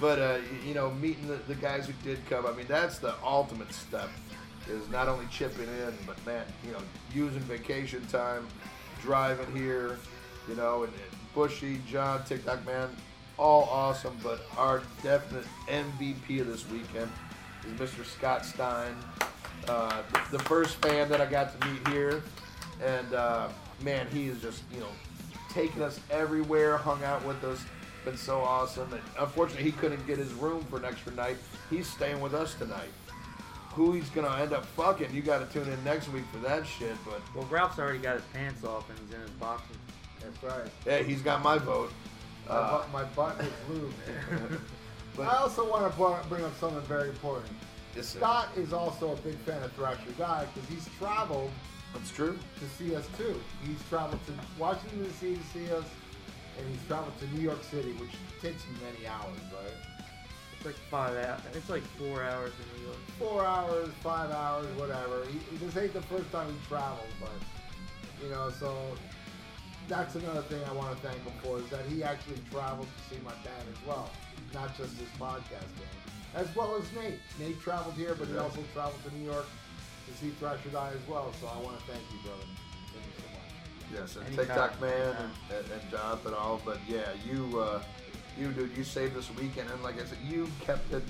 But uh, you know, meeting the, the guys who did come, I mean, that's the ultimate step. Is not only chipping in, but man, you know, using vacation time, driving here, you know, and, and Bushy, John, TikTok man, all awesome. But our definite MVP of this weekend is Mr. Scott Stein, uh, the, the first fan that I got to meet here, and uh, man, he is just you know taken us everywhere, hung out with us, been so awesome. And unfortunately, he couldn't get his room for an extra night. He's staying with us tonight. Who he's gonna end up fucking? You got to tune in next week for that shit. But Well, Ralph's already got his pants off and he's in his boxers. That's right. yeah, he's got my vote. My, Uh, butt, my butt is lubed. But- I also want to bring up something very important. Yes, sir. Scott is also a big fan of Thrasher Guy because he's traveled That's true. to see us too. He's traveled to Washington D.C. to see us, and he's traveled to New York City, which takes many hours, right? It's like five hours. It's like four hours in New York. Four hours, five hours, whatever. He, he- this ain't the first time he traveled, but you know, so that's another thing I want to thank him for is that he actually traveled to see my band as well, not just this podcast game, as well as Nate. Nate traveled here, but he also traveled to New York to see Thrasher Die as well. So I want to thank you, brother. Thank you so much. Yes, and Anytime. TikTok man and, and, and Jonathan all, but yeah, you uh, you dude, you saved this weekend, and like I said, you kept it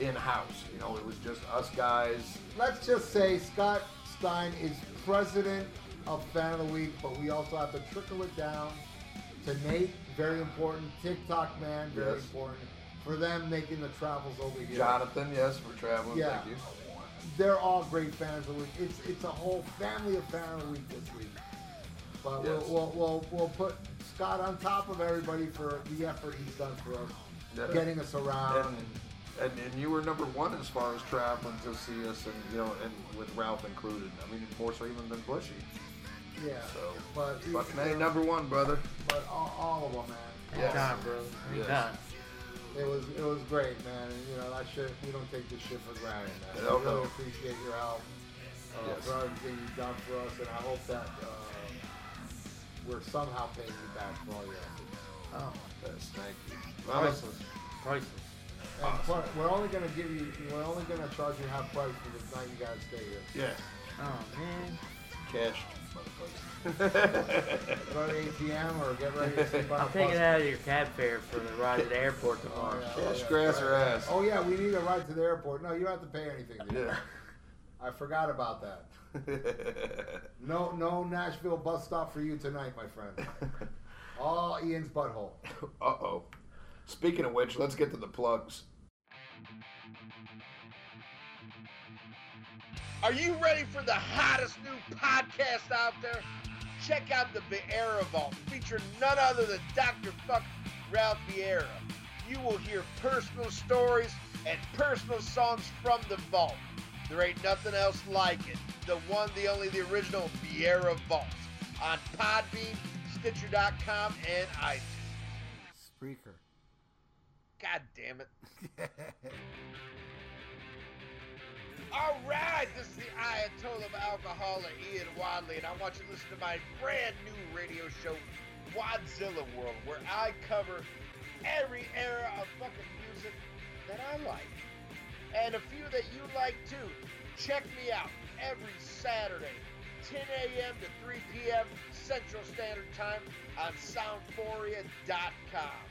in house. You know, it was just us guys. Let's just say Scott Stein is president of Fan of the Week, but we also have to trickle it down to Nate, very important. TikTok man, very Yes. important. For them making the travels over here. Jonathan, yes, for traveling. Yeah. Thank you. They're all great fans of the week. It's it's a whole family of fan of the week this week. But Yes. we'll, we'll, we'll, we'll put Scott on top of everybody for the effort he's done for us, Yeah. getting us around. And, and and you were number one as far as traveling to see us, and you know, and with Ralph included. I mean, more so even than Bushy. yeah. So, but fucking A, number one, brother. But all, all of them, man. Yes. Anytime, bro. Yes. Anytime. It was it was great, man. And, you know that shit. We don't take this shit for granted, man. Hell we really appreciate your help uh, Yes. for everything you've done for us, and I hope that uh, we're somehow paying you back for all your efforts. Oh, Yes, thank you. Priceless. Priceless. And pl- we're only gonna give you. We're only gonna charge you half price for this night. You gotta stay here. yeah, Oh, man. cash. Go to ATM or get ready to sleep on I'll a take bus. it out of your cab fare for the ride to the airport tomorrow. Oh, oh, cash grass or ass. Oh yeah, we need a ride to the airport. No, you don't have to pay anything. dude. Yeah. I forgot about that. No, no Nashville bus stop for you tonight, my friend. All Ian's butthole. Uh oh. Speaking of which, let's get to the plugs. Are you ready for the hottest new podcast out there? Check out the Vieira Vault, featuring none other than Dr. Fuck Ralph Vieira. You will hear personal stories and personal songs from the vault. There ain't nothing else like it. The one, the only, the original Vieira Vault on Podbean, Stitcher.com, and iTunes. Spreaker. God damn it. All right, this is the Ayatollah of Alcohol, Ian Wadley, and I want you to listen to my brand new radio show, Wadzilla World, where I cover every era of fucking music that I like. And a few that you like too. Check me out every Saturday, 10 a.m. to 3 p.m. Central Standard Time on soundphoria.com.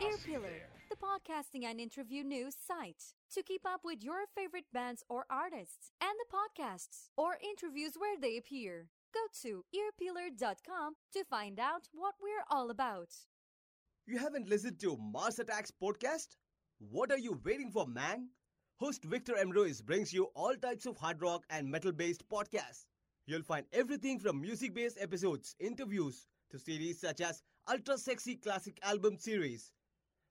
Earpillar, the podcasting and interview news site. To keep up with your favorite bands or artists and the podcasts or interviews where they appear, go to earpillar.com to find out what we're all about. You haven't listened to Mars Attacks podcast? What are you waiting for, man? Host Victor Emroyce brings you all types of hard rock and metal based podcasts. You'll find everything from music based episodes, interviews, to series such as Ultra Sexy Classic Album Series,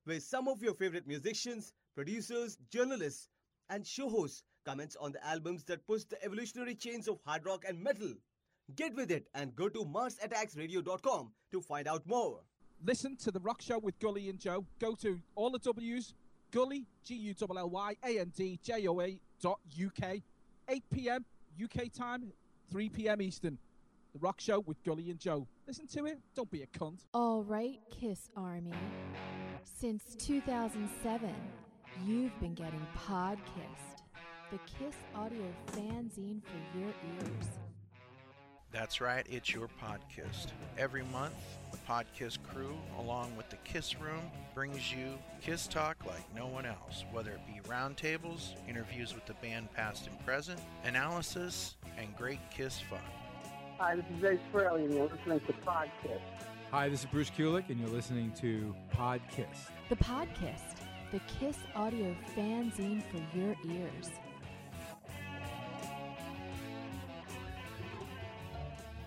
where some of your favorite musicians, producers, journalists, and show hosts comments on the albums that push the evolutionary chains of hard rock and metal. Get with it and go to MarsAttacksRadio.com to find out more. Listen to The Rock Show with Gully and Joe. Go to all the W's, Gully, G U L L Y A N D J O A dot UK, 8 p.m. UK time, 3 p.m. Eastern. The Rock Show with Gully and Joe. Listen to it. Don't be a cunt. All right, Kiss Army. Since 2007, you've been getting Podkissed, the Kiss audio fanzine for your ears. That's right, it's your podcast. Every month, the podcast crew, along with the Kiss Room, brings you Kiss Talk like no one else, whether it be roundtables, interviews with the band past and present, analysis, and great Kiss fun. Hi, this is Ace Frehley, and you're listening to Podcast. Hi, this is Bruce Kulick, and you're listening to Podkiss. The Podkissed, the Kiss audio fanzine for your ears.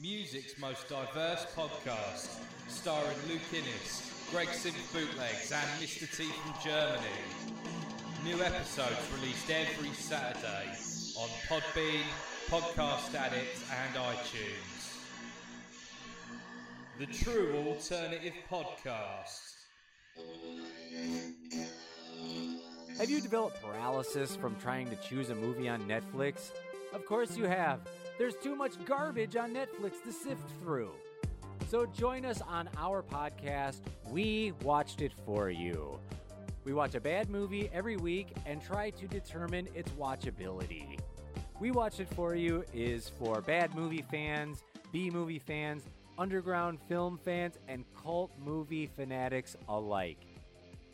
Music's most diverse podcast, starring Luke Innes, Greg Simp Bootlegs, and Mr. T from Germany. New episodes released every Saturday on Podbean, Podcast Addict, and iTunes. The True Alternative Podcast. Have you developed paralysis from trying to choose a movie on Netflix? Of course you have. There's too much garbage on Netflix to sift through. So join us on our podcast, We Watched It For You. We watch a bad movie every week and try to determine its watchability. We Watched It For You is for bad movie fans, B movie fans, underground film fans, and cult movie fanatics alike.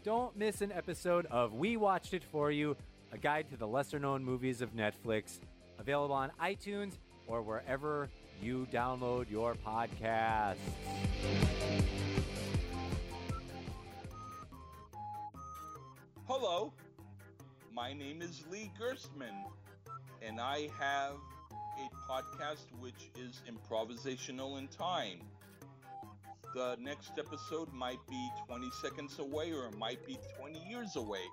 Don't miss an episode of We Watched It For You, a guide to the lesser known movies of Netflix, available on iTunes or wherever you download your podcasts. Hello, my name is Lee Gerstmann, and I have a podcast which is improvisational in time. The next episode might be 20 seconds away or it might be 20 years away,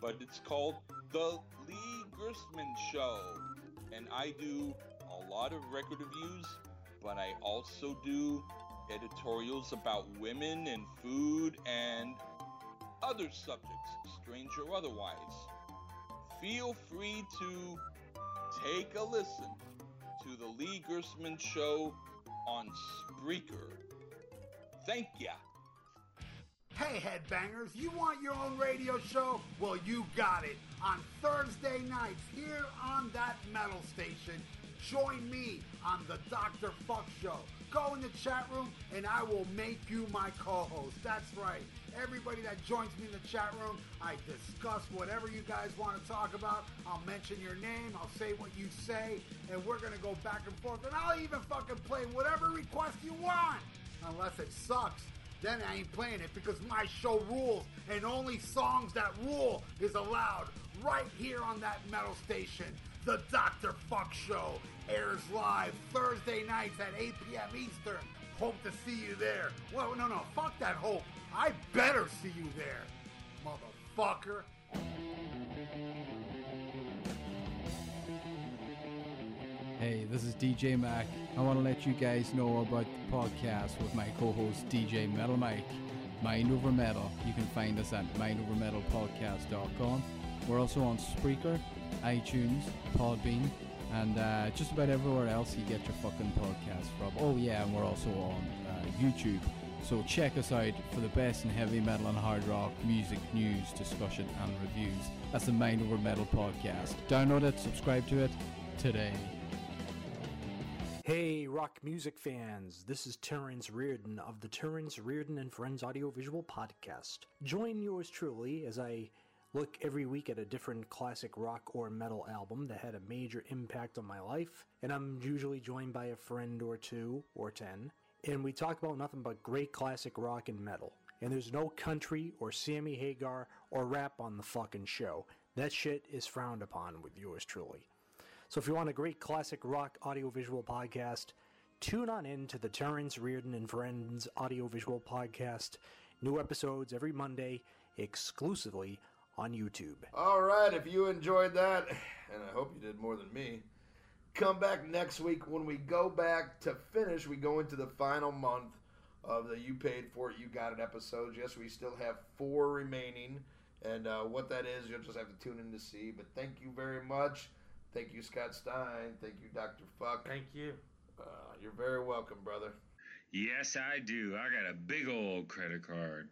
but it's called The Lee Gerstmann Show, and I do a lot of record reviews, but I also do editorials about women and food and other subjects, strange or otherwise. Feel free to take a listen to the Lee Gerstmann Show on Spreaker. Thank ya. Hey, headbangers, you want your own radio show? Well, you got it. On Thursday nights, here on that metal station, join me on the Dr. Fuck Show. Go in the chat room and I will make you my co host. That's right. Everybody that joins me in the chat room, I discuss whatever you guys want to talk about. I'll mention your name, I'll say what you say, and we're going to go back and forth. And I'll even fucking play whatever request you want. Unless it sucks then I ain't playing it because my show rules and only songs that rule is allowed right here on that metal station. The Dr. Fuck Show airs live Thursday nights at 8 p.m. Eastern. Hope to see you there. Well, no, no, fuck that hope. I better see you there, motherfucker. Hey, this is DJ Mac. I want to let you guys know about the podcast with my co-host DJ Metal Mike, Mind Over Metal. You can find us at mindovermetalpodcast.com. We're also on Spreaker, iTunes, Podbean, and uh, just about everywhere else you get your fucking podcast from. Oh yeah, and we're also on uh, YouTube. So check us out for the best in heavy metal and hard rock music news, discussion, and reviews. That's the Mind Over Metal podcast. Download it, subscribe to it today. Hey, rock music fans, this is Terrence Reardon of the Terrence Reardon and Friends Audiovisual Podcast. Join yours truly as I look every week at a different classic rock or metal album that had a major impact on my life, and I'm usually joined by a friend or two or ten, and we talk about nothing but great classic rock and metal. And there's no country or Sammy Hagar or rap on the fucking show. That shit is frowned upon with yours truly. So if you want a great classic rock audiovisual podcast, tune on in to the Terrence Reardon and Friends audiovisual podcast. New episodes every Monday, exclusively on YouTube. All right, if you enjoyed that, and I hope you did more than me, come back next week when we go back to finish. We go into the final month of the You Paid For It, You Got It episodes. Yes, we still have four remaining, and uh, what that is, you'll just have to tune in to see. But thank you very much. Thank you, Scott Stein. Thank you, Dr. Fuck. Thank you. Uh, you're very welcome, brother. Yes, I do. I got a big old credit card.